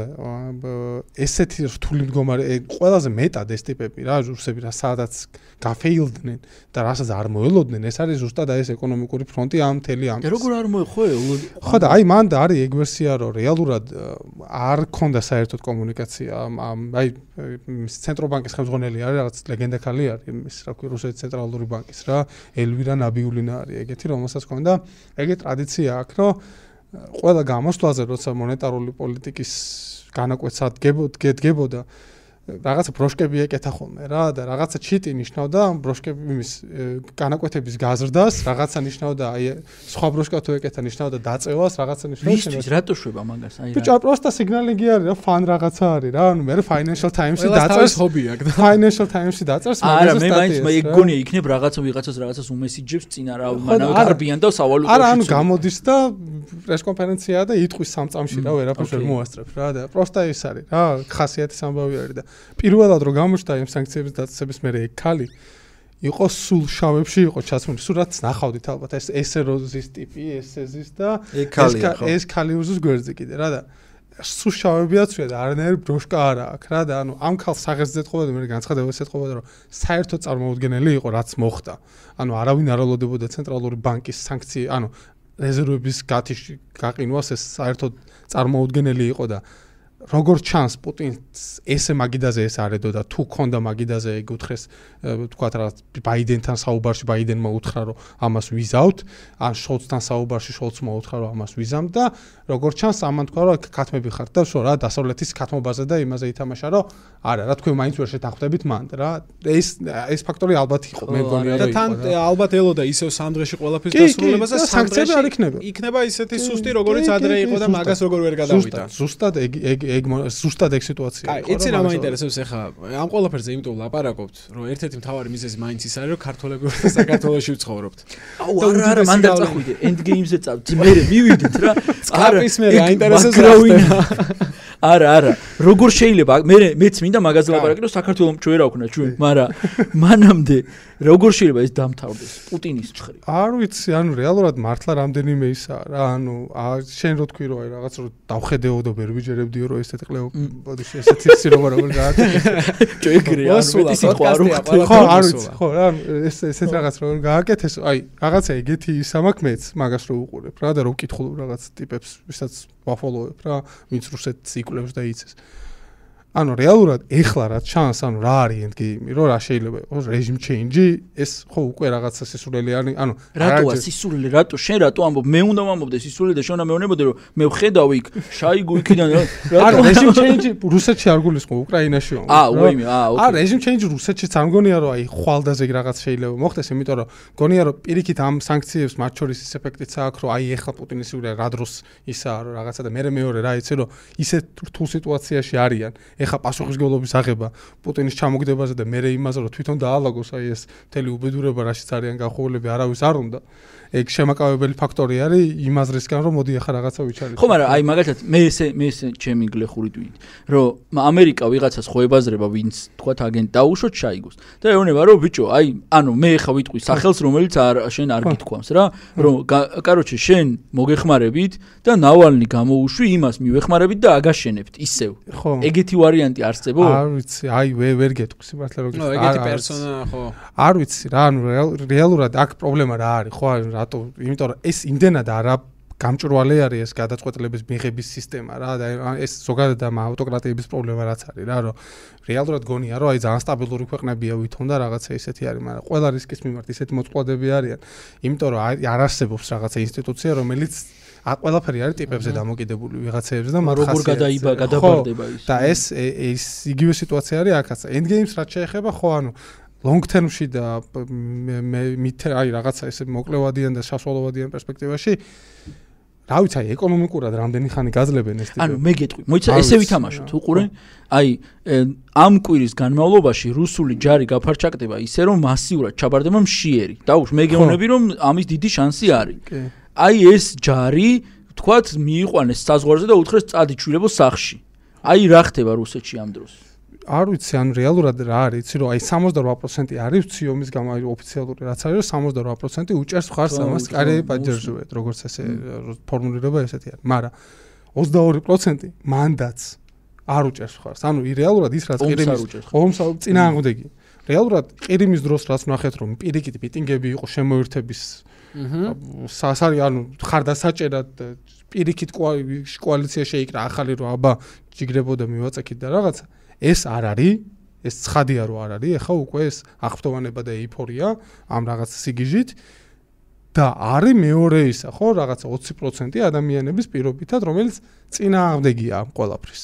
ესეთი რთული მდგომარე ყველაზე მეტად ეს ტიპები რა რუსები რა სადაც გაფეილდნენ და რასაც არ მოელოდნენ ეს არის ზუსტად ეს ეკონომიკური ფრონტი ამ თელი ამ როგორ არ მოეხო ხო და აი მან და არის ეგ ვერსია რომ რეალურად არ ქონდა საერთოდ კომუნიკაცია აი ცენტრალბანკის ხელმძღვანელი არის რაღაც ლეგენდა ხალი არის ის რა ქვია რუსეთის ცენტრალური ბანკის რა ელვირა ნაბიულინა არის ეგეთი რომელსაც ქონდა ეგეთი ტრადიცია აქვს რომ ყველა გამოსვლაზე როცა მონეტარული პოლიტიკის განაკვეცა დგებოდა რაღაცა ბროშკები ეკეთა ხოლმე რა და რაღაცა ჩიტი ნიშნავდა ბროშკები იმის განაკვეთების გაზრდას, რაღაცა ნიშნავდა აი სხვა ბროშკა თუ ეკეთა ნიშნავდა დაწევას, რაღაცა ნიშნავდა ვისთვის რატო შვება მაგას აი რა. ბიჭო, პროსტა სიგნალინგი არის რა, ფან რაღაცა არის რა. ანუ მე Financial Times-ი დაწერს ჰობია და Financial Times-ი დაწერს მაგას. არა, მე მაინც მე გონი იქნებ რაღაცა ვიღაცას რაღაცას უმესიჯებს წინა რა, მანავ კარბიან და სავალუტოში. არა, ანუ გამოდის და პრეს კონფერენცია და იტყვის სამ წამში რა, ვერაფერს ვერ მოასწრებს რა და პროსტა ის არის რა, ხასიათის ამბავი არის და პირველად რო გამოჩნდა იმ სანქციების დაწესების მერე ეგ ქალი იყო სულ შავებში იყო ჩასმული. სულ რაც ნახავდით ალბათ ეს ესეროზის ტიპი ესეზის და ეს ეს ქალი უზის გვერდზე კიდე რა და სულ შავებიაცვია და არანაირი ბროშკა არა აქვს რა და ანუ ამ ქალს საღერძზე ეთყობა და მე განცხადება ეთყობა რომ საერთო წარმოუდგენელი იყო რაც მოხდა. ანუ არავინ არ ელოდებოდა ცენტრალური ბანკის სანქცია ანუ რეზერვების გათიში გაყინვას ეს საერთო წარმოუდგენელი იყო და როგორ ჩანს პუტინს ესე მაგიდაზე ეს არედო და თუ ქონდა მაგიდაზე ეგ უთხრეს თქვათ რა ბაიდენთან საუბარში ბაიდენმა უთხრა რომ ამას ვიზავთ ან შოლცთან საუბარში შოლცმა უთხრა რომ ამას ვიზამთ და როგორ ჩანს ამან თქვა რომ ქათმები ხართ და შო რა დასავლეთის ქათმობაზე და იმაზე ითამაშა რომ არა რა თქვენ მაინც ვერ შეთანხმდებით მან რა. ეს ეს ფაქტორი ალბათ იყო მე მგონია და თან ალბათ ელოდა ისევ სამ დღეში ყველაფერს დასრულებას და სანქციები არ იქნება. იქნება ისეთი სუსტი როგორიც ადრე იყო და მაგას როგორ ვერ გადავიდა. ზუსტად ეგ ეგ ეგ ზუსტად ეგ სიტუაცია იყო. აი, იცი რა მაინტერესებს ახლა ამ ყველაფერზე იმიტომ ლაპარაკობთ, რომ ერთ-ერთი მთავარი მიზეზი მაინც ის არის, რომ ქართველები საქართველოში ვცხოვრობთ. აუ, არა, არა, მან დაწახვიდე, end game-ზე წავდი, მე მივიდით რა. სკაპის მე აინტერესებს რა ვინა. არა, არა. როგორ შეიძლება მე მეც მინდა მაგაზე ლაპარაკი, რომ საქართველოს ჩვენ რა ვქნა ჩვენ, მაგრამ მანამდე როგორ შეიძლება ეს დამთავრდეს პუტინის ცხრი? არ ვიცი, ანუ რეალურად მართლა რამდენიმე ისაა რა, ანუ შენ რო თქვი რომ აი რაღაც რო დავხედეო და ვერ ვიჯერებდიო რომ ესეთ ყლეო, ბოდი ესეთი სირო როგორ გააკეთე. ჯეგრი, ანუ ეს იყო არ ვხვდი. ხო, არ ვიცი, ხო, რა, ეს ესეთ რაღაც როგორ გააკეთეს, აი რაღაცა ეგეთი ისამაკ მეც მაგას რო უყურებ რა და რო ვკითხულობ რაღაც ტიპებს, ვისაც ვაფოლოებ რა, ვინც რუსეთს იკლებს და იცის. ანუ რეალურად ეხლა რა ჩანს, ანუ რა არის endgame-ი, რომ რა შეიძლება იყოს regime change-ი, ეს ხო უკვე რაღაცა სისულელი არის, ანუ რატოა სისულელი, რატო შენ რატო ამბობ, მე უნდა ვამბობდე სისულელი და შენ ამეუბნებოდი რომ მე ვხედავ იქ შაიგუ იქიდან რატო regime change-ი რუსეთში არ გულისხმობ, უკრაინაში ვამბობ. აა, უიმი, აა, ოკეი. აა, regime change რუსეთშიც არ მგონია რომ აი ხვალდაზე რაღაც შეიძლება მოხდეს, იმიტომ რომ გონია რომ პირიქით ამ სანქციებს მათ შორის ის ეფექტიც აქვს, რომ აი ეხლა პუტინის სიულელი რა დროს ისაა, რომ რაღაცა და მე მეორე რა იცი რომ ისეთ რთულ სიტუაციაში არიან. ეხა პასუხისგებლობის აღება პუტინის ჩამოგდებაზე და მე იმაზე რომ თვითონ დაალაგოს აი ეს მთელი უბედურება რაშიც არიან გახოვლები არავის არ უნდა ეგ შემაკავებელი ფაქტორი არის იმაზრისგან რომ მოდი ახლა რაღაცა ვიჩარეთ. ხო, მაგრამ აი მაგალითად მე ესე მე ესე ჩემი გლეხური ტვინი რომ ამერიკა ვიღაცას ხოებაზრება ვინც თქვა აგენტ დაუშვოთ შაიგოს. და ეუბნება რომ ბიჭო, აი ანუ მე ხა ვიტყვი სახელს რომელიც არ შენ არ გითქვამს რა, რომ კაროჩე შენ მოგეხმარებით და ნავალნი გამოუშვი იმას მივეხმარებით და აგაშენებთ ისევ. ეგეთი ვარიანტი არსებობს? არ ვიცი, აი ვე ვერ გეტყვი მართლა როგორ. ნუ ეგეთი პერსონა ხო. არ ვიცი რა, ანუ რეალურად აქ პრობლემა რა არის, ხო? რატო? იმიტომ რომ ეს იმდენად არა გამჭრვალე არის ეს გადაწყვეტილების მიღების სისტემა რა და ეს ზოგადად ამ ავტოკრატიების პრობლემა რაც არის რა რომ რეალურად გონია რომ აი ძალიან სტაბილური ქვეყნებია ვითომ და რაღაცა ისეთი არის მაგრამ ყველა რისკის მიმართ ისეთი მოწყობილები არიან იმიტომ რომ არ არსებობს რაღაცა ინსტიტუცია რომელიც ა ყველაფერი არის ტიპებზე დამოკიდებული ვიღაცეებზე და მაგრამ როგორ გადაიბა გადაბარდება ის? და ეს ეს იგივე სიტუაცია არის აქაც. Endgames რაც შეეხება ხო ანუ long term-ში და მე მით აი რაღაცა ესე მოკლევადიან და სასვალოვადიან პერსპექტივაში რა ვიცი აი ეკონომიკურად რამდენი ხანი გაძლებენ ეს ტიპი ანუ მე გეტყვი მოიცა ესე ვითამაშოთ უყურე? აი ამ კვირის განმავლობაში რუსული ჯარი გაფარჩაკდება ისე რომ მასიურად ჩაბარდება მშიერი. დაუშვ მე გეუბნები რომ ამის დიდი შანსი არის. აი ეს ჯარი თქვათ მიიყვანეს საზღვარზე და უთხრეს წადიჩვილებო სახში აი რა ხდება რუსეთში ამ დროს არ ვიცი ან რეალურად რა არის იცი რომ აი 68% არის ციომის გამო აი ოფიციალური რაც არის 68% უჭერს ხარს ამას კარი პაჯერჟუეთ როგორც ესე ფორმულირება ესეთი არის. მაგრამ 22% მანდაც არ უჭერს ხარს ანუ რეალურად ის რაც ყირიმის ომს წინააღმდეგი. რეალურად ყირიმის დროს რაც ნახეთ რომ პირიქით მიტინგები იყო შემოერთების სასარი ანუ ხარდასაჭერად პირიქით კოალიცია შეიკრა ახალი რომ აბა ჯიგრებოდა მივაწექით და რაღაცა ეს არ არის ეს ცხადია რომ არ არის ეხა უკვე ეს აღფრთოვანება და ეიფორია ამ რაღაც სიგიჟით და არის მეორე ისა ხო რაღაც 20% ადამიანების პირობითად რომელიც წინააღმდეგია ამ ყველაფრის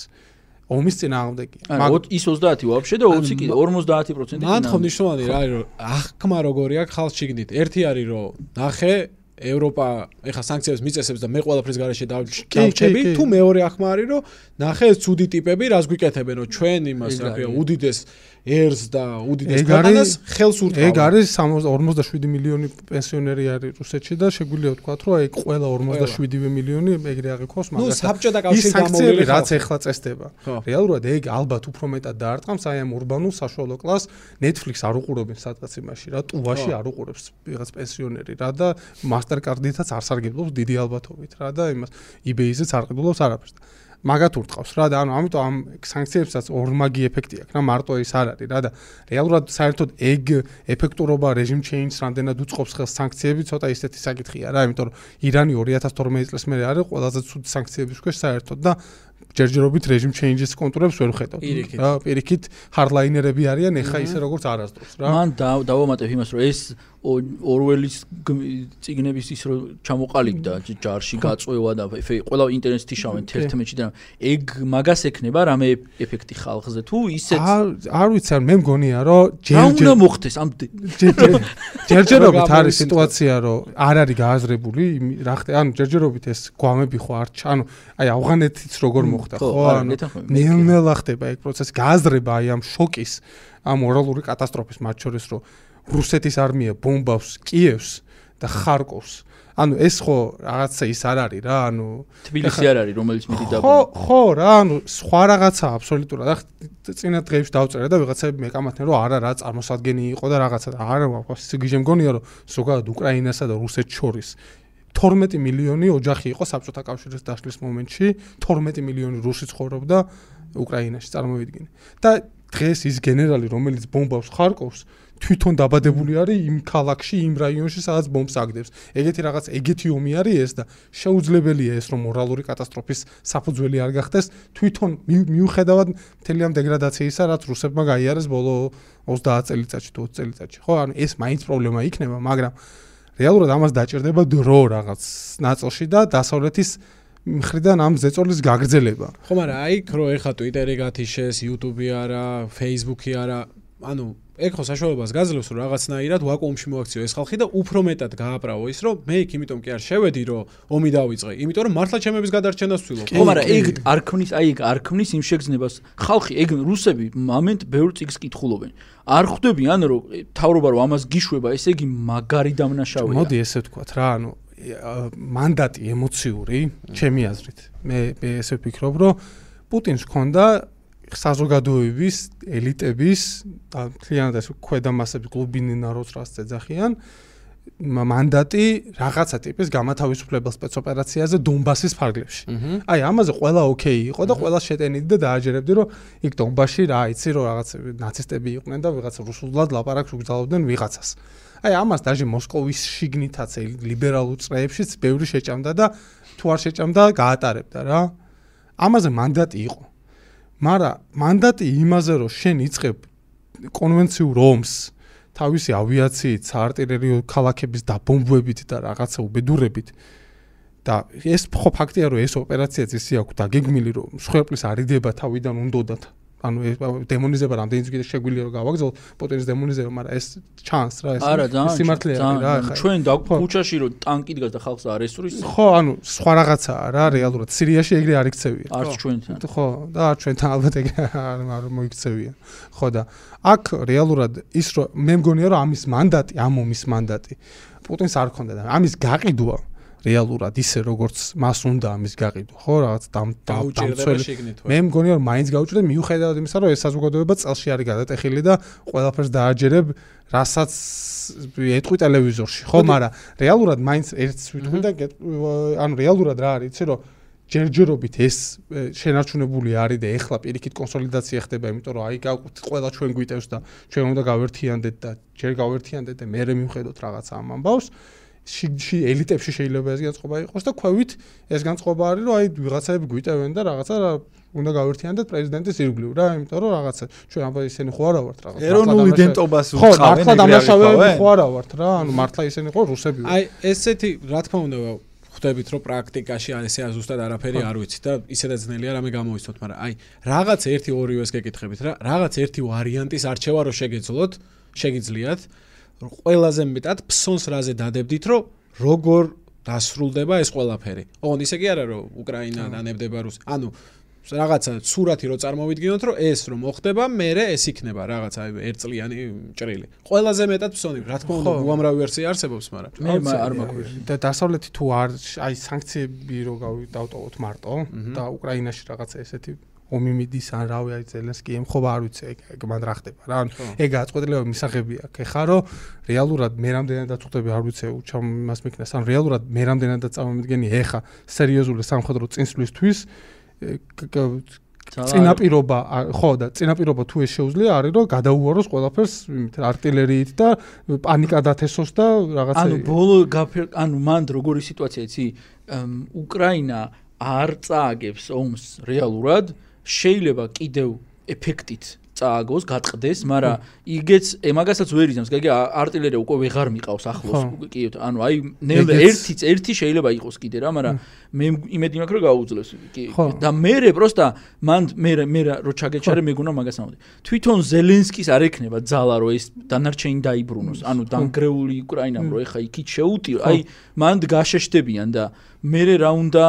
ომის წინააღმდეგი. მაგრამ ის 30 ვაფშე და 20 კიდე 50%. მან ხო ნიშნავენ რა არის რომ აღქმა როგორია ხალხ შიგნით. ერთი არის რომ ნახე ევროპა ეხა სანქციებს მიწესებს და მე ყველაფრის garaშე დავჭები თუ მეორე ახმა არის რომ ნახე ეს ცუდი ტიპები რას გვიკეთებენ რომ ჩვენ იმას რა ქვია უდიდეს ერს და უდიდეს ქვეყანას ხელს ურტყავ. ეგ არის 47 მილიონი პენსიონერი არის რუსეთში და შეგვიძლია ვთქვა, რომ აი ყველა 47 მილიონი ეგრე აღიქოს, მაგრამ ნუ საბჭოთა კავშირი გამოვლილი რაც ეხლა წესდება. რეალურად ეგ ალბათ უფრო მეტად დაარტყამს აი ამ урბანულ საშუალო კლას Netflix არ უყურებენ სადღაც იმაში რა, ტუვაში არ უყურებს ვიღაც პენსიონერი რა და Mastercard-ითაც არ სარგებლობს დიდი ალბათობით რა და იმას eBay-ზეც არ ყიდულობს არაფერს. მაგათ ურტყავს რა და ანუ ამიტომ ამ სანქციებსაც ორმაგი ეფექტი აქვს რა მარტო ის არ არის რა და რეალურად საერთოდ ეგ ეფექტურობა რეჟიმ ჩეინჯს რამდენად უწყობს ხელს სანქციები ცოტა ისეთი საკითხია რა იმიტომ რომ ირანი 2012 წელს მე არის ყველაზე ცუდი სანქციების ქვეშ საერთოდ და ჯერჯერობით რეჟიმ ჩეინჯის კონტურებს ვერ ხედავ. რა, პირიქით ჰარდლაინერები არიან, ეხა ისე როგორც არასდროს რა. მან დავამატებ იმას, რომ ეს ორველის ციგნების ის რომ ჩამოყალიბდა ჯარში გაწვევა და ფე ყველა ინტერნეტში შავენ 11-ში და ეგ მაგას ექნება რამე ეფექტი ხალხზე თუ ისეც არ ვიცი არ მე მგონია რომ ჯერჯერ რა უნდა მოხდეს ამ ჯერჯერობით არის სიტუაცია რომ არ არის გააზრებული რა ხდება ანუ ჯერჯერობით ეს გვამები ხო არ ჩა ანუ აი ავღანეთიც როგორ მოხდა ხო ანუ ნელ-ნელა ხდება ეგ პროცესი გააზრება აი ამ შოკის ამ მორალური კატასტროფის მათ შორის რომ რუსეთის არმია ბომბავს კიევს და ხარკოვს. ანუ ეს ხო რაღაცა ის არ არის რა, ანუ თბილისი არ არის, რომელიც მიდი და ხო, ხო რა, ანუ სხვა რაღაცა აბსოლუტურად. ახ წინა დღეებში დავწერე და ვიღაცები მეკამათნენ რომ არა რა წარმოსადგენი იყო და რაღაცა და არა ვაფასი გიჟე მგონია რომ ზოგადად უკრაინასა და რუსეთს შორის 12 მილიონი ოჯახი იყო საბჭოთა კავშირის დაშლის მომენტში, 12 მილიონი რუსი ცხოვრობდა უკრაინაში, წარმოვიდგინე. და დღეს ის გენერალი, რომელიც ბომბავს ხარკოვს, თვითონ დაბადებული არის იმ ქალაქში, იმ რაიონში, სადაც ბომბს აგდებს. ეგეთი რაღაც ეგეთი ომი არის ეს და შეუძლებელია ეს რომ მორალური კატასტროფის საფუძველი არ გახდეს თვითონ მიუხედავად მთელი ამ დეგრადაციისა, რაც რუსებმა გაიარეს ბოლო 30 წელიწადში, 20 წელიწადში. ხო, ანუ ეს მაინც პრობლემა იქნება, მაგრამ რეალურად ამას დაჭirdება დრო რაღაც ნაწილში და დასავლეთის მხრიდან ამ ზეწოლის გაგრძელება. ხო, მაგრამ აი, რო ეხა Twitter-ი გათიშეს, YouTube-ი არა, Facebook-ი არა, ანუ ეგ ხო საშუალებას გაძლევს რომ რაღაცნაირად ვაკუუმში მოაქციო ეს ხალხი და უფრო მეტად გააправო ის რომ მე იქ იმიტომ კი არ შევედი რომ ომი დავიწყე იმიტომ რომ მართლა ჩემების გადარჩენას ვცდილობ. ხო მაგრამ ეგ არ ქმნის აი ეგ არ ქმნის იმ შეგრძნებას. ხალხი ეგ რუსები მომენტ ბევრ წიგს კითხულობენ. არ ხვდებიან რომ თავრობა რომ ამას გიშვება ეს ეგი მაგარი დამნაშავეა. მოდი ესე ვთქვათ რა ანუ მანდატი ემოციური ჩემი აზრით. მე მე ესე ვფიქრობ რომ პუტინს ჰქონდა საზოგადოების ელიტების და მთლიანად ეს ქვედა მასების კლუბინი ნაროდს რას ეძახიან მა- მანდატი რაღაცა ტიპის გამათავისუფლებელ სპეცოპერაციაზე დონბასის ფარგლებში. აი ამაზე ყველა ოკეი იყო და ყველა შეტენიდი და დააჯერებდი რომ იქ დონბასში რა იცი რომ რაღაც ნაცისტები იყვნენ და ვიღაც რუსულად ლაპარაკს უგზავნდნენ ვიღაცას. აი ამას დაჟე მოსკოვის შიგნითაც ლიბერალურ წრეებშიც ბევრი შეჭამდა და თუ არ შეჭამდა გაატარებდა რა. ამაზე მანდატი იყო. მაგრამ მანდატი იმაზე რომ შენ იწყებ კონვენციურ ომს თავისი ავიაციით, საარტილერიო ქალაქების დაბომბვებით და რაღაცა უბედურებით და ეს ხო ფაქტია რომ ეს ოპერაციაც ისე აქვს დაგეგმილი რომ შეხვეპლის არიდება თავიდან უნდათ ანუ დემონიზება რამდენიც კიდე შეგვიძლია რომ გავაგზავნო პუტინის დემონიზება მაგრამ ეს ჩანს რა ეს სიმართლეა რა ეხლა ჩვენ და ხო. ქუჩაში რომ ტანკი დგას და ხალხს არ ესურის ხო ანუ სხვა რაღაცაა რა რეალურად. სირიაში ეგრე არ იქცევია. არც ჩვენთან ხო და არ ჩვენთან ალბათ ეგ არ არ მოიქცევია. ხო და აქ რეალურად ის რომ მე მგონია რომ ამის მანდატი ამ ომის მანდატი პუტინს არ ქონდა და ამის გაყიდვა რეალურად ისე როგორც მას უნდა ამის გაყიდვა ხო რაღაც დამ დაუჭირდება დამცველი შიგნით. მე მგონია რომ მაინც გაუჭირდა მიუხედავად იმისა რომ ეს საზოგადოება წელში არის გადატეხილი და ყველაფერს დააჯერებ რასაც ეტყვი ტელევიზორში ხო მაგრამ რეალურად მაინც ერთს ვიტყვი და ანუ რეალურად რა არის იცი რომ ჯერჯერობით ეს შენარჩუნებული არის და ეხლა პირიქით კონსოლიდაცია ხდება, იმიტომ რომ აი გავყვით ყველა ჩვენ გვიტევს და ჩვენ უნდა გავერთიანდეთ და ჯერ გავერთიანდეთ და მერე მივხედოთ რაღაც ამ ამბავს. შიგში ელიტებში შეიძლება ეს განწყობა იყოს და ქვევით ეს განწყობა არის რომ აი ვიღაცაები გვიტევენ და რაღაცა რა უნდა გავერთიანდეთ პრეზიდენტის ირგვლივ რა, იმიტომ რომ რაღაცა ჩვენ აბა ისინი ხო არა ვართ რაღაც. ეროვნულ მართლა დამნაშავე- იდენტობას ხო, უწყავენ, მართლა დამნაშავეები ხო არა ვართ რა, ანუ მართლა ისინი ხო რუსები ვართ. აი ესეთი რა თქმა უნდა ხვდებით რომ პრაქტიკაში არ ესე ზუსტად არაფერი არ ვიცით და ისედაც ძნელია რამე გამოვიცნოთ, მაგრამ აი რაღაც ერთი ორივეს გეკითხებით რა, რაღაც ერთი ვარიანტის არჩევა რო შეგეძლოთ, შეგიძლიათ ყველაზე მეტად ფსონს რაზე დადებდით რომ როგორ დასრულდება ეს ყველაფერი. ოღონდ ისე კი არა რომ უკრაინა დანებდება რუს. ანუ რაღაცა სურათი რო წარმოვიდგინოთ რომ ეს რომ მოხდება, მე ეს იქნება რაღაცა აი ერთწლიანი ჭრილი. ყველაზე მეტად ფსონი, რა თქმა უნდა, უამრავი ვერსია არსებობს, მაგრამ მე არ მაქვს და დასავლეთი თუ არ აი სანქციები რო დავტოვოთ მარტო და უკრაინაში რაღაცა ესეთი ომი მიდის ან რავი არის ზელენსკი ემხობა არ ვიცი ეგ ეგ მან რა ხდება რა. ანუ ეგ აწყვეტლება მისაღები აქვს ეხლა რომ რეალურად მე რამდენადაც ხვდები არ ვიცი უჩამ მას მეკნას ან რეალურად მე რამდენადაც წარმოვიდგენი ეხა სერიოზული სამხედრო წინსვლისთვის წინაპირობა ხო და წინაპირობა თუ ეს შეუძლია არის რომ გადაუაროს ყველაფერს იმით артиლერიით და პანიკა დათესოს და რაღაცა ანუ ბოლო გაფერ ანუ მანდ როგორი სიტუაცია იცი უკრაინა არ წააგებს ომს რეალურად შეიძლება კიდევ ეფექტით წააგოს, გატყდეს, მაგრამ იგეც ემაგასაც ვერ იზამს. გაგე артиლერია უკვე ვეღარ მიყავს ახლოს. კი, ანუ აი ნელ ერთი ერთი შეიძლება იყოს კიდე რა, მაგრამ მე იმედი მაქვს რომ გაუძლებს. კი. და მე პროსტა მან მე მე რო ჩაგეჩარე მეგონა მაგას ამოდი. თვითონ ზელენსკის არ ექნება ძალა რომ ეს დანარჩენი დაიბრუნოს. ანუ დანგრეული უკრაინამ რო ეხა იქით შეუტიო. აი მანდ გაშეშდებიან და მე რა უნდა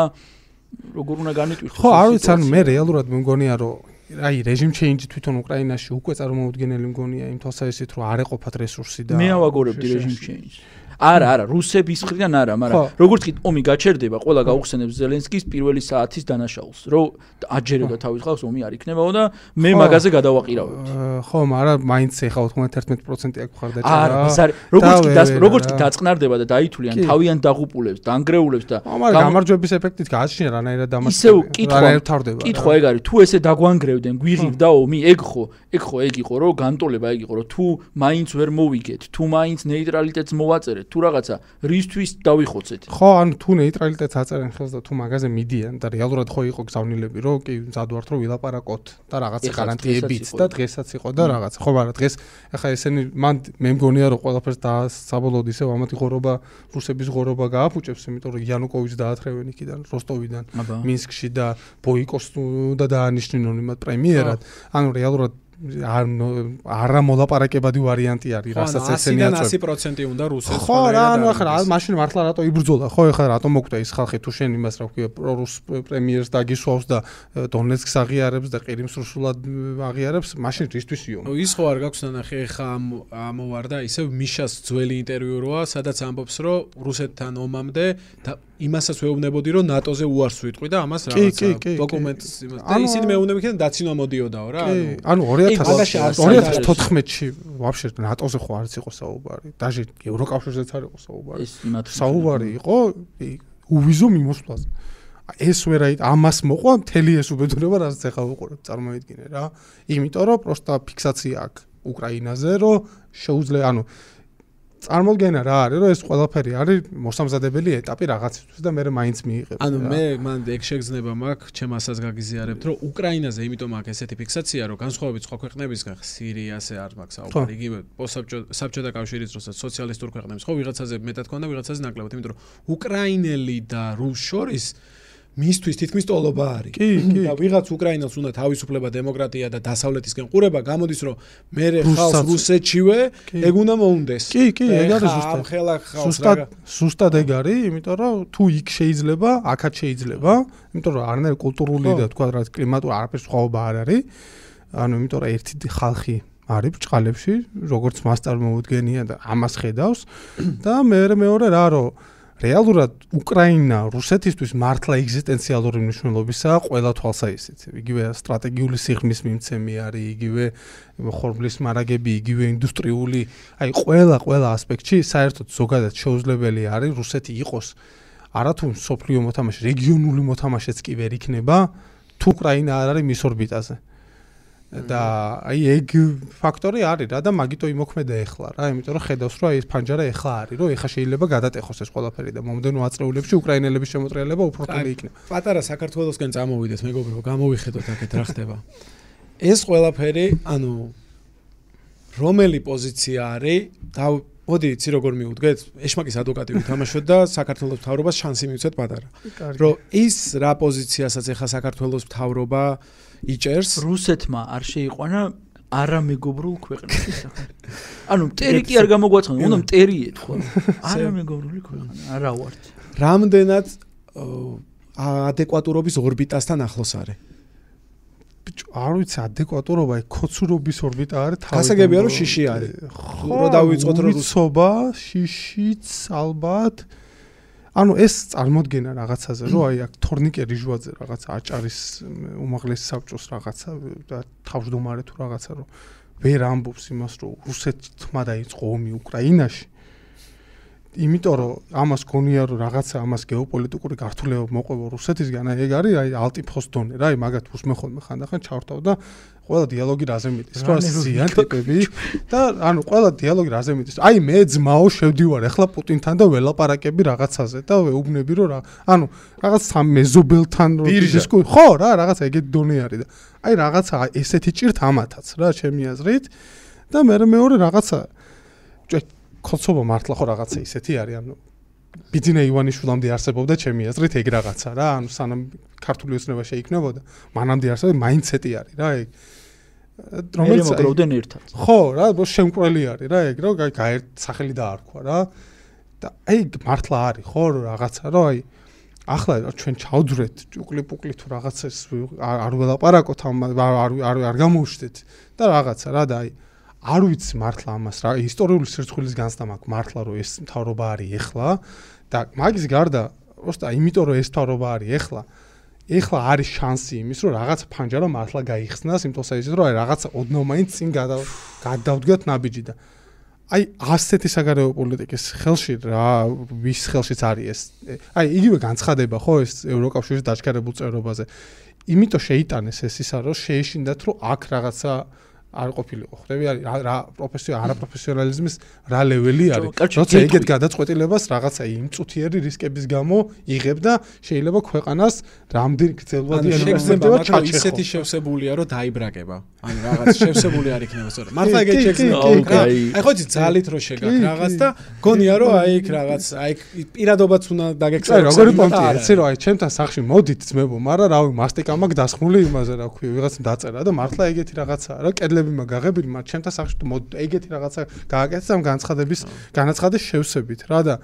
როგორ უნდა განიტვიხოს ხო, არ ვიცი, ანუ მე რეალურად მგონია, რომ აი რეჟიმ ჩეინჯი თვითონ უკრაინაში უკვე წარმოუდგენელი მგონია იმ თვალსაზრისით, რომ არ ეყოფათ რესურსი და მე ავაგორებდი რეჟიმ ჩეინჯს. არა, არა, რუსების მხრიდან არა, მაგრამ როგორც კი ომი გაჩერდება, ყველა გაუხსენებს ზელენსკის პირველი საათის დანაშაულს, რომ აჯერება თავის ხალხს ომი არ იქნებაო და მე მაგაზე გადავაყირავებდი. ხო, მაგრამ მაინც ეხა 91% აქ ხარ დაჭერა. არა, არის როგორც კი როგორც კი დაწყნარდება და დაითვლიან თავიანთ დაღუპულებს, დანგრეულებს და მაგრამ გამარჯვების ეფექტით გააჩნია რანაირად დამასწრე. ისევ კითხვა კითხვა ეგ არის თუ ესე დაგვანგრევდნენ გვიღებდა ომი ეგ ხო ეგ ხო ეგ იყო რომ განტოლება ეგ იყო რომ თუ მაინც ვერ მოვიგეთ თუ მაინც ნეიტრალიტეტს მოვაწერეთ თუ რაღაცა რისთვის დავიხოცეთ ხო, ანუ თუ ნეიტრალიტეტს აწერენ ხელს და თუ მაგაზე მიდიან და რეალურად ხო იყო გზავნილები, რომ კი მზად ვართ რომ ვილაპარაკოთ და რაღაცა იყო. და დღესაც იყო და რაღაცა. ხო, მაგრამ დღეს ახლა ესენი მან მე მგონია რომ ყველაფერს და საბოლოოდ ისევ ამათი ღორობა რუსების ღორობა გააფუჭებს, იმიტომ რომ იანუკოვიჩს დაათრევენ იქიდან როსტოვიდან მინსკში და ბოიკოს უნდა დაანიშნინონ იმათ პრემიერად. ანუ რეალურად არ არა მოლაპარაკებადი ვარიანტი არის, რასაც ესენი 100-დან აწევენ. 100% უნდა რუსეთს ხო რა, ანუ ახლა მაშინ მართლა რატო იბრძოლა? ხო, ახლა რატო მოკვდა ის ხალხი თუ შენ იმას რა ვქია, პრორუს პრემიერს დაგისვავს და დონეცკს აღიარებს და ყირიმს რუსულად აღიარებს, მაშინ რისთვის იო? ის ხო არ გაქვს ნახე ხა ამოვარდა ისევ მიშას ძველი ინტერვიუ როა, სადაც ამბობს, რომ რუსეთთან ომამდე და იმასაც ვეუბნებოდი რომ ნატოზე უარს ვიტყვი და ამას რაღაცა დოკუმენტს იმას და ისინი მეუბნებიან და დაცინვა მოდიოდაო რა ანუ ანუ კი, მაგაში არ 2000 2014-ში ვაფშე ნატოზე ხო არც იყო საუბარი. დაჟე ევროკავშირზეც არ იყო საუბარი. საუბარი იყო უვიზო მიმოსვლაზე. ეს ვერაით ამას მოყვა მთელი ეს უბედურება რაც ეხა ვუყურებ წარმოიდგინე რა. იმიტომ რომ პროსტა ფიქსაცია აქვს უკრაინაზე რომ შეუძლია ანუ წარმოდგენა რა არის რომ ეს ყველაფერი არის მოსამზადებელი ეტაპი რაღაცისთვის და მე მაინც მიიღებ. ანუ მე მან ეგ შეგზნება მაქვს, ჩემ ასას გაგიზიარებთ, რომ უკრაინაზე იმიტომ აქვს ესეთი ფიქსაცია, რომ განსხვავებით სხვა ქვეყნებისგან, სირიაზე არ მაქვს საუბარი, იგივე საბჭოთა კავშირის დროსაც სოციალისტურ ქვეყნებს, ხო, ვიღაცაზე მეტად ქონდა, ვიღაცაზე ნაკლებად, იმიტომ რომ უკრაინელი და რუს შორის მისთვის თითქმის ტოლობა არის. კი, კი. და ვიღაც უკრაინელს უნდა თავისუფლება, დემოკრატია და დასავლეთისკენ ყურება, გამოდის რომ მე ხალხს რუსეთშივე ეგ უნდა მოუნდეს. კი, კი, ეგ არის ზუსტად. ამ ხელა ხალხს ზუსტად ზუსტად ეგ არის, იმიტომ რომ თუ იქ შეიძლება, აქაც შეიძლება, იმიტომ რომ არანაირი კულტურული და თქვა რა კლიმატური არაფერ სხვაობა არ არის. ანუ იმიტომ რომ ერთი ხალხი არის ბჭყალებში, როგორც მას წარმოუდგენია და ამას ხედავს და მე მეორე რა რომ რეალურად უკრაინა რუსეთისთვის მართლა ეგზისტენციალური მნიშვნელობისაა ყველა თვალსაჩინო. იგივე სტრატეგიული სიღრმის მიმცემი არის, იგივე ხორბლის მარაგები, იგივე ინდუსტრიული, აი ყველა ყველა ასპექტში საერთოდ ზოგადად შეუძლებელი არის რუსეთი იყოს არათუ სოფლიო მოთამაშე, რეგიონული მოთამაშეც კი ვერ იქნება, თუ უკრაინა არ არის მის ორბიტაზე. და აი ეგ ფაქტორი არის რა და მაგიტო იმოქმედა ეხლა რა, იმიტომ რომ ხედავს რომ აი ეს ფანჯარა ეხლა არის, რომ ეხლა შეიძლება გადატეხოს ეს ყველაფერი და მომდენო აწრეულებში უკრაინელების შემოწრიალება უფრო რთული იქნება. პატარა საქართველოსკენ წამოვიდეს მეგობრო, გამოვიხედოთ აქეთ რა ხდება. ეს ყველაფერი, ანუ რომელი პოზიცია არის და მოდი იცი როგორ მიუდგეთ, ეშმაკის ადვოკატი ვითამაშოთ და საქართველოს მთავრობას შანსი მივცეთ პატარა. რომ ის რა პოზიციასაც ეხა საქართველოს მთავრობა იჭერს, რუსეთმა არ შეიყვანა არამეგობრულ ქვეყნებს ახლა. ანუ მტერი კი არ გამოგვაცხადა, უნდა მტერი ეთქვა. არამეგობრული ქვეყანა, არა ვართ. რამდენად ადეკვატურობის ორბიტასთან ახლოს არის. ბიჭო, არ ვიცი ადეკვატურობა, აი ქოცურობის ორბიტა არის თავი. გასაგებია, რომ შიში არის. ხო, რო დავიწყოთ, რომ რუს- უცობა, შიშიც ალბათ. ანუ ეს წარმოდგენა რაღაცაზე, რომ აი აქ თორნიკე რიჟვაძე რაღაცა აჭარის უმაღლეს საბჭოს რაღაცა და თავმჯდომარე თუ რაღაცა რომ ვერ ამბობს იმას, რომ რუსეთმა დაიწყო ომი უკრაინაში. იმიტომ რომ ამას გონია რომ რაღაცა ამას გეოპოლიტიკური გართულება მოყვება რუსეთისგან, აი ეგ არის აი ალტიფოს დონე რა, აი მაგათ უსმეხოლმე ხანდახან ჩავrtav და ყველა დიალოგი რაზე მიდის, რა რო ზიან ტიპები და ანუ ყველა დიალოგი რაზე მიდის. აი მე ძმაო შევდივარ ახლა პუტინთან და ველაპარაკები რაღაცაზე და ვეუბნები რომ რა, ანუ რაღაც სამ მეზობელთან რო დისკუ ხო რა, რაღაცა ეგეთი დონე არის და აი რაღაცა ესეთი ჭირთ ამათაც რა, ჩემი აზრით და მე მეორე რაღაცა ჭე ხოცობა მართლა ხო რაღაცა ისეთი არის, ანუ ბიძინა ივანიშვილამდე არსებობდა ჩემი აზრით ეგ რაღაცა რა, ანუ სანამ ქართული ოცნება შეიქმნებოდა, მანამდე არსებობდა მაინდსეტი არის რა ეგ. რომელიც აი- მოგროვდნენ ერთად. ხო, რა, შემკვრელი არის რა, ეგ რომ გაი- გაერთ სახელი დაარქვა რა. და აი მართლა არის ხო რაღაცა რომ აი ახლა რა ჩვენ ჩავძვრეთ ჭუკლი-პუკლი თუ რაღაცას არ არ ველაპარაკოთ ამ არ არ არ გამოვშდეთ და რაღაცა რა და აი არ ვიცი მართლა ამას რა ისტორიული სირცხვილის განცდა მაქვს მართლა რომ ეს მთავრობა არის ეხლა და მაგის გარდა უბრალოდ იმიტომ რომ ეს მთავრობა არის ეხლა ეხლა არის შანსი იმის რომ რაღაც ფანჯარა მართლა გაიხსნას იმ თოსაიზით რომ აი რაღაცა ოდნავ მაინც წინ გადა გადავდგათ ნაბიჯი და აი ასეთი საგარეო პოლიტიკის ხელში რა ვის ხელშიც არის ეს? აი იგივე განცხადება ხო ეს ევროკავშირის დაჩქარებულ წევრობაზე. იმიტომ შეიტანეს ეს ისა რომ შეეშინდათ რომ აქ რაღაცა არ ყოფილიყო ხდები არის რა პროფესიო არაპროფესიონალიზმის რა ლეველი არის როცა ეგეთ გადაწყვეტილებას რაღაცა იმ წუთიერი რისკების გამო იღებ და შეიძლება ქვეყანას რამდენი გრძელვადი ენერგეტიკა მაგრამ ისეთი შევსებულია რომ დაიბრაკება. ანუ რაღაც შევსებული არ იქნება სწორად. მართლა ეგეთ კი. აი ხო იცი ძალით რო კი, შეგაქ რაღაც და გონია რომ აი იქ რაღაც აი პირადობაც უნდა დაგექცევა. როგორი პონტია ეცი რომ აი ჩემთან სახში მოდით ძმებო მაგრამ რავი მასტიკა მაქვს დასხმული იმაზე რა ქვია ვიღაც დაწერა და მართლა ეგეთი რაღაცაა რა კედლები გაღებილი მაგრამ ჩემთან სახში თუ ეგეთი რაღაცა გააკეთეთ ამ განცხადების განაცხადეს შევსებით რა და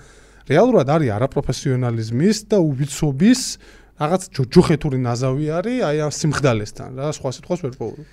რეალურად არის არაპროფესიონალიზმის და უბიცობის რაღაც ჯოჯოხეთური ნაზავი არის აი ამ სიმხდალესთან რა სხვა სიტყვას ვერ პოულობ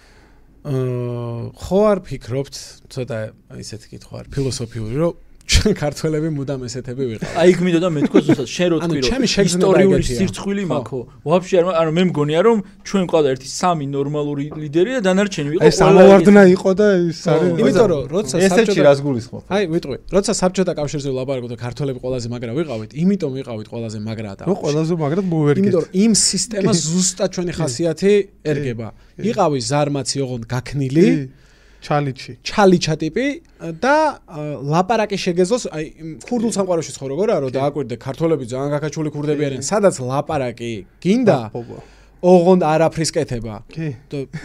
აა ხო არ ფიქრობთ ცოტა ისეთი კითხვა არის ფილოსოფიური რომ ჩვენ ქართველები მუდამ ესეთები ვიყავ. აი გმინდოდა მე თქვა ზუსტად შენ რო თქვი რომ ისტორიული სირცხვილი მაქვს ვაფშე არ ანუ მე მგონია რომ ჩვენ ყავდა ერთი სამი ნორმალური ლიდერი და დანარჩენი ვიყო აი სამოვარდნა იყო და ის არის იმიტომ რომ როცა საბჭოთა რას გულისხმობ? აი ვიტყვი, როცა საბჭოთა კავშირზე ვლაპარაკობ და ქართველები ყველაზე მაგრა ვიყავით, იმიტომ ვიყავით ყველაზე მაგრა და ნუ ყველაზე მაგრად მოვერგეთ. იმიტომ რომ იმ სისტემას ზუსტად ჩვენი ხასიათი ერგება. იყავი ზარმაცი ოღონდ გაქნილი, ჩალიჩი. ჩალიჩა ტიპი და ლაპარაკი შეგეზოს, აი ქურდულ სამყაროში ხო როგორ არო დააკვირდე ქართველები ძალიან გაქაჩული ქურდები არიან, სადაც ლაპარაკი გინდა, ბობა. ოღონდ არაფრის კეთება. კი.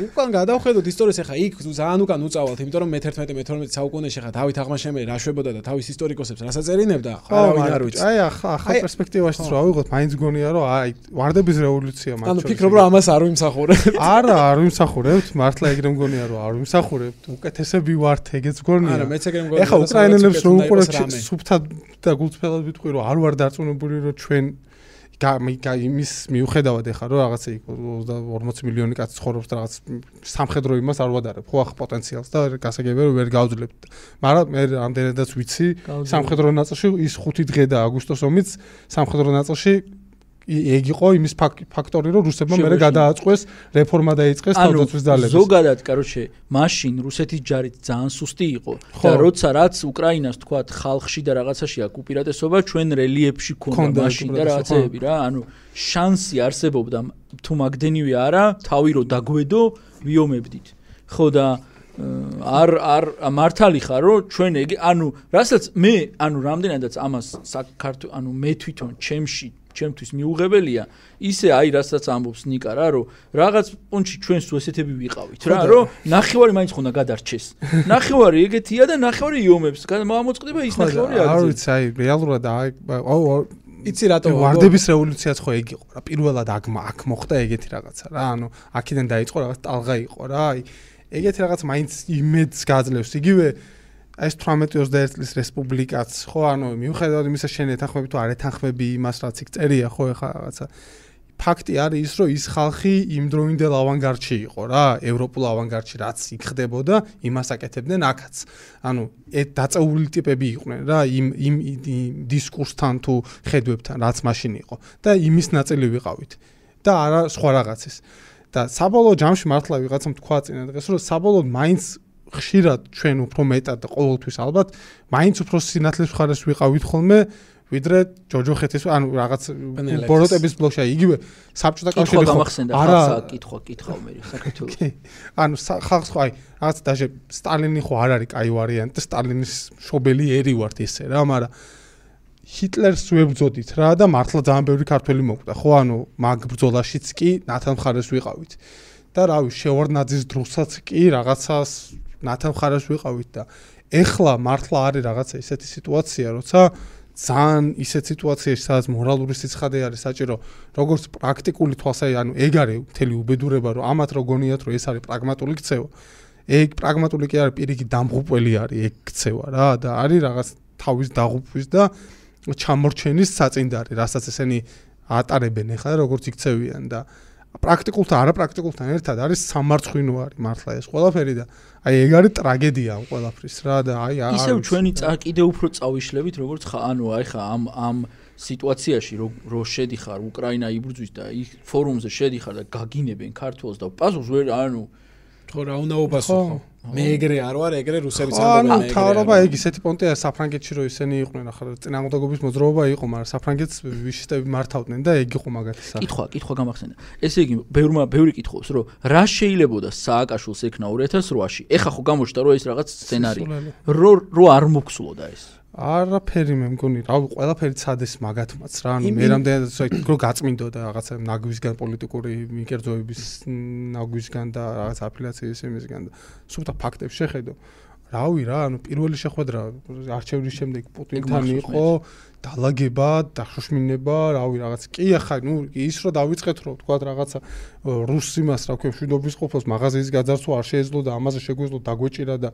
უკან გადავხედოთ ისტორიას ახლა იქ ძალიან უკან უწავალთ, იმიტომ რომ მე-11 მე-12 საუკუნეში ახლა დავით აღმაშენებელი რა შვებოდა და თავის ისტორიკოსებს რასაც ერინებდა, არავინ არ ვიცი. აი ახლა ახლა აი, პერსპექტივაში ხო. რა ავიღოთ, მაინც გონია რომ აი ვარდების რევოლუცია მათ ანუ შორის ფიქრობ რომ ამას არ ვიმსახურებ. არა, არ ვიმსახურებთ, მართლა ეგრე მგონია რომ არ ვიმსახურებთ. უკეთესები ვართ, ეგეც გონია. არა, მეც ეგრე მგონია. რომ უკრაინელებს რომ უყურებთ სუფთად და გულწრფელად ვიტყვი რომ არ ვარ დარწმუნებული რომ ჩვენ გა- იმის მიუხედავად ეხა რომ რაღაცა იქ 40 მილიონი კაცი ცხოვრობს და რაღაც სამხედრო იმას არ ვადარებ. ხო ახ პოტენციალს და გასაგებია რომ ვერ გავძლებთ მაგრამ მე ამდენადაც ვიცი სამხედრო ნაწილში ის 5 დღე და აგვისტოს ომიც სამხედრო ნაწილში ეგ იყო იმის ფაკ- ფაქტორი რომ რუსებმა მე შემოეშინეს. გადააწყვეს რეფორმა დაიწყეს ანუ თავდაცვის ძალების ზოგადად, короче, მაშინ რუსეთის ჯარით ძალიან სუსტი იყო ხო. და როცა რაც უკრაინას თქვათ ხალხში და რაღაცაში აქვს უპირატესობა, ჩვენ რელიეფში ქონდა ქონდა მაშინ და უპირატესობა, რაღაცეები რა, ანუ შანსი არსებობდა თუ მაგდენივე არა, თავი რო დაგვედო, ვიომებდით. ხო და აა, არ არ მართალი ხარ რომ ჩვენ ეგ ანუ რასაც მე ანუ რამდენადაც ამას საქართველ ანუ მე თვითონ ჩემში ჩემთვის მიუღებელია. ისე აი რასაც ამბობს ნიკა რა რომ რაღაც პუნჩი ჩვენ სულ ესეთები ვიყავით რა რომ ნახევარი მაინც ხონდა გადარჩეს. ნახევარი ეგეთია და ნახევარი იომებს. გამოწყვეტება ის ნახევარი არ აგზელს ვიცი აი რეალურად აი აუ იცი რატო ვარდების რევოლუციაც ხო ეგ იყო რა პირველად აქ აქ მოხდა ეგეთი რაღაცა რა ანუ აქედან დაიწყო რაღაც ტალღა იყო რა აი ეგეთი რაღაც მაინც იმედს გაძლევს. იგივე ეს 18-21 წლის რესპუბლიკაც ხო ანუ მიუხედავად იმისა შენ ეთანხმები თუ არ ეთანხმები იმას რაც იქ წერია ხო ეხა რაღაცა. ფაქტი არის ის რომ ის ხალხი იმ დროინდელ ავანგარდში იყო რა ევროპულ ავანგარდში რაც იქ ხდებოდა იმას აკეთებდნენ აქაც. ანუ ეს დაწეული ტიპები იყვნენ რა იმ იმ დისკურსთან თუ ხედვებთან რაც მაშინ იყო. და იმის ნაწილი ვიყავით. და არა სხვა რაღაცის. და საბოლოო ჯამში მართლა ვიღაცამ თქვა წინა დღეს რომ საბოლოოდ მაინც ხშირად ჩვენ უფრო მეტად და ყოველთვის ალბათ მაინც უფრო სინათლის მხარეს ვიყავით ხოლმე ვიდრე ჯოჯოხეთის ანუ რაღაც ბოროტების ბლოკში აი, იგივე საბჭოთა კავშირი ხო? არა. კითხვა კითხავ მე საქართველოს ანუ ხალხს ხო აი რაღაც დაჟე სტალინი ხო არ არის კაი ვარიანტი სტალინის შობელი ერი ვართ ესე რა მაგრამ ჰიტლერს ვებძოდით რა და მართლა ძალიან ბევრი ქართველი მოკვდა. ხო ანუ მაგ ბრძოლაშიც კი ნათან მხარეს ვიყავით. და რავი შევარდნაძის დროსაც კი რაღაცას ნათან მხარეს ვიყავით და ეხლა მართლა არის რაღაცა ისეთი სიტუაცია როცა ძალიან ისეთ სიტუაციაში სადაც მორალური სიცხადე არის საჭირო როგორც პრაქტიკული თვალსაჩინო ანუ ეგ არის მთელი უბედურება რომ ამათ რო გონიათ რომ ეს არის პრაგმატული ქცევა. ეგ პრაგმატული კი არის პირიქით დამღუპველი არის ეგ ქცევა რა და არის რაღაც თავის დაღუპვის და ჩამორჩენის საწინდარი რასაც ესენი ატარებენ ახლა როგორც იქცევიან და პრაქტიკულთან არაპრაქტიკულთან ერთად არის სამარცხვინო არის მართლა ეს ყველაფერი და აი ეგ არის ტრაგედია ამ ყველაფრის რა და აი არ ისევ ჩვენი წა კიდე უფრო წავიშლებით როგორც ხა ანუ აი ხა ამ ამ სიტუაციაში რო რო შედიხარ უკრაინა იბრძვის და იქ ფორუმზე შედიხარ და გაგინებენ ქართულს და პასუხს ვერ ანუ ხო რა უნდა უპასუხო მე ეგრე არ ვარ ეგრე რუსებიც ხო, ამბობენ ანუ მე ეგრე თავრობა ეგ ისეთი პონტია საფრანგეთში რომ ისინი იყვნენ ახლა წინამორბედობის მოძრაობა იყო მაგრამ საფრანგეთს ვიშისტები მართავდნენ და ეგ იყო მაგათი სახე კითხვა კითხვა გამახსენდა. ესე იგი ბევრმა ბევრი კითხობს რომ რა შეიძლებოდა სააკაშვილს ექნა 2008-ში ეხა ხო გამოჩნდა რომ ეს რაღაც სცენარი რო რო არ მოქსულოდა ეს არაფერი მე მგონი რა ყველაფერი ცადეს მაგათმაც რა ანუ მე რამდენად რო გაწმინდოდა რაღაცა ნაგვისგან პოლიტიკური მიკერძოების ნაგვისგან და რაღაც აფილიაციის იმისგან და სულთა ფაქტებს შეხედო. რავი რა ანუ პირველი შეხვედრა არჩევნის შემდეგ პუტინთან იყო დალაგება, დაშოშმინება, რავი რაღაც. კი ახლა ნუ ის რო დავიწყეთ რომ თქვა რაღაცა რუს იმას რა ქვია მშვიდობის ყოფილს მაღაზიის გაძარცვა არ შეეძლო და ამაზე შეგვეძლო დაგვეჭირა და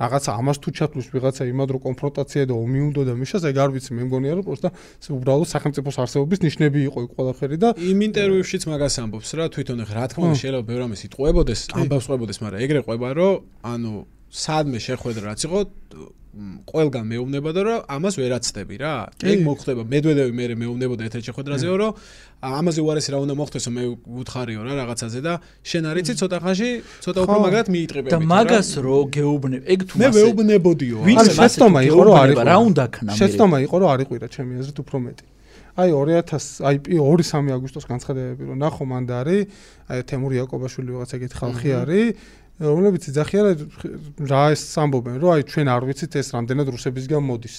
რაღაცა ამას თუ ჩათვლის ვიღაცა იმად რომ კონფრონტაცია და ომი უნდა და მიშას ეგ არ ვიცი მე მგონია რომ პროსტა უბრალოდ სახელმწიფოს არსებობის ნიშნები იყო იქ ყველაფერი და იმ ინტერვიუშიც მაგას ამბობს რა თვითონ ეხლა რა თქმა უნდა შეიძლება ბევრ ამას იტყუებოდეს ამბავს ყვებოდეს მაგრამ ეგრე ყვება რომ ანუ სადმე შეხვედრა რაც იყო ყველგან მეუბნება და რომ ამას ვერ აცდები რა. ეგ მოხდება მეძვედევი მე მეუბნებოდა ერთ შეხვედრაზე რომ ამაზე უარესი რა უნდა მოხდესო მე უთხარიო რა რაღაცაზე და შენ არიცი ცოტა ხანში ცოტა უფრო ხო. მაგრად მიიტყიბები. და მაგას რო გეუბნებ, ეგ თუ მე მასე მეუბნებოდიო. ვინც შეცდომა იყო რომ არ გეუბნება, რა უნდა ქნა მე? შეცდომა იყო რომ არ იყვირა ჩემი აზრით უფრო მეტი. აი 2000 აი 2-3 აგვისტოს განცხადებები რომ ნახო მან და არის აი თემური იაკობაშვილი ვიღაც ეგეთი ხალხი არის რომლებიც იძახიან რა ეს ამბობენ რომ აი ჩვენ არ ვიცით ეს რამდენად რუსებისგან მოდის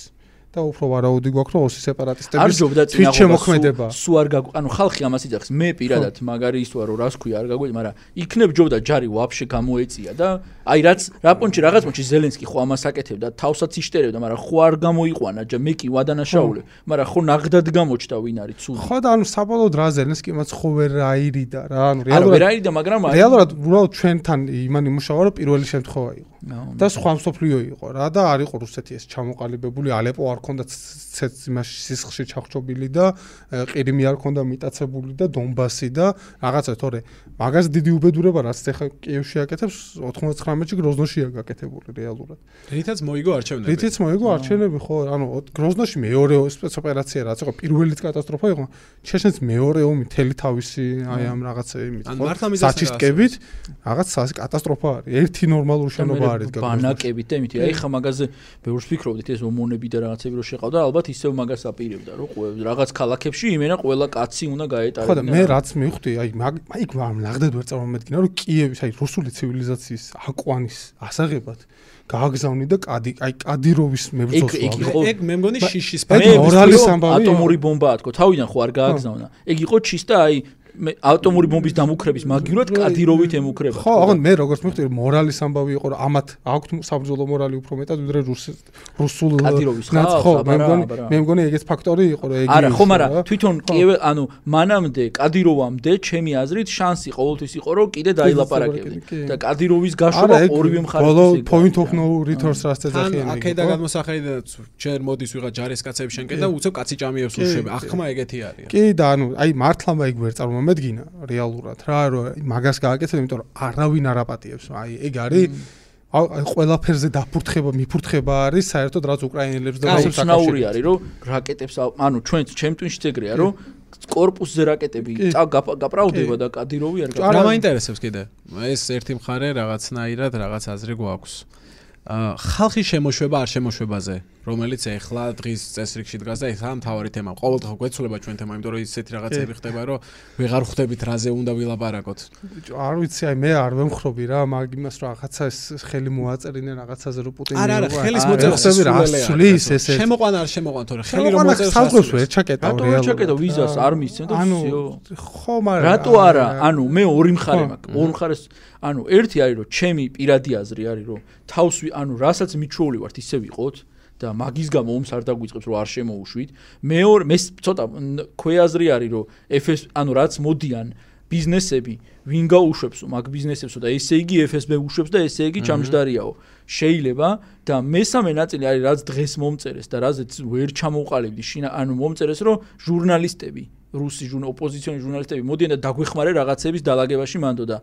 და უფრო ვარაუდი გვაქვს რომ ოსი არ სეპარატისტების თვით შემოქმედება. სუ არ გაგ ანუ ხალხი ამას იძახს მე პირადად მაგარი ის ვარო რას ქვია არ გაგვი მაგრამ იქნებ ჯობდა ჯარი ვაფშე გამოეწია და აი რაც რა პონჩი რაღაც პონჩი ზელენსკი ხო ამას აკეთებდა თავსაც იშტერებდა მაგრამ ხო არ გამოიყვანა ჯა მე კი ვადანაშაულე მაგრამ ხო ნაღდად გამოჩდა ვინ არის ცუდი. ხო და ანუ საბოლოოდ რა ზელენსკიმაც ხო ვერ აირიდა რა ანუ რეალურად ვერ არის და მაგრამ რეალურად უბრალოდ ჩვენთან იმან იმუშავა რომ პირველი შემთხვევა იყო და სხვა მსოფლიო იყო რა და არ იყო რუსეთი ეს ჩამოყალიბებული. ალეპო არ ქონდა ცეც იმაში სისხლში ჩახჭობილი და ყირიმი არ ქონდა მიტაცებული და დონბასი და რაღაცა. თორე მაგას დიდი უბედურება რაც ახლა კიევში აკეთებს 99-ში გროზნოშია გაკეთებული რეალურად. რითაც მოიგო არჩევნები. რითიც მოიგო არჩევნები ხო ანუ გროზნოში მეორე სპეცოპერაცია რაც იყო პირველი კატასტროფა იყო ჩეჩენს მეორე ომი თელი თავისი აი ამ რაღაცა იმით ხო საჩისტკებით რაღაც კატასტროფა არის. ერთი ნორმალური შენობა არის გაგროზნოში. ბანაკებით და იმითი აი ხა მაგაზე ბევრს ფიქრობდით ეს ომონები და რაღაცები რო შეყავდა ალბათ ისევ მაგას აპირებდა რომ რაღაც ქალაქებში იმენა ყველა კაცი უნდა გაეტარებინა. ხო და მე რაც მივხვდი, აი მაგ აი გვარ ნახდეთ ვერ წარმომედგინა, რომ კიევის, აი რუსული ცივილიზაციის აკვანის ასაღებად გააგზავნი და კადი, აი კადიროვის მებრძოლს ეგ- ეგ ეგ მე მგონი შიშის მე მორალის რომ ამბავი ატომური ბომბაა თქო თავიდან ხო არ გააგზავნა. ეგ იყო ჩისტა აი ატომური ბომბის დამუქრების მაგივრად კადიროვით ემუქრება ხო, აღარ მე როგორც მივხვდი, მორალის ამბავი იყო, რომ ამათ აქვთ საბრძოლო მორალი უფრო მეტად, ვიდრე რუს რუსულ კადიროვის ხო, მე რა, მგონი, რა. მე მგონი ეგეც ფაქტორი იყო, რომ ეგ არა ხო მაგრამ რა. თვითონ კიევ ანუ მანამდე კადიროვამდე ჩემი აზრით შანსი ყოველთვის იყო რომ კიდე დაილაპარაკებდი კი. და კადიროვის არა, გაშობა ეგ ორივე მხარეს ბოლო ეგ point of არის, no რა. return-ს რაც თან ეძახიან. აქედა გადმოსახედა ჯერ მოდის ვიღა ჯარისკაცები შენკენ და უცებ კაცი ჭამიებს კი. ახმა ეგეთი არის. კი და ანუ აი მართლა მაიგ ვერ წარმომედგინა რეალურად რა რომ მაგას გააკეთებ იმიტომ რომ არავინ არ აპატიებს აი ეგ არის აი ყველაფერზე დაფურთხება მიფურთხება არის საერთოდ რაც უკრაინელებს და რუსებს უცნაური აკავშირებს. არის რომ რაკეტებს ანუ ჩვენ ჩემ ტვინში ეგრეა რომ კორპუსზე რაკეტები კი. წა გაპ- გაპრაუდება კი. და კადიროვი არ არა. რა მაინტერესებს კიდე? ეს ერთი მხარე რაღაცნაირად რაღაც აზრი გვაქვს. აა ხალხის შემოშვება არ შემოშვებაზე, რომელიც ეხლა დღის წესრიგში დგას და ეხლა მთავარი თემა. ყოველდღე გვეცვლება ჩვენ თემა, იმიტომ რომ ისეთი რაღაცები ხდება, რომ ვეღარ ხვდებით რაზე უნდა ვილაპარაკოთ. არ ვიცი აი მე არ ვემხრობი რა მაგ იმას რომ რაღაცა ეს ხელი მოაწერინე რაღაცაზე რომ პუტინი არა, არა, იყო, ხელის აი, მოწერა ხსები რა სulis ეს ეს შემოყვანა არ შემოყვანა, თორე ხელი რომ ხელოვანა მოწერს საზღვრებს ვერ ჩაკეტავ რატო ვერ ჩაკეტო ვიზას არ მისცენ და ანუ всё. ხო მაგრამ რატო არა? ანუ მე ორი მხარე ხო. მაქვს. ორ მხარეს ანუ ერთი არის რომ ჩემი პირადი აზრი არის რომ თავს ვი- ანუ რასაც მიჩვეული ვართ ისე ვიყოთ და მაგის გამო ომს არ დაგვიწყებს რომ არ შემოუშვით. მეორე მე ცოტა ქვეაზრი არის რომ FS ანუ რაც მოდიან ბიზნესები ვინ გაუშვებს მაგ ბიზნესებსო და ესე იგი FSB უშვებს და ესე იგი ჩამჯდარიაო. შეიძლება და მესამე ნაწილი არის რაც დღეს მომწერეს და რაზეც ვერ ჩამოყალიბდი შინა ანუ მომწერეს რომ ჟურნალისტები რუსი ჟურნალ ოპოზიციონი ჟურნალისტები მოდიან და დაგვეხმარე რაღაცების დალაგებაში მანდო და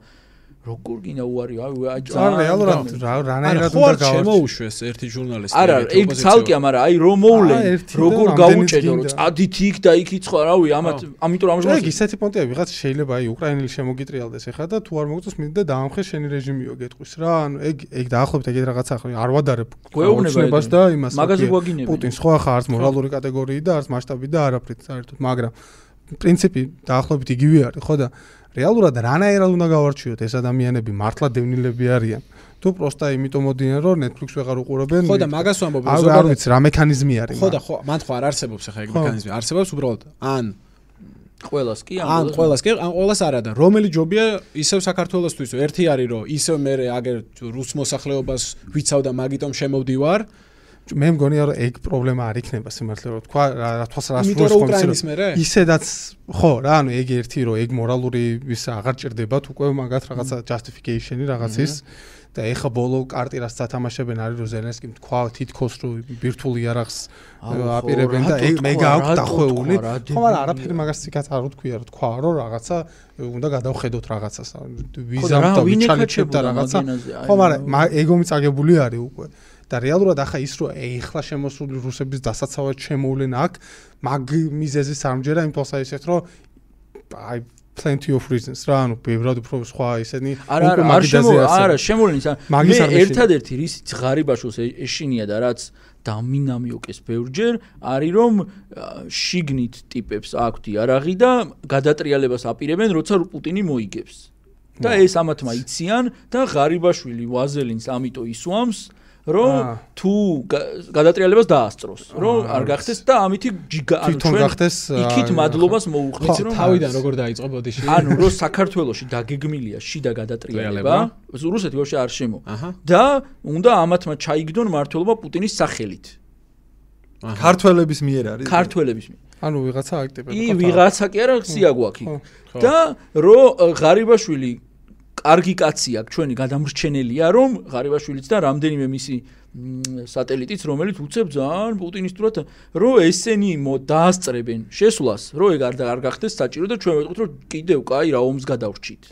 როგორ გინდა უარი აი ძალიან რეალურად რანაირად უნდა არ გავარჩიო შემოუშვეს ერთი ჟურნალისტი. არა ეგ ოპოზიციო. ცალკეა მაგრამ აი რომ და როგორ გაუჭედო რომ წადით იქ და იქით სხვა რავი ამათ ამიტომ ეგ ამჟამად ისეთი პონტია ვიღაც შეიძლება აი უკრაინელი შემოგიტრიალდეს ახლა და თუ არ მოგწონს მინდა დაამხეს შენი რეჟიმიო გეტყვის რა ანუ ეგ ეგ დაახლოებით ეგეთ რაღაცა ხო არ ვადარებ გვეუბნება და იმას მაგაზე გვაგინებენ. პუტინს ხო ახლა არც მორალური კატეგორიი და არც მასშტაბი და არაფრით საერთოდ მაგრამ პრინციპი დაახლოებით იგივე არის ხო და რეალურად რანაირად უნდა გავარჩიოთ ეს ადამიანები მართლა დევნილები არიან თუ პროსტა იმიტომ მოდიან რომ Netflix ვეღარ უყურებენ ხო და მაგას ვამბობ, რომ არ ზოგადად ვიცი რა მექანიზმი არის ხო და ხო, მან ხო არ არსებობს ახლა ეგ მექანიზმი. არსებობს უბრალოდ ან ყველას კი ან ყოველას კი, ან ყოველას არა და რომელი ჯობია ისევ საქართველოსთვის. ერთი არის რომ ისევ მე აგერ რუს მოსახლეობას ვიცავ და მაგიტომ შემოვდივარ, მე მგონია რომ ეგ პრობლემა არ იქნება სიმართლე რომ თქვა რა რა რომ ვსვენს უკრაინის მერე? ისედაც ხო რა ანუ ეგ ერთი რომ ეგ მორალური ვის აღარ ჭირდებათ უკვე მაგათ რაღაცა justification-ი რაღაცის და ეხა ბოლო კარტი რაც სათამაშებენ არის რომ ზელენსკიმ თქვა თითქოს რომ ბირთვული იარაღს აპირებენ და ეგ მე გააქვს რატო დახვეული. რა ხო მაგრამ არაფერი მაგას ციკაც არ უთქვია რომ თქვა რომ რაღაცა უნდა გადავხედოთ რაღაცას ვიზამ რა, და ვინ ვიჩალიქებ და რაღაცა. ხო მაგრამ რა. მა- ეგომი წაგებული არის უკვე და რეალურად ახლა ის რომ ეხლა შემოსული რუსების დასაცავად შემოვლენ აქ მაგ მიზეზის სამჯერა იმ თვალსა ისეთ რომ აი plenty of reasons რა ანუ ბევრად უფრო სხვა ისენი არა არა არ შემო არა შემოვლენის მე ერთადერთი რისიც ღარიბაშოს ეშინია და რაც დამინამიოკეს ბევრჯერ არის რომ შიგნით ტიპებს აქვთ იარაღი და გადატრიალებას აპირებენ როცა პუტინი მოიგებს. და ეს ამათმა იციან და ღარიბაშვილი ვაზელინს ამიტომ ისვამს რომ თუ გადატრიალებას დაასწროს, რომ არ გახდეს და ამითი ანუ ჩვენ იქით მადლობას მოუხდით, რომ თავიდან როგორ დაიწყო ბოდიში. ანუ რომ საქართველოსი დაგეგმილია შიდა გადატრიალება, რუსეთი ვაფშე არ შემო. და უნდა ამათმა ჩაიგდონ მართლობა პუტინის სახელით. ქართველების მიერ არის? ქართველების მიერ. ანუ ვიღაცა აქტივები. ი ვიღაცა კი არა, სიაგვაქი. და რომ ღარიბაშვილი კარგი კაცი აქვს ჩვენი გადამრჩენელია რომ ღარიბაშვილიც და რამდენიმე მისი სატელიტიც რომელიც უცებ ძალიან პუტინისტურად რომ ესენი დაასწრებენ შესვლას რომ ეგ არ არ გახდეს საჭირო და ჩვენ ვეთქვით რომ კიდევ კაი რა ომს გადავრჩით.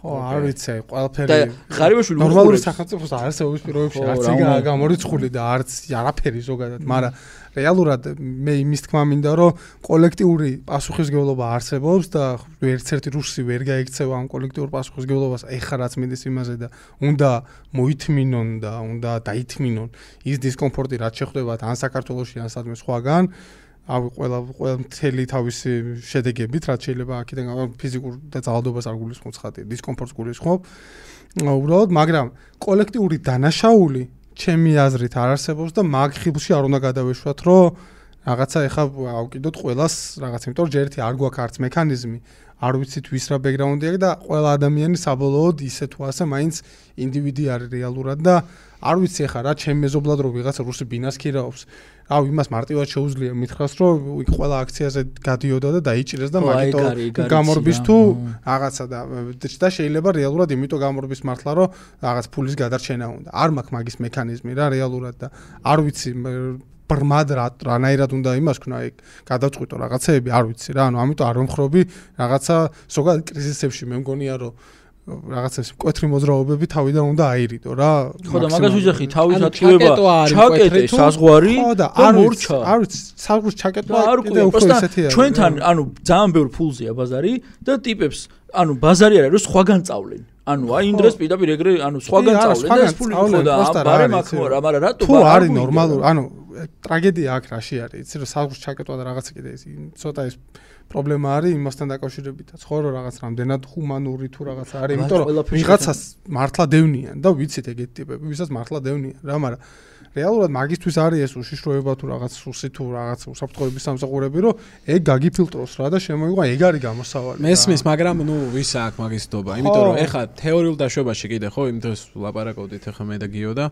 ხო არ ვიცი ყველაფერი და ღარიბაშვილი ნორმალური სახელმწიფოს არსებობის პირობებში არც იგა გამორიცხული და არც არაფერი ზოგადად მაგრამ რეალურად მე იმის თქმა მინდა რომ კოლექტიური პასუხისგებლობა არსებობს და ერთ-ერთი რუსი ვერ გაიქცევა ამ კოლექტიურ პასუხისგებლობას ეხა რაც მინდის იმაზე და უნდა მოითმინონ და უნდა დაითმინონ ის დისკომფორტი რაც შეხვდებათ ან საქართველოსში ან სადმე სხვაგან ავი ყველა ყველა მთელი თავისი შედეგებით რაც შეიძლება აქედან ფიზიკურ და ძალადობას არ გულისხმობს ხათი დისკომფორტს გულისხმობ. უბრალოდ მაგრამ კოლექტიური დანაშაული ჩემი აზრით არ არსებობს და მაგ ხიბლში არ უნდა გადავეშვათ, რომ რაღაცა ეხა ავკიდოთ ყოველას რაღაც, იმიტომ რომ ჯერ ერთი არ გვაქვს არც მექანიზმი, არ ვიცით ვის რა ბექგრაუნდი აქვს და ყველა ადამიანი საბოლოოდ ისე თუ ასე მაინც ინდივიდი არის რეალურად და არ ვიცი ეხა რა ჩემ მეზობლად რო ვიღაცა რუსი ბინას ქირაობს აუ იმას მარტივად შეუძლია მითხრას რომ ყველა აქციაზე გადიოდა და დაიჭირეს და მაგიტო გამორბის თუ რაღაცა და და შეიძლება რეალურად იმიტომ გამორბის მართლა რომ რაღაც ფულის გადარჩენა უნდა. არ მაქვს მაგის მექანიზმი რა რეალურად და არ ვიცი ბრმად რა რანაირად უნდა იმას ქნა ეგ გადაწყვიტო რაღაცეები არ ვიცი რა. ანუ ამიტომ არ მომხრობი რაღაცა ზოგადად კრიზისებში მე მგონია რომ რაღაცა მკვეთრი მოძრაობები თავიდან უნდა აირიდო რა. ხო და მაგას ვიძახი თავის ატკივება ჩაკეტე საზღვარი და მორჩა. არ ვიცი, საზღვრის ჩაკეტვა კიდე უფრო ესეთია. ჩვენთან ანუ ძალიან ბევრ ფულზეა ბაზარი და ტიპებს ანუ ბაზარი არის რომ სხვაგან წავლენ. ანუ აი იმ დროს პირდაპირ ეგრე ანუ სხვაგან წავლენ და ეს ფული ხო და ბარე მაქვს რა, მაგრამ რატო თუ არის ნორმალური, ანუ ტრაგედია აქ რაში არის, იცი რომ საზღვრის ჩაკეტვა და რაღაცა კიდე ის ცოტა ის პრობლემა არის იმასთან დაკავშირებითაც ხო რომ რაღაც რამდენად ჰუმანური თუ რაღაც არის იმიტომ რომ ვიღაცას მართლა დევნიან და ვიცით ეგეთი ტიპები ვისაც მართლა დევნიან რა მაგრამ რეალურად მაგისტვის არის ეს უშიშროება თუ რაღაც სუსი თუ რაღაც უსაფრთხოების სამსახურები რომ ეგ გაგიფილტროს რა და შემოიღო ეგ არის გამოსავალი მესმის მაგრამ ნუ ვის აქვს მაგისტობა? იმიტომ რომ ეხა თეორიულ დაშვებაში კიდე ხო იმ დროს ლაპარაკობდით ეხა მე და გიო და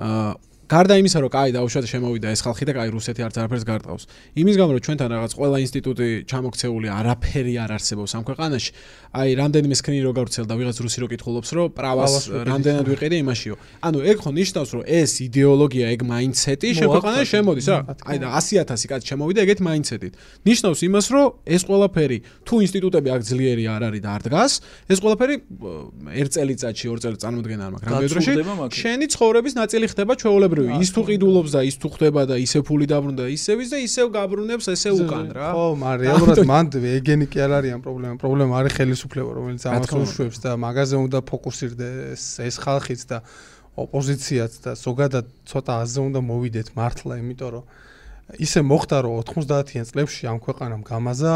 აა გარდა იმისა, რომ კაი დაუშვათ შემოვიდა ეს ხალხი და კაი რუსეთი არც არაფერს გარტყავს. იმის გამო, რომ ჩვენთან რაღაც ყველა ინსტიტუტი ჩამოქცეული არაფერი არ არსებობს ამ ქვეყანაში, აი, რამდენიმე სკრინი რო გავრცელდა, ვიღაც რუსი რო კითხულობს, რომ პრავას რამდენად ვიყიდე იმაშიო. ანუ ეგ ხო ნიშნავს, რომ ეს იდეოლოგია, ეგ მაინდსეტი შეხვეყანაში შემოდის რა. აი და 100000 კაცი შემოვიდა ეგეთ მაინდსეტით. ნიშნავს იმას, რომ ეს ყველაფერი თუ ინსტიტუტები აქ ძლიერი არ არის და არ დგას, ეს ყველაფერი ერთ წელიწადში, ორ წელიწადში წარმოდგენა არ მაქვს. რამდენი დროში შენი ცხოვრების ნაწილი ხდება ჩვეულებრივ ჩვეულებრივი ის თუ ყიდულობს და ის თუ ხდება და ისე ფული დაბრუნდა ისევის და ისევ გაბრუნებს ესე უკან რა. ხო მაგრამ რეალურად მანდ ეგენი კი არ არის ამ პრობლემა. პრობლემა არის ხელისუფლება რომელიც ამას უშვებს და მაგაზე უნდა ფოკუსირდეს ეს ხალხიც და ოპოზიციაც და ზოგადად ცოტა აზე უნდა მოვიდეთ მართლა იმიტომ რომ ისე მოხდა რომ 90-იან წლებში ამ ქვეყანამ გამაზა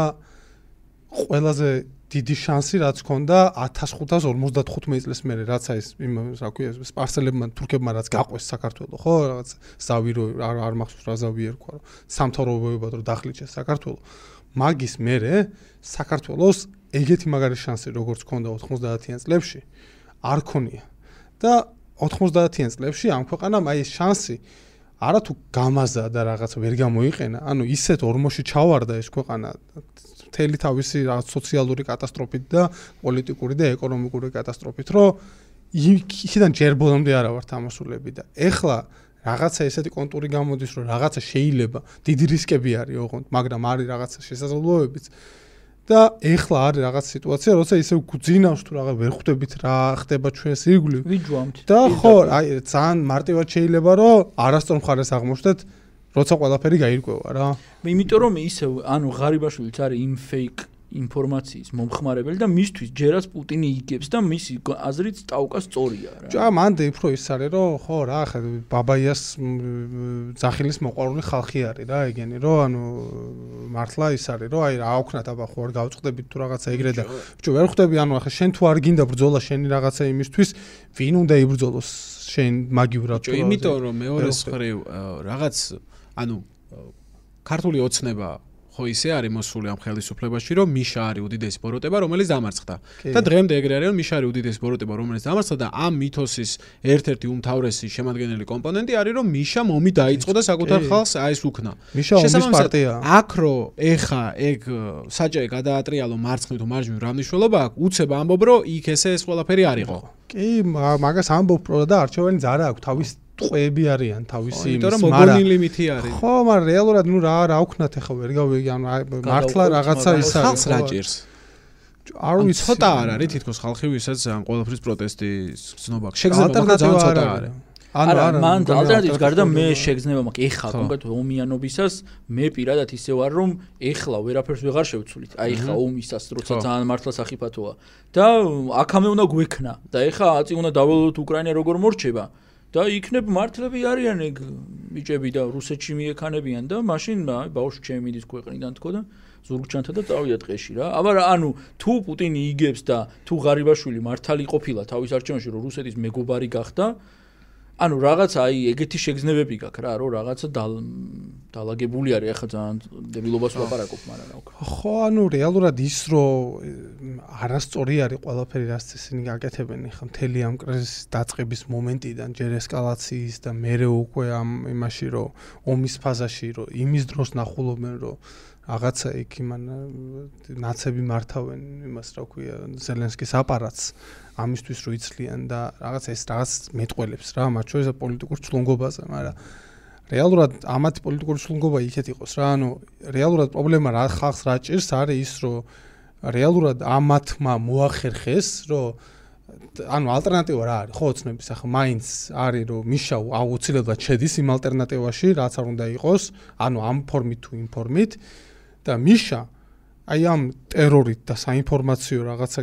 ყველაზე დიდი შანსი რაც ქონდა 1555 წლის მერე რაც აი იმ რა ქვია სპარსელებმა თურქებმა რაც გაყვეს საქართველოს ხო? რაღაც ზავირო არ არ მახსოვს რა ზავი ერქვა რომ სამთავრობოებად რომ დახლიჩეს საქართველოს. მაგის მერე საქართველოს ეგეთი მაგარი შანსი როგორც ქონდა 90-იან წლებში არ ქონია და 90-იან წლებში ამ ქვეყანამ აი ეს შანსი არათუ გამაზა და რაღაც ვერ გამოიყენა ანუ ისეთ ორმოში ჩავარდა ეს ქვეყანა მთელი თავისი რაღაც სოციალური კატასტროფით და პოლიტიკური და ეკონომიკური კატასტროფით, რომ იქიდან ჯერ ბოლომდე არა ვართ ამოსულები და ეხლა რაღაცა ესეთი კონტური გამოდის, რომ რაღაცა შეიძლება დიდი რისკები არის ოღონდ, მაგრამ არის რაღაცა შესაძლებლობებიც. და ეხლა არის რაღაც სიტუაცია, როცა ისე გძინავს თუ რაღაც ვერ ხვდებით რა ხდება ჩვენს ირგვლივ. ვიჯვამთ. და ხო, აი ძალიან მარტივად შეიძლება რომ არასწორ მხარეს აღმოჩნდეთ, როცა ყველაფერი გაირკვევა რა. მე იმიტომ რომ ისე ანუ ღარიბაშვილიც არის იმ fake ინფორმაციის მომხმარებელი და მისთვის ჯერაც პუტინი იგებს და მისი აზრით ტაუკა სწორია რა. ჯა მანდე უფრო ის არის რომ ხო რა ხა ბაბაიას ძახილის მოყვარული ხალხი არის რა ეგენი რომ ანუ მართლა ის არის რომ აი რა აუქნათ აბა ხო არ გავწყდებით თუ რაღაცა ეგრე და ბიჭო ვერ ხვდები ანუ ახლა შენ თუ არ გინდა ბრძოლა შენი რაღაცა იმისთვის ვინ უნდა იბრძოლოს შენ მაგივრად ბიჭო იმიტომ რომ მეორე მხრივ რაღაც ანუ ქართული ოცნება ხო ისე არის მოსული ამ ხელისუფლებაში რომ მიშა არის უდიდესი ბოროტება რომელიც დამარცხდა. და დღემდე ეგრე არის რომ მიშა არის უდიდესი ბოროტება რომელიც დამარცხდა და ამ მითოსის ერთ-ერთი უმთავრესი შემადგენელი კომპონენტი არის რომ მიშა მომი დაიწყო და საკუთარ ხალხს აი ეს უქნა. პარტია. აქ რო ეხა ეგ საჭე გადაატრიალო მარცხნივ თუ მარჯვნივ რა მნიშვნელობა აქვს უცებ ამბობ რომ იქ ესე ეს ყველაფერი არისო კი მაგას ამბობ პრო და არჩევანი ზარა აქვს თავის ტყვეები არიან თავისი იმის, მაგრამ მოგონილი ლიმიტი არის. ხო, მაგრამ რეალურად ნუ რა რა აუქნათ ახლა ვერ გავიგი, ანუ მართლა რაღაცა ის არის. ხალხს რა ჭირს? არ ვიცი. ცოტა არ არის თითქოს ხალხი ვისაც ამ ყველაფრის პროტესტის გზნობა. შეგზნება ძალიან ცოტა არის. ანუ არა, მან ალტერნატივის გარდა მე შეგზნება მაქვს. ეხლა კონკრეტულად ომიანობისას მე პირადად ისე ვარ, რომ ეხლა ვერაფერს ვეღარ შევცვლით. აი ეხლა ომისას, როცა ძალიან მართლა საფათოა და აქამე უნდა გვექნა და ეხლა აწი უნდა დაველოთ უკრაინა როგორ მორჩება. და იქნებ მართლები არიან ეგ ბიჭები და რუსეთში მიექანებიან და მაშინ აი ბავშვი ჩემი მიდის ქვეყნიდან თქო და ზურგჩანთა და წავიდა ტყეში რა. აბა ანუ თუ პუტინი იგებს და თუ ღარიბაშვილი მართალი ყოფილა თავის არჩევანში რომ რუსეთის მეგობარი გახდა, ანუ რაღაც აი ეგეთი შეგზნებები გაქვს რა, რომ რაღაცა დალაგებული არის ახლა ძალიან დებილობას ვაპარაკობ, მაგრამ რა ვქო. ხო, ანუ რეალურად ის რომ არასწორი არის ყველაფერი, რაც ისინი გაკეთებენ ახლა მთელი ამ კრიზისის დაწყების მომენტიდან, ჯერ ესკალაციის და მეორე უკვე ამ იმაში, რომ ომის ფაზაში, რომ იმის დროს ნახულობენ, რომ რაღაცა იქ იმან ნაცები მართავენ იმას რა ქვია ზელენსკის აპარატს ამისთვის რო იცლიან და რაღაც ეს რაღაც მეტყველებს რა მათ შორის პოლიტიკურ ჩლონგობაზე მაგრამ რეალურად ამათ პოლიტიკური ჩლონგობა იქეთ იყოს რა ანუ რეალურად პრობლემა რა ხალხს რა ჭირს არის ის რომ რეალურად ამათმა მოახერხეს რომ ანუ ალტერნატივა რა არის ხო ოცნების ახლა მაინც არის რომ მიშა აუცილებლად შედის იმ ალტერნატივაში რაც არ უნდა იყოს ანუ ამ ფორმით თუ იმ ფორმით და მიშა აი ამ ტერორით და საინფორმაციო რაღაცა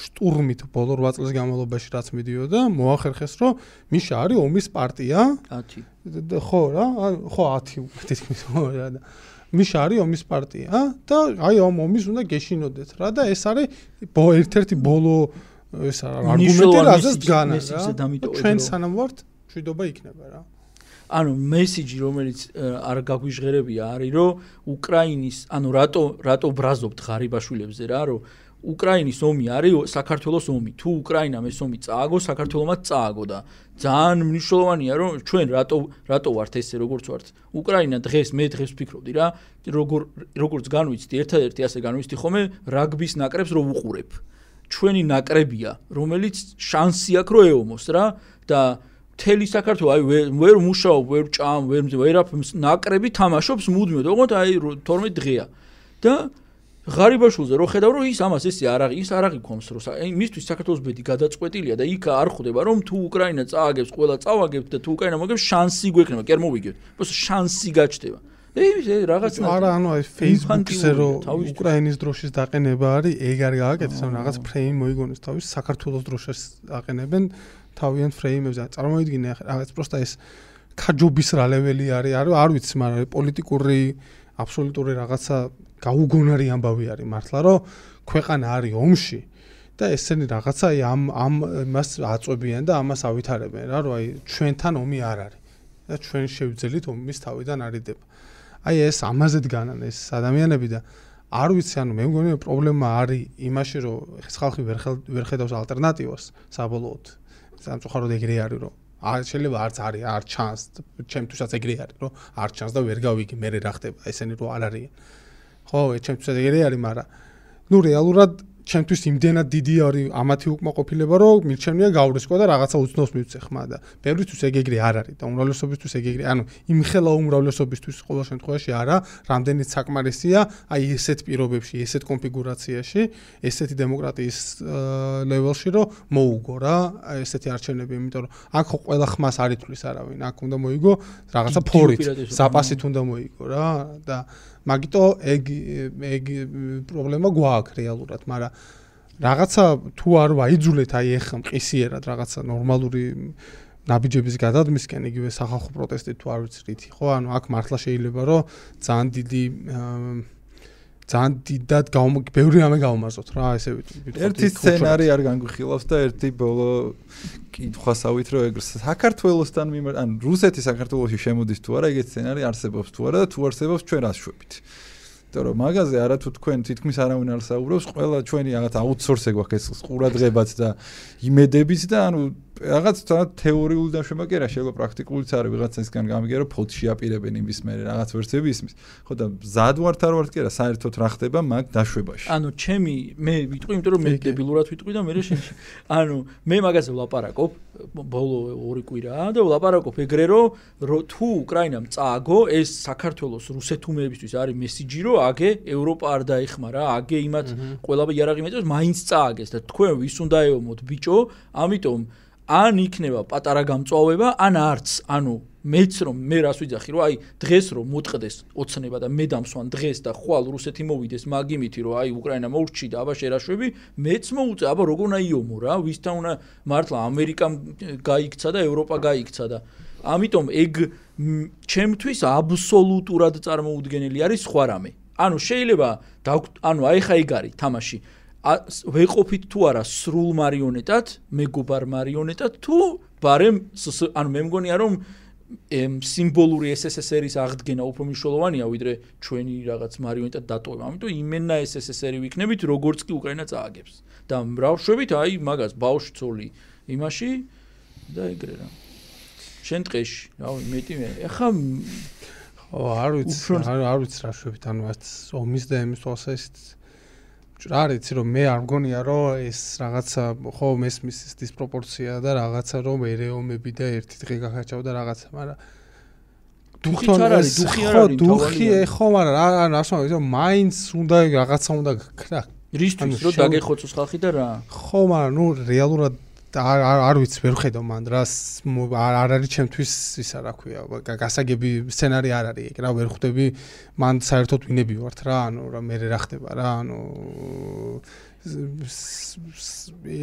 штурмით ბოლო 8 წლის განმავლობაში რაც მიდიოდა, მოახერხეს, რომ მიშა არის ომის პარტია. 10. ხო რა, ხო 10 თითქმის რა და მიშა არის ომის პარტია და აი ამ ომის უნდა გეშინოდეთ რა და ეს არის ერთ-ერთი ბოლო ეს არგუმენტი რაზეც დგანა რა. ჩვენ სანამ ვართ, შვიდობა იქნება რა. ანუ მესიჯი რომელიც არ გაგვიჟღერებია არის რომ უკრაინის ანუ რატო რატო ბრაზობთ ღარიბაშვილებზე რა რომ უკრაინის ომი არის საქართველოს ომი. თუ უკრაინამ ეს ომი წააგო, საქართველოსაც წააგო და ძალიან მნიშვნელოვანია რომ ჩვენ რატო რატო ვართ ესე როგორც ვართ. უკრაინა დღეს მე დღეს ვფიქრობდი რა, როგორ როგორც განვიცდი, ერთადერთი ასე განვიცდი ხომე რაგბის ნაკრებს რო უყურებ. ჩვენი ნაკრებია, რომელიც შანსი აქვს რო ეომოს რა და თელი საქართველოს აი ვერ მუშაობ, ვერ ჭამ, ვერ ვერაფერს ნაკრები თამაშობს მუდმივად. ოღონდ აი 12 დღეა. და ღარიბაშულზე რო ხედავ რომ ის ამას ესე არ არის, ის არ არის კონს რო აი მისთვის საქართველოს ბედი გადაწყვეტილია და იქ არ ხვდება რომ თუ უკრაინა წააგებს, ყველა წავაგებს და თუ უკრაინა მოგებს შანსი გვექნება, კი არ მოვიგებთ. просто შანსი გაჩნდება. და ის რაღაცა არა ანუ აი Facebook-ზე რო უკრაინის დროშის დაყენება არის, ეგ არის გააკეთეს, ანუ რაღაც ფრეიმ მოიგონეს თავის საქართველოს დროშას აყენებენ თავიანთ ფრეიმებზე. წარმოიდგინე რაღაც პროსტა ეს ქაჯობის რა ლეველი არის, არ არ ვიცი, მაგრამ პოლიტიკური აბსოლუტური რაღაცა გაუგონარი ამბავი არის მართლა, რომ ქვეყანა არის ომში. და ესენი რაღაცა აი ამ ამ მას აწვევიან და ამას ავითარებენ რა, რომ აი ჩვენთან ომი არ არის და ჩვენ შევძელით ომის თავიდან არიდება. აი ეს ამაზე დგანან ეს ადამიანები და არ ვიცი, ანუ მე მგონი პრობლემა არის იმაში, რომ ეს ხალხი ვერ ვერ ხედავს ალტერნატივას საბოლოოდ. სამწუხაროდ ეგრე არის რომ არ შეიძლება არც არის არ ჩანს ჩემთვისაც ეგრე არის რომ არ ჩანს და ვერ გავიგე მე რა ხდება ესენი რო არ არიან. ხო, ჩემთვის ეგრე არის, მაგრამ ნუ რეალურად ჩემთვის იმდენად დიდი არის ამათი უკმაყოფილება, რომ მირჩენია გავრისკო და რაღაცა უცნობს მივცე ხმა და ბევრისთვის ეგ ეგრე არ არის და უმრავლესობისთვის ეგ ეგრე, ანუ იმხელა უმრავლესობისთვის ყოველ შემთხვევაში არა, რამდენიც საკმარისია, აი ესეთ პირობებში, ესეთ კონფიგურაციაში, ესეთი დემოკრატიის ლეველში, რომ მოუგო რა ესეთი არჩევნები, იმიტომ რომ აქ ყველა ხმას არ ითვლის არავინ, აქ უნდა მოიგო რაღაცა ფორით, საპასით უნდა მოიგო რა და მაგიტო ეგ ეგ პრობლემა გვაქვს რეალურად, მაგრამ რაღაცა თუ არ ვაიძულეთ აი ეხა მყისიერად რაღაცა ნორმალური ნაბიჯების გადადმისკენ იგივე სახალხო პროტესტი თუ არ ვიცი რითი ხო? ანუ აქ მართლა შეიძლება რომ ძალიან დიდი ძალიან დიდად ბევრი რამე გავმაზოთ რა ესე ვიტყვი. ერთი სცენარი არ განგვიხილავს და ერთი ბოლო კითხვასავით რომ ეგ საქართველოსთან მიმართ ან რუსეთი საქართველოსში შემოდის თუ არა ეგეთ სცენარი არსებობს თუ არა და თუ არსებობს ჩვენ რას შვებით იმიტომ რომ მაგაზე არა თუ თქვენ თითქმის არავინ არ საუბრობს ყველა ჩვენი რაღაც აუთსორსე გვაქვს ეს ყურადღებაც და იმედებით და ანუ რაღაც თორე თეორიული დაშვება კი არა შეიძლება პრაქტიკულიც არის ვიღაცასგან გამიგერო ფოთში აპირებენ იმის მე რაღაც ვერსები ისმის. ხო და ზად ვართ არ ვართ კი არა საერთოდ რა ხდება მაგ დაშვებაში. ანუ ჩემი მე ვიტყვი იმიტომ რომ მე დებილურად ვიტყვი და მე შენ ანუ მე მაგაზე ვლაპარაკობ ბოლო ორი კვირაა და ვლაპარაკობ. ეგრე რომ თუ უკრაინამ წააგო ეს საქართველოს რუსეთუმეებისთვის არის მესიჯი რომ აგე ევროპა არ დაეხმარა აგე იმათ ყველა იარაღი მეტყვს მაინც წააგეს და თქვენ ვის უნდა ეომოთ ბიჭო? ამიტომ ან იქნება პატარა გამწვავება, ან არც, ანუ მეც რომ მე რას ვიძახი, რომ აი დღეს რომ მოტყდეს ოცნება და მე დამსვან დღეს და ხვალ რუსეთი მოვიდეს მაგიმითი, რომ აი უკრაინა მოურჩი და აბა შერაშვები, მეც მოუწე, აბა როგორ უნდა იომო რა, ვისთან უნდა მართლა ამერიკამ გაიქცა და ევროპა გაიქცა და ამიტომ ეგ ჩემთვის აბსოლუტურად წარმოუდგენელი არის სხვა რამე. ანუ შეიძლება ანუ აი ხა ეგ არის თამაში. ვეყოფით თუ არა სრულ მარიონეტად, მეგობარ მარიონეტად თუ ბარემ ანუ მე მგონია რომ ემ სიმბოლური SSSR-ის აღდგენა უფრო მნიშვნელოვანია ვიდრე ჩვენი რაღაც მარიონეტად დატოვება. ამიტომ იმენა SSSR-ი ვიქნებით როგორც კი უკრაინა წააგებს. და მრავშებით აი მაგას ბავშვი იმაში და ეგრე რა. შენ ტყეში, რავი, მეტი მე. ეხა ო არ ვიცი, არ არ ვიცი რა შვებით, ანუ ეს ომის და ემის თვალსა ის რა არის იცი რომ მე არ მგონია რომ ეს რაღაცა ხო მესმის ის დისპროპორცია და რაღაცა რომ ერეომები და ერთი დღე გახაჭავ და რაღაცა მაგრამ დუხი არ არის დუხი არ არის დუხი ხო მაგრამ რა რა რა ისე მაინც უნდა რაღაცა უნდა გქრა. რისთვის რომ დაგეხოცოს ხალხი და რა? ხო მაგრამ ნუ რეალურად არ არ ვიცი ვერ ხედავ მან რას არ არის ჩემთვის ისა რა ქვია. გასაგები სცენარი არ არის ეგ რა ვერ ხვდები მან საერთოდ ვინები ვართ რა ანუ რა მე რა ხდება რა ანუ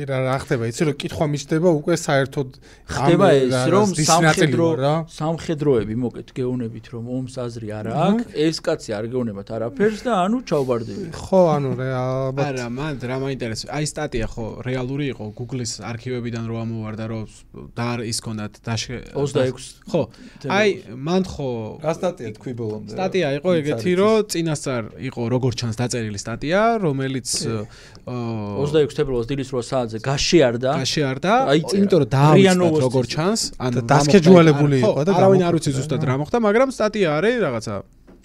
რა რა ხდება იცი რომ კითხვა მიჩდება უკვე საერთოდ ხდება ეს რომ სამხედრო სამხედროები მოკეთ გეუნებით რომ ომს აზრი არ აქვს ეს კაცი არ გეუნებათ არაფერს და ანუ ჩაუბარდები ხო ანუ რეალურად არა მან რა მაინტერესებს აი სტატია ხო რეალური იყო Google-ის არქივებიდან რო ამოვარდა რომ და ის ქონდათ დაშე 26 ხო აი მან ხო რა სტატია თქვი ბოლომდე სტატია იყო ეგეთი რომ წინასწარ იყო როგორ ჩანს დაწერილი სტატია რომელიც 26 თებერვალს დილის 8 საათზე გაშიარდა. გაშიარდა. იმიტომ რომ დაავიწყდა როგორ ჩანს, ან დასქეჯუალებული იყო და არავინ არ უცი ზუსტად რა მოხდა, მაგრამ სტატია არის რაღაცა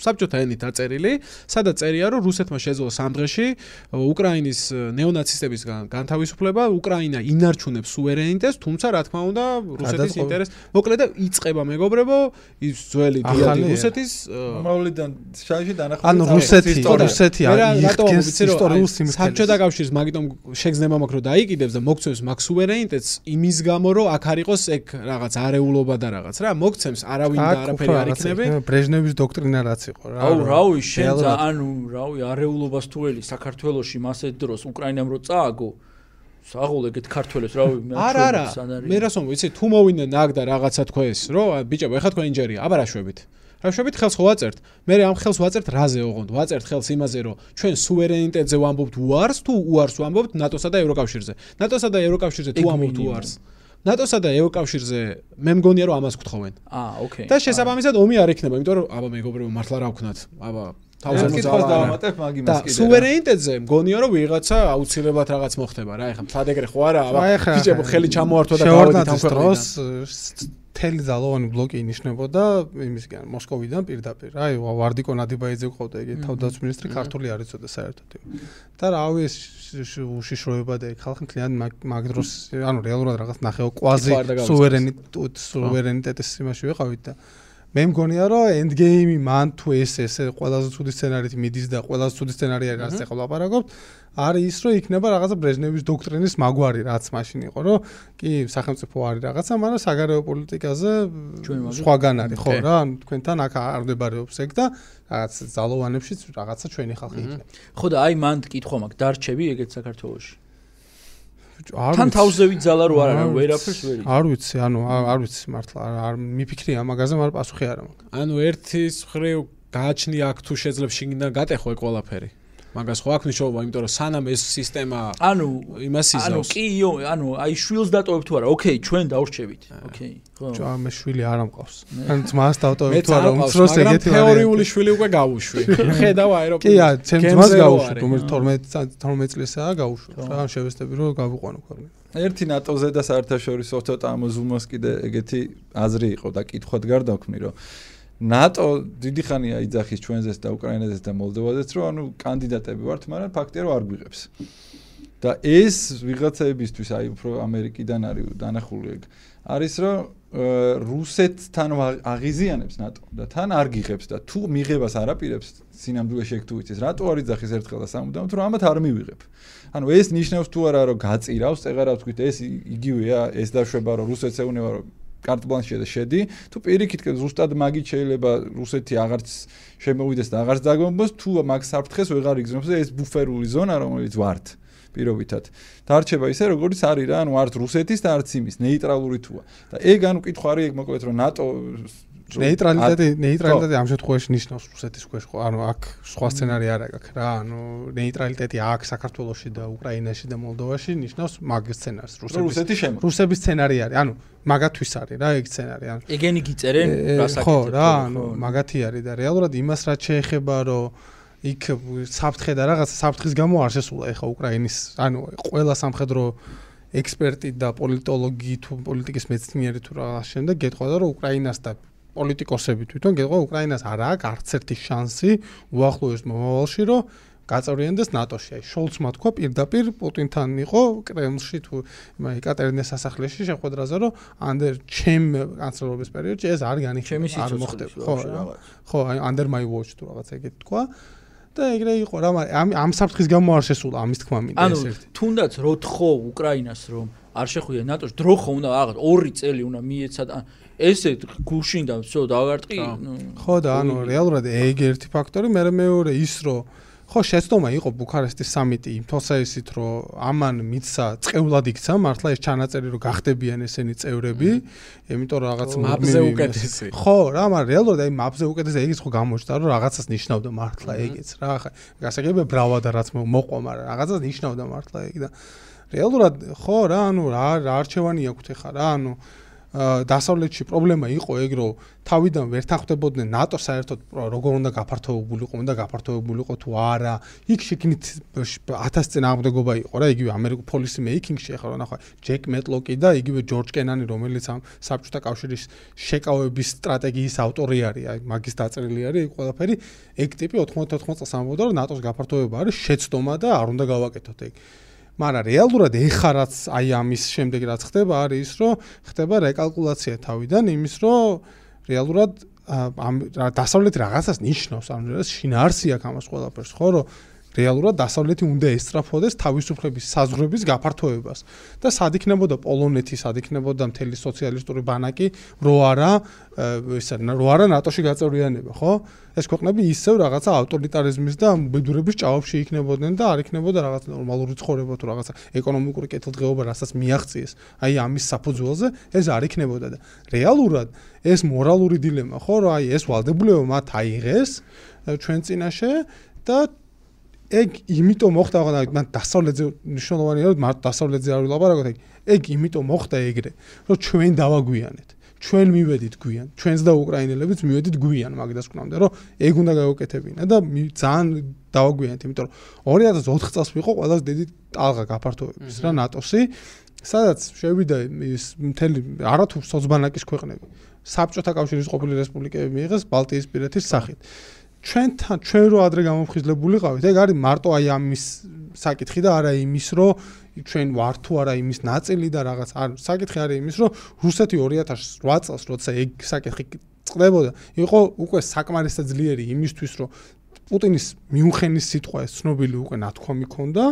საბჭოთა ენით დაწერილი, სადაც წერია, რომ რუსეთმა შეძლო სამ დღეში უკრაინის ნეონაცისტებისგან განთავისუფლება, უკრაინა ინარჩუნებს სუვერენიტეტს, თუმცა რა თქმა უნდა, რუსეთის ინტერესს. მოკლედ და იწება მეგობრებო, ის ძველი დიადი რუსეთის მომავლიდან შაიში დანახული. ანუ რუსეთი, რუსეთი არის ისტორიულ სიმართლეს. საბჭოთა კავშირს მაგიტომ შეგზნება მაქვს, რომ დაიკიდებს და მოგცემს მაგ სუვერენიტეტს იმის გამო, რომ აქ არ იყოს ეგ რაღაც არეულობა და რაღაც რა, მოგცემს არავინ და არაფერი არ იქნება. ბრეჟნევის დოქტრინა რაც იყო რა. აუ რავი, შენ ანუ რავი, არეულობას თუ ელი საქართველოსში მასეთ დროს უკრაინამ რო წააგო საღოლ ეგეთ ქართველებს რავი მე არა არა მე რასომ ვიცი თუ მოვიდნენ ნაგ და რაღაცა თქვა ეს რო ბიჭო ეხა თქვენ ინჯერია აბა რაშვებით რაშვებით ხელს ხო ვაწერთ? მე ამ ხელს ვაწერთ რაზე ოღონდ? ვაწერთ ხელს იმაზე რომ ჩვენ სუვერენიტეტზე ვამბობთ უარს თუ უარს ვამბობთ ნატოსა და ევროკავშირზე? ნატოსა და ევროკავშირზე თუ ამბობთ უარს ნატოსა და ევროკავშირზე მე მგონია რომ ამას გთხოვენ. აა, ოკეი. და შესაბამისად ომი არ იქნება, იმიტომ რომ აბა მეგობრებო მართლა რა ვქნათ? აბა თავზე მოძავა დავამატებ მაგიმას კიდე. და სუვერენიტეტზე მგონია რომ ვიღაცა აუცილებლად რაღაც მოხდება რა. ეხლა მთად ეგრე ხო არა? აბა ბიჭებო ხელი ჩამოართვა და გავედით ამ დროს მთელი ძალოვანი ბლოკი ინიშნებოდა იმისგან მოსკოვიდან პირდაპირ. აი ვარდიკო ნადიბაიძე ყავდა იგი თავდაცვის ქართული არ იცოდა საერთოდ. და რავი ეს უშიშროება და ხალხი მთლიან მაგ დროს ანუ რეალურად რაღაც ნახეო კვაზი სუვერენიტეტ სუვერენიტეტის იმაში ვიყავით და მე მგონია რომ endgame-ი მან თუ ეს ეს ყველაზე ცუდი სცენარით მიდის და ყველაზე ცუდი სცენარი არის ასე ხო ლაპარაკობთ არის ის რომ იქნება რაღაცა ბრეჟნევის დოქტრინის მაგვარი რაც მაშინ იყო რომ კი სახელმწიფო არის რაღაცა მაგრამ საგარეო პოლიტიკაზე სხვაგან არის ხო რა თქვენთან აქ არ მდებარეობს ეგ და რაღაც ძალოვანებშიც რაღაცა ჩვენი ხალხი იქნება. ხო და აი მანდ კითხვა მაქვს დარჩები ეგეთ საქართველოში თან თავზე ვიძალა რო არა ვერაფერს ვერ არ ვიცი ანუ არ ვიცი მართლა არ მიფიქრია მაგაზე მაგრამ პასუხი არ მაქვს. ანუ ერთის მხრივ გააჩნი აქ თუ შეძლებს შიგნიდან გატეხო ეს ყველაფერი მაგას ხო აქვს მნიშვნელობა, იმიტომ რომ სანამ ეს სისტემა ანუ იმას იზავს. ანუ კიო, ანუ აი შვილს დატოვებ თუ არა, ოკეი, ჩვენ დავრჩებით. ოკეი, ხო. ჯო, მე შვილი არ ამყავს. ან ძმას დავტოვებ თუ არა, უმცროს ეგეთი ვარიანტი. თეორიული შვილი უკვე გავუშვი. ხედავ აეროპორტში. კი, აა, ჩემ ძმას გავუშვი, რომელიც 12 12 წლისაა გავუშვი. რა შევესწრები რომ გავიყვანო ხოლმე. ერთი ნატოზე და საერთაშორისო ცოტა ამოზუმოს კიდე ეგეთი აზრი იყო და კითხვა დგარდაქვნი რომ ნატო დიდი ხანია იძახის ჩვენზეც და უკრაინაზეც და მოლდოვაზეც, რომ ანუ კანდიდატები ვართ, მაგრამ ფაქტია რომ არ გვიღებს. და ეს ვიღაცაებისთვის, აი უფრო ამერიკიდან არის დანახული ეგ. არის რომ რუსეთთან აღიზიანებს ნატო და თან არ გიღებს და თუ მიღებას არ აპირებს სინამდვილეში ეგ თუ იცის, რატო არ იძახის ერთხელ და სამუდამოდ, რომ ამათ არ მივიღებ. ანუ ეს ნიშნავს თუ არა რომ გაწირავს, წეღარავს თქვით ეს იგივეა, ეს დაშვება რომ რუსეთს ეუნება რომ კარტ ბლანშეზე შედი, თუ პირიქით ზუსტად მაგით შეიძლება რუსეთი აღარც შემოვიდეს და აღარც დაგმობოს, თუ მაგ საფრთხეს ვეღარ იგზნობს და ეს ბუფერული ზონა რომელიც ვართ პირობითად. დარჩება ისე როგორც არის რა, ანუ არც რუსეთის და არც იმის ნეიტრალური თუა. და ეგ ანუ კითხვა არის ეგ მოკლედ რომ ნატო ნეიტრალიტეტი ნეიტრალიტეტი ამ შემთხვევაში ნიშნავს რუსეთის ქვეშ ხო ანუ აქ სხვა სცენარი არ აქვს რა ანუ ნეიტრალიტეტი აქ საქართველოსში და უკრაინაში და მოლდოვაში ნიშნავს მაგ სცენარს რუსეთის რუსების სცენარი არის ანუ მაგათვის არის რა ეგ სცენარი ანუ ეგენი გიწერენ რასაკეთებ ხო რა ანუ მაგათი არის და რეალურად იმას რაც შეეხება რომ იქ საფრთხე და რაღაცა საფრთხის გამო არ შესულა ეხა უკრაინის ანუ ყველა სამხედრო ექსპერტი და პოლიტოლოგი თუ პოლიტიკის მეცნიერი თუ რაღაც შემდეგ გეტყვა რომ უკრაინას და პოლიტიკოსები თვითონ გეყვა უკრაინას არ აქვს არც ერთი შანსი უახლოეს მომავალში რომ გაწევრიანდეს ნატოში. აი შოლცმა თქვა პირდაპირ პუტინთან იყო კრემლში თუ ეკატერინის სასახლეში შეხვედრაზე რომ ანდერ ჩემ კანცლერობის პერიოდში ეს არ განიხილება არ მოხდება. ხო ხო აი ანდერ მაი ვოჩ თუ რაღაც ეგეთ თქვა. და ეგრე იყო რა ამ ამ საფრთხის გამო არ შესულა ამის თქმა მინდა ეს ერთი. ანუ თუნდაც რო თხო უკრაინას რომ არ შეხვია ნატოში დრო ხო უნდა რაღაც ორი წელი უნდა მიეცა და ესე გუშინდა ვсё დავარტყი ხო და ანუ რეალურად ეგ ერთი ფაქტორი მე მეორე ის რომ ხო შეცდომა იყო ბუქარესტის სამიტი იმ თვალსაზრისით რომ ამან მიცსა წევლად იქცა მართლა ეს ჩანაწერი რომ გახდებიან ესენი წევრები იმიტომ რომ რაღაც მაპზე უკეთესი. ხო რა მაგრამ რეალურად აი მაპზე უკეთესი ეგიც ხო გამოჩნდა რომ რაღაცას ნიშნავდა მართლა ეგეც რა ხა გასაგებია ბრავადა რაც მოყვა მაგრამ რაღაცას ნიშნავდა მართლა ეგ და რეალურად ხო რა ანუ რა რა არჩევანი აქვს ეხა რა ანუ დასავლეთში პრობლემა იყო ეგ რომ თავიდან ვერ თანხდებოდნენ ნატო საერთოდ როგორ უნდა გაფართოებულიყო, უნდა გაფართოებულიყო თუ არა. იქ შეგნით 1000 წელი აღმდეგობა იყო რა, იგივე ამერიკულ პოლისი მეიკინგში ახლა ნახვა ჯეკ მეტლოკი და იგივე ჯორჯ კენანი, რომელიც ამ საბჭოთა კავშირის შეკავების სტრატეგიის ავტორი არის, აი მაგის დაწერილი არის ეგ ყველაფერი. ეგ ტიპი 94 წელს ამბობდა რომ ნატოს გაფართოება არის შეცდომა და არ უნდა გავაკეთოთ ეგ. მაგრამ რეალურად ეხა რაც აი ამის შემდეგ რაც ხდება არის ის რომ ხდება რეკალკულაცია თავიდან იმის რომ რეალურად ამ დასავლეთი რაღაცას ნიშნავს ანუ შინაარსი აქვს ამას ყველაფერს ხო რომ რეალურად დასავლეთი უნდა ესწრაფოდეს თავისუფლების საზღვრების გაფართოებას და სად იქნებოდა პოლონეთი, სად იქნებოდა მთელი სოციალისტური ბანაკი, რო არა ესა რო არა ნატოში გაწევრიანება, ხო? ეს ქვეყნები ისევ რაღაცა ავტორიტარიზმის და ბედურების ჭაობში იქნებოდნენ და არ იქნებოდა რაღაც ნორმალური ცხოვრება თუ რაღაცა ეკონომიკური კეთილდღეობა, რასაც მიაღწიეს. აი ამის საფუძველზე ეს არ იქნებოდა და რეალურად ეს მორალური დილემა, ხო, რომ აი ეს ვალდებულება მათ აიღეს ჩვენ წინაშე და ეგ იმიტომ მოხდა რა მან დასავლეთზე მნიშვნელოვანია რომ მართ დასავლეთზე არ ვილაპარაკოთ ეგ ეგ იმიტომ მოხდა ეგრე რომ ჩვენ დავაგვიანეთ ჩვენ მივედით გვიან ჩვენს და უკრაინელებიც მივედით გვიან მაგდას ქნამდე რომ ეგ უნდა გაუკეთებინა და ძალიან დავაგვიანეთ იმიტომ რომ 2004 წელს ვიყო ყველაზე დიდი ტალღა გაფართოების რა ნატოსი სადაც შევიდა ის მთელი არათუ სოცბანაკის ქვეყნები საბჭოთა კავშირის ყოფილი რესპუბლიკები მიიღეს ბალტიის პირეთის სახით. ჩვენთან ჩვენ რო ადრე გამოფხიზლებულიყავით, ეგ არის მარტო აი ამის საკითხი და არა იმის, რომ ჩვენ ვარ თუ არა იმის ნაწილი და რაღაც არ საკითხი არის იმის, რომ რუსეთი 2008 წელს როცა ეგ საკითხი წდებოდა, იყო უკვე საკმარისად ძლიერი იმისთვის, რომ პუტინის მიუნხენის სიტყვა ეს ცნობილი უკვე ნათქვამი ქონდა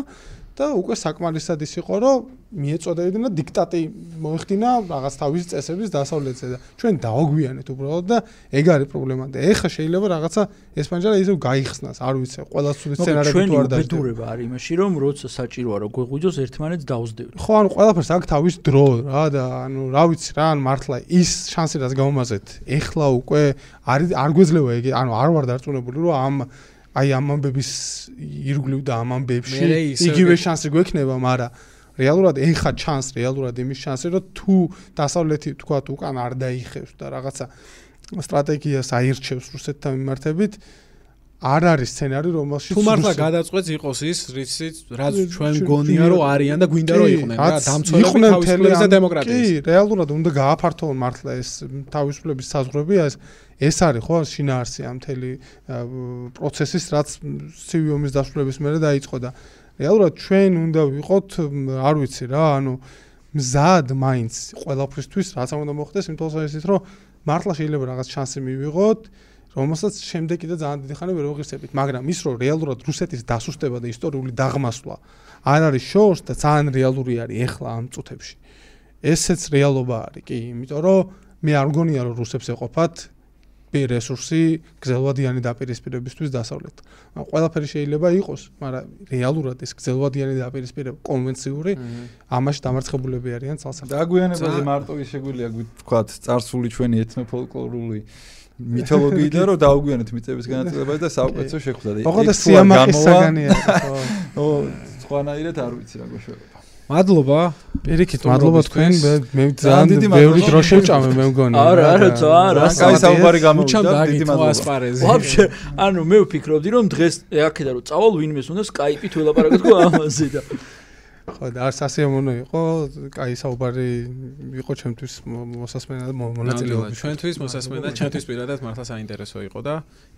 და უკვე საკმარისად ის იყო, რომ მიეწოდებინა დიქტატი მოიხდინა რაღაც თავის წესების დასავლეთზე და ჩვენ დააგვიანეთ უბრალოდ და ეგ არის პრობლემა და ეხა შეიძლება რაღაცა ესპანჯალა ისევ გაიხსნას, არ ვიცი, ყველა სული სცენარები თუ არ დაჟდება. ბედურება არის იმაში, რომ როცა საჭიროა რომ გვეღვიძოს ერთმანეთს დაუსდევთ. ხო, ანუ ყველაფერს აქვს თავის დრო რა და ანუ რა ვიცი რა, ანუ მართლა ის შანსი რაც გამომაზეთ, ეხლა უკვე არ არ გვეძლევა ეგ, ანუ არ ვარ დარწმუნებული რომ ამ აი ამ ამბების ირგვლივ და ამ ამბებში იგივე შანსი გვექნება, მაგრამ რეალურად ეხა ჩანს რეალურად იმის შანსი, რომ თუ დასავლეთი თქვა უკან არ დაიხევს და რაღაცა სტრატეგიას აირჩევს რუსეთთან მიმართებით, არ არის სცენარი, რომელშიც თუ მართლა გადაწყვეტს იყოს ის, რიცით, რაც ჩვენ გონია რომ არიან და გვინდა რომ იყვნენ რა, დამცველები თავისუფლების და დემოკრატიის. კი, რეალურად უნდა გააფართოვონ მართლა ეს თავისუფლების საზღვრები, ეს ეს არის ხო შინაარსი ამ მთელი პროცესის რაც ცივი ომის დასრულების მერე დაიწყო და რეალურად ჩვენ უნდა ვიყოთ არ ვიცი რა ანუ მზად მაინც ყველაფრისთვის რაც უნდა მოხდეს იმ თვალსა ისიც რომ მართლა შეიძლება რაღაც შანსი მივიღოთ რომელსაც შემდეგ კიდე ძალიან დიდი ხანი ვერ ვიღირსებით მაგრამ ის რომ რეალურად რუსეთის დასუსტება და ისტორიული დაღმასვლა არ არის შორს და ძალიან რეალური არის ეხლა ამ წუთებში. ესეც რეალობა არის კი იმიტომ რომ მე არ მგონია რომ რუსებს ეყოფათ ბი რესურსი გზელვადიანი დაპირისპირებისთვის დასავლეთ. ყველაფერი შეიძლება იყოს, მაგრამ რეალურად ეს გზელვადიანი დაპირისპირება კონვენციური ამაში დამარცხებულები არიან ცალსახად. დაგვიანებაზე მარტო ის შეგვიძლია ვთქვათ, წარსული ჩვენი ეთნოფოლკლორული მითოლოგიიდან რომ დაუგვიანოთ მიწების განაწილებას და საუკეთესო შეხვდა. მოყოლდა სიამაყისაგანია. ხო. ხო, სხვანაირად არ ვიცი რა გუშინ. მადლობა. პირიქით, მადლობა თქვენ. მე ძალიან ბევრი დრო შევჭამე მე მგონი. არა, არა, თო არა. კაი საუბარი გამოვიდა. დიდი მადლობა. ვაფშე, ანუ მე ვფიქრობდი რომ დღეს აქედან რომ წავალ ვინმეს უნდა Skype-ით ველაპარაკოთ ამაზე და ხო და არ სასიამოვნო იყო, კაი საუბარი იყო ჩემთვის მოსასმენა და მონაწილეობა. ჩვენთვის მოსასმენა, ჩვენთვის პირადად მართლა საინტერესო იყო და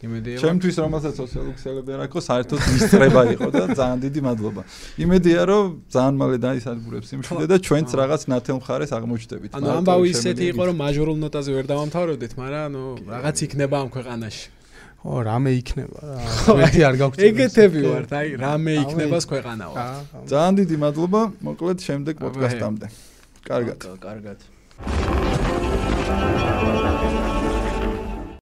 იმედია ჩემთვის რომელსაც სოციალური ქსელები არ აქვს, საერთოდ მისწრება იყო და ძალიან დიდი მადლობა. იმედია რომ ძალიან მალე დაისადგურებს იმშვიდე და ჩვენც რაღაც ნათელ მხარეს აღმოჩნდებით. ანუ ამბავი ისეთი იყო რომ მაჟორულ ნოტაზე ვერ დავამთავრებდით, მაგრამ ანუ რაღაც იქნება ამ ქვეყანაში. ო რამე იქნება? რა ერთი არ გაგვწევს ეგეთები ვართ აი რამე იქნებას ქვეყანაო. ძალიან დიდი მადლობა მოკლედ შემდეგ პოდკასტამდე. კარგად. კარგად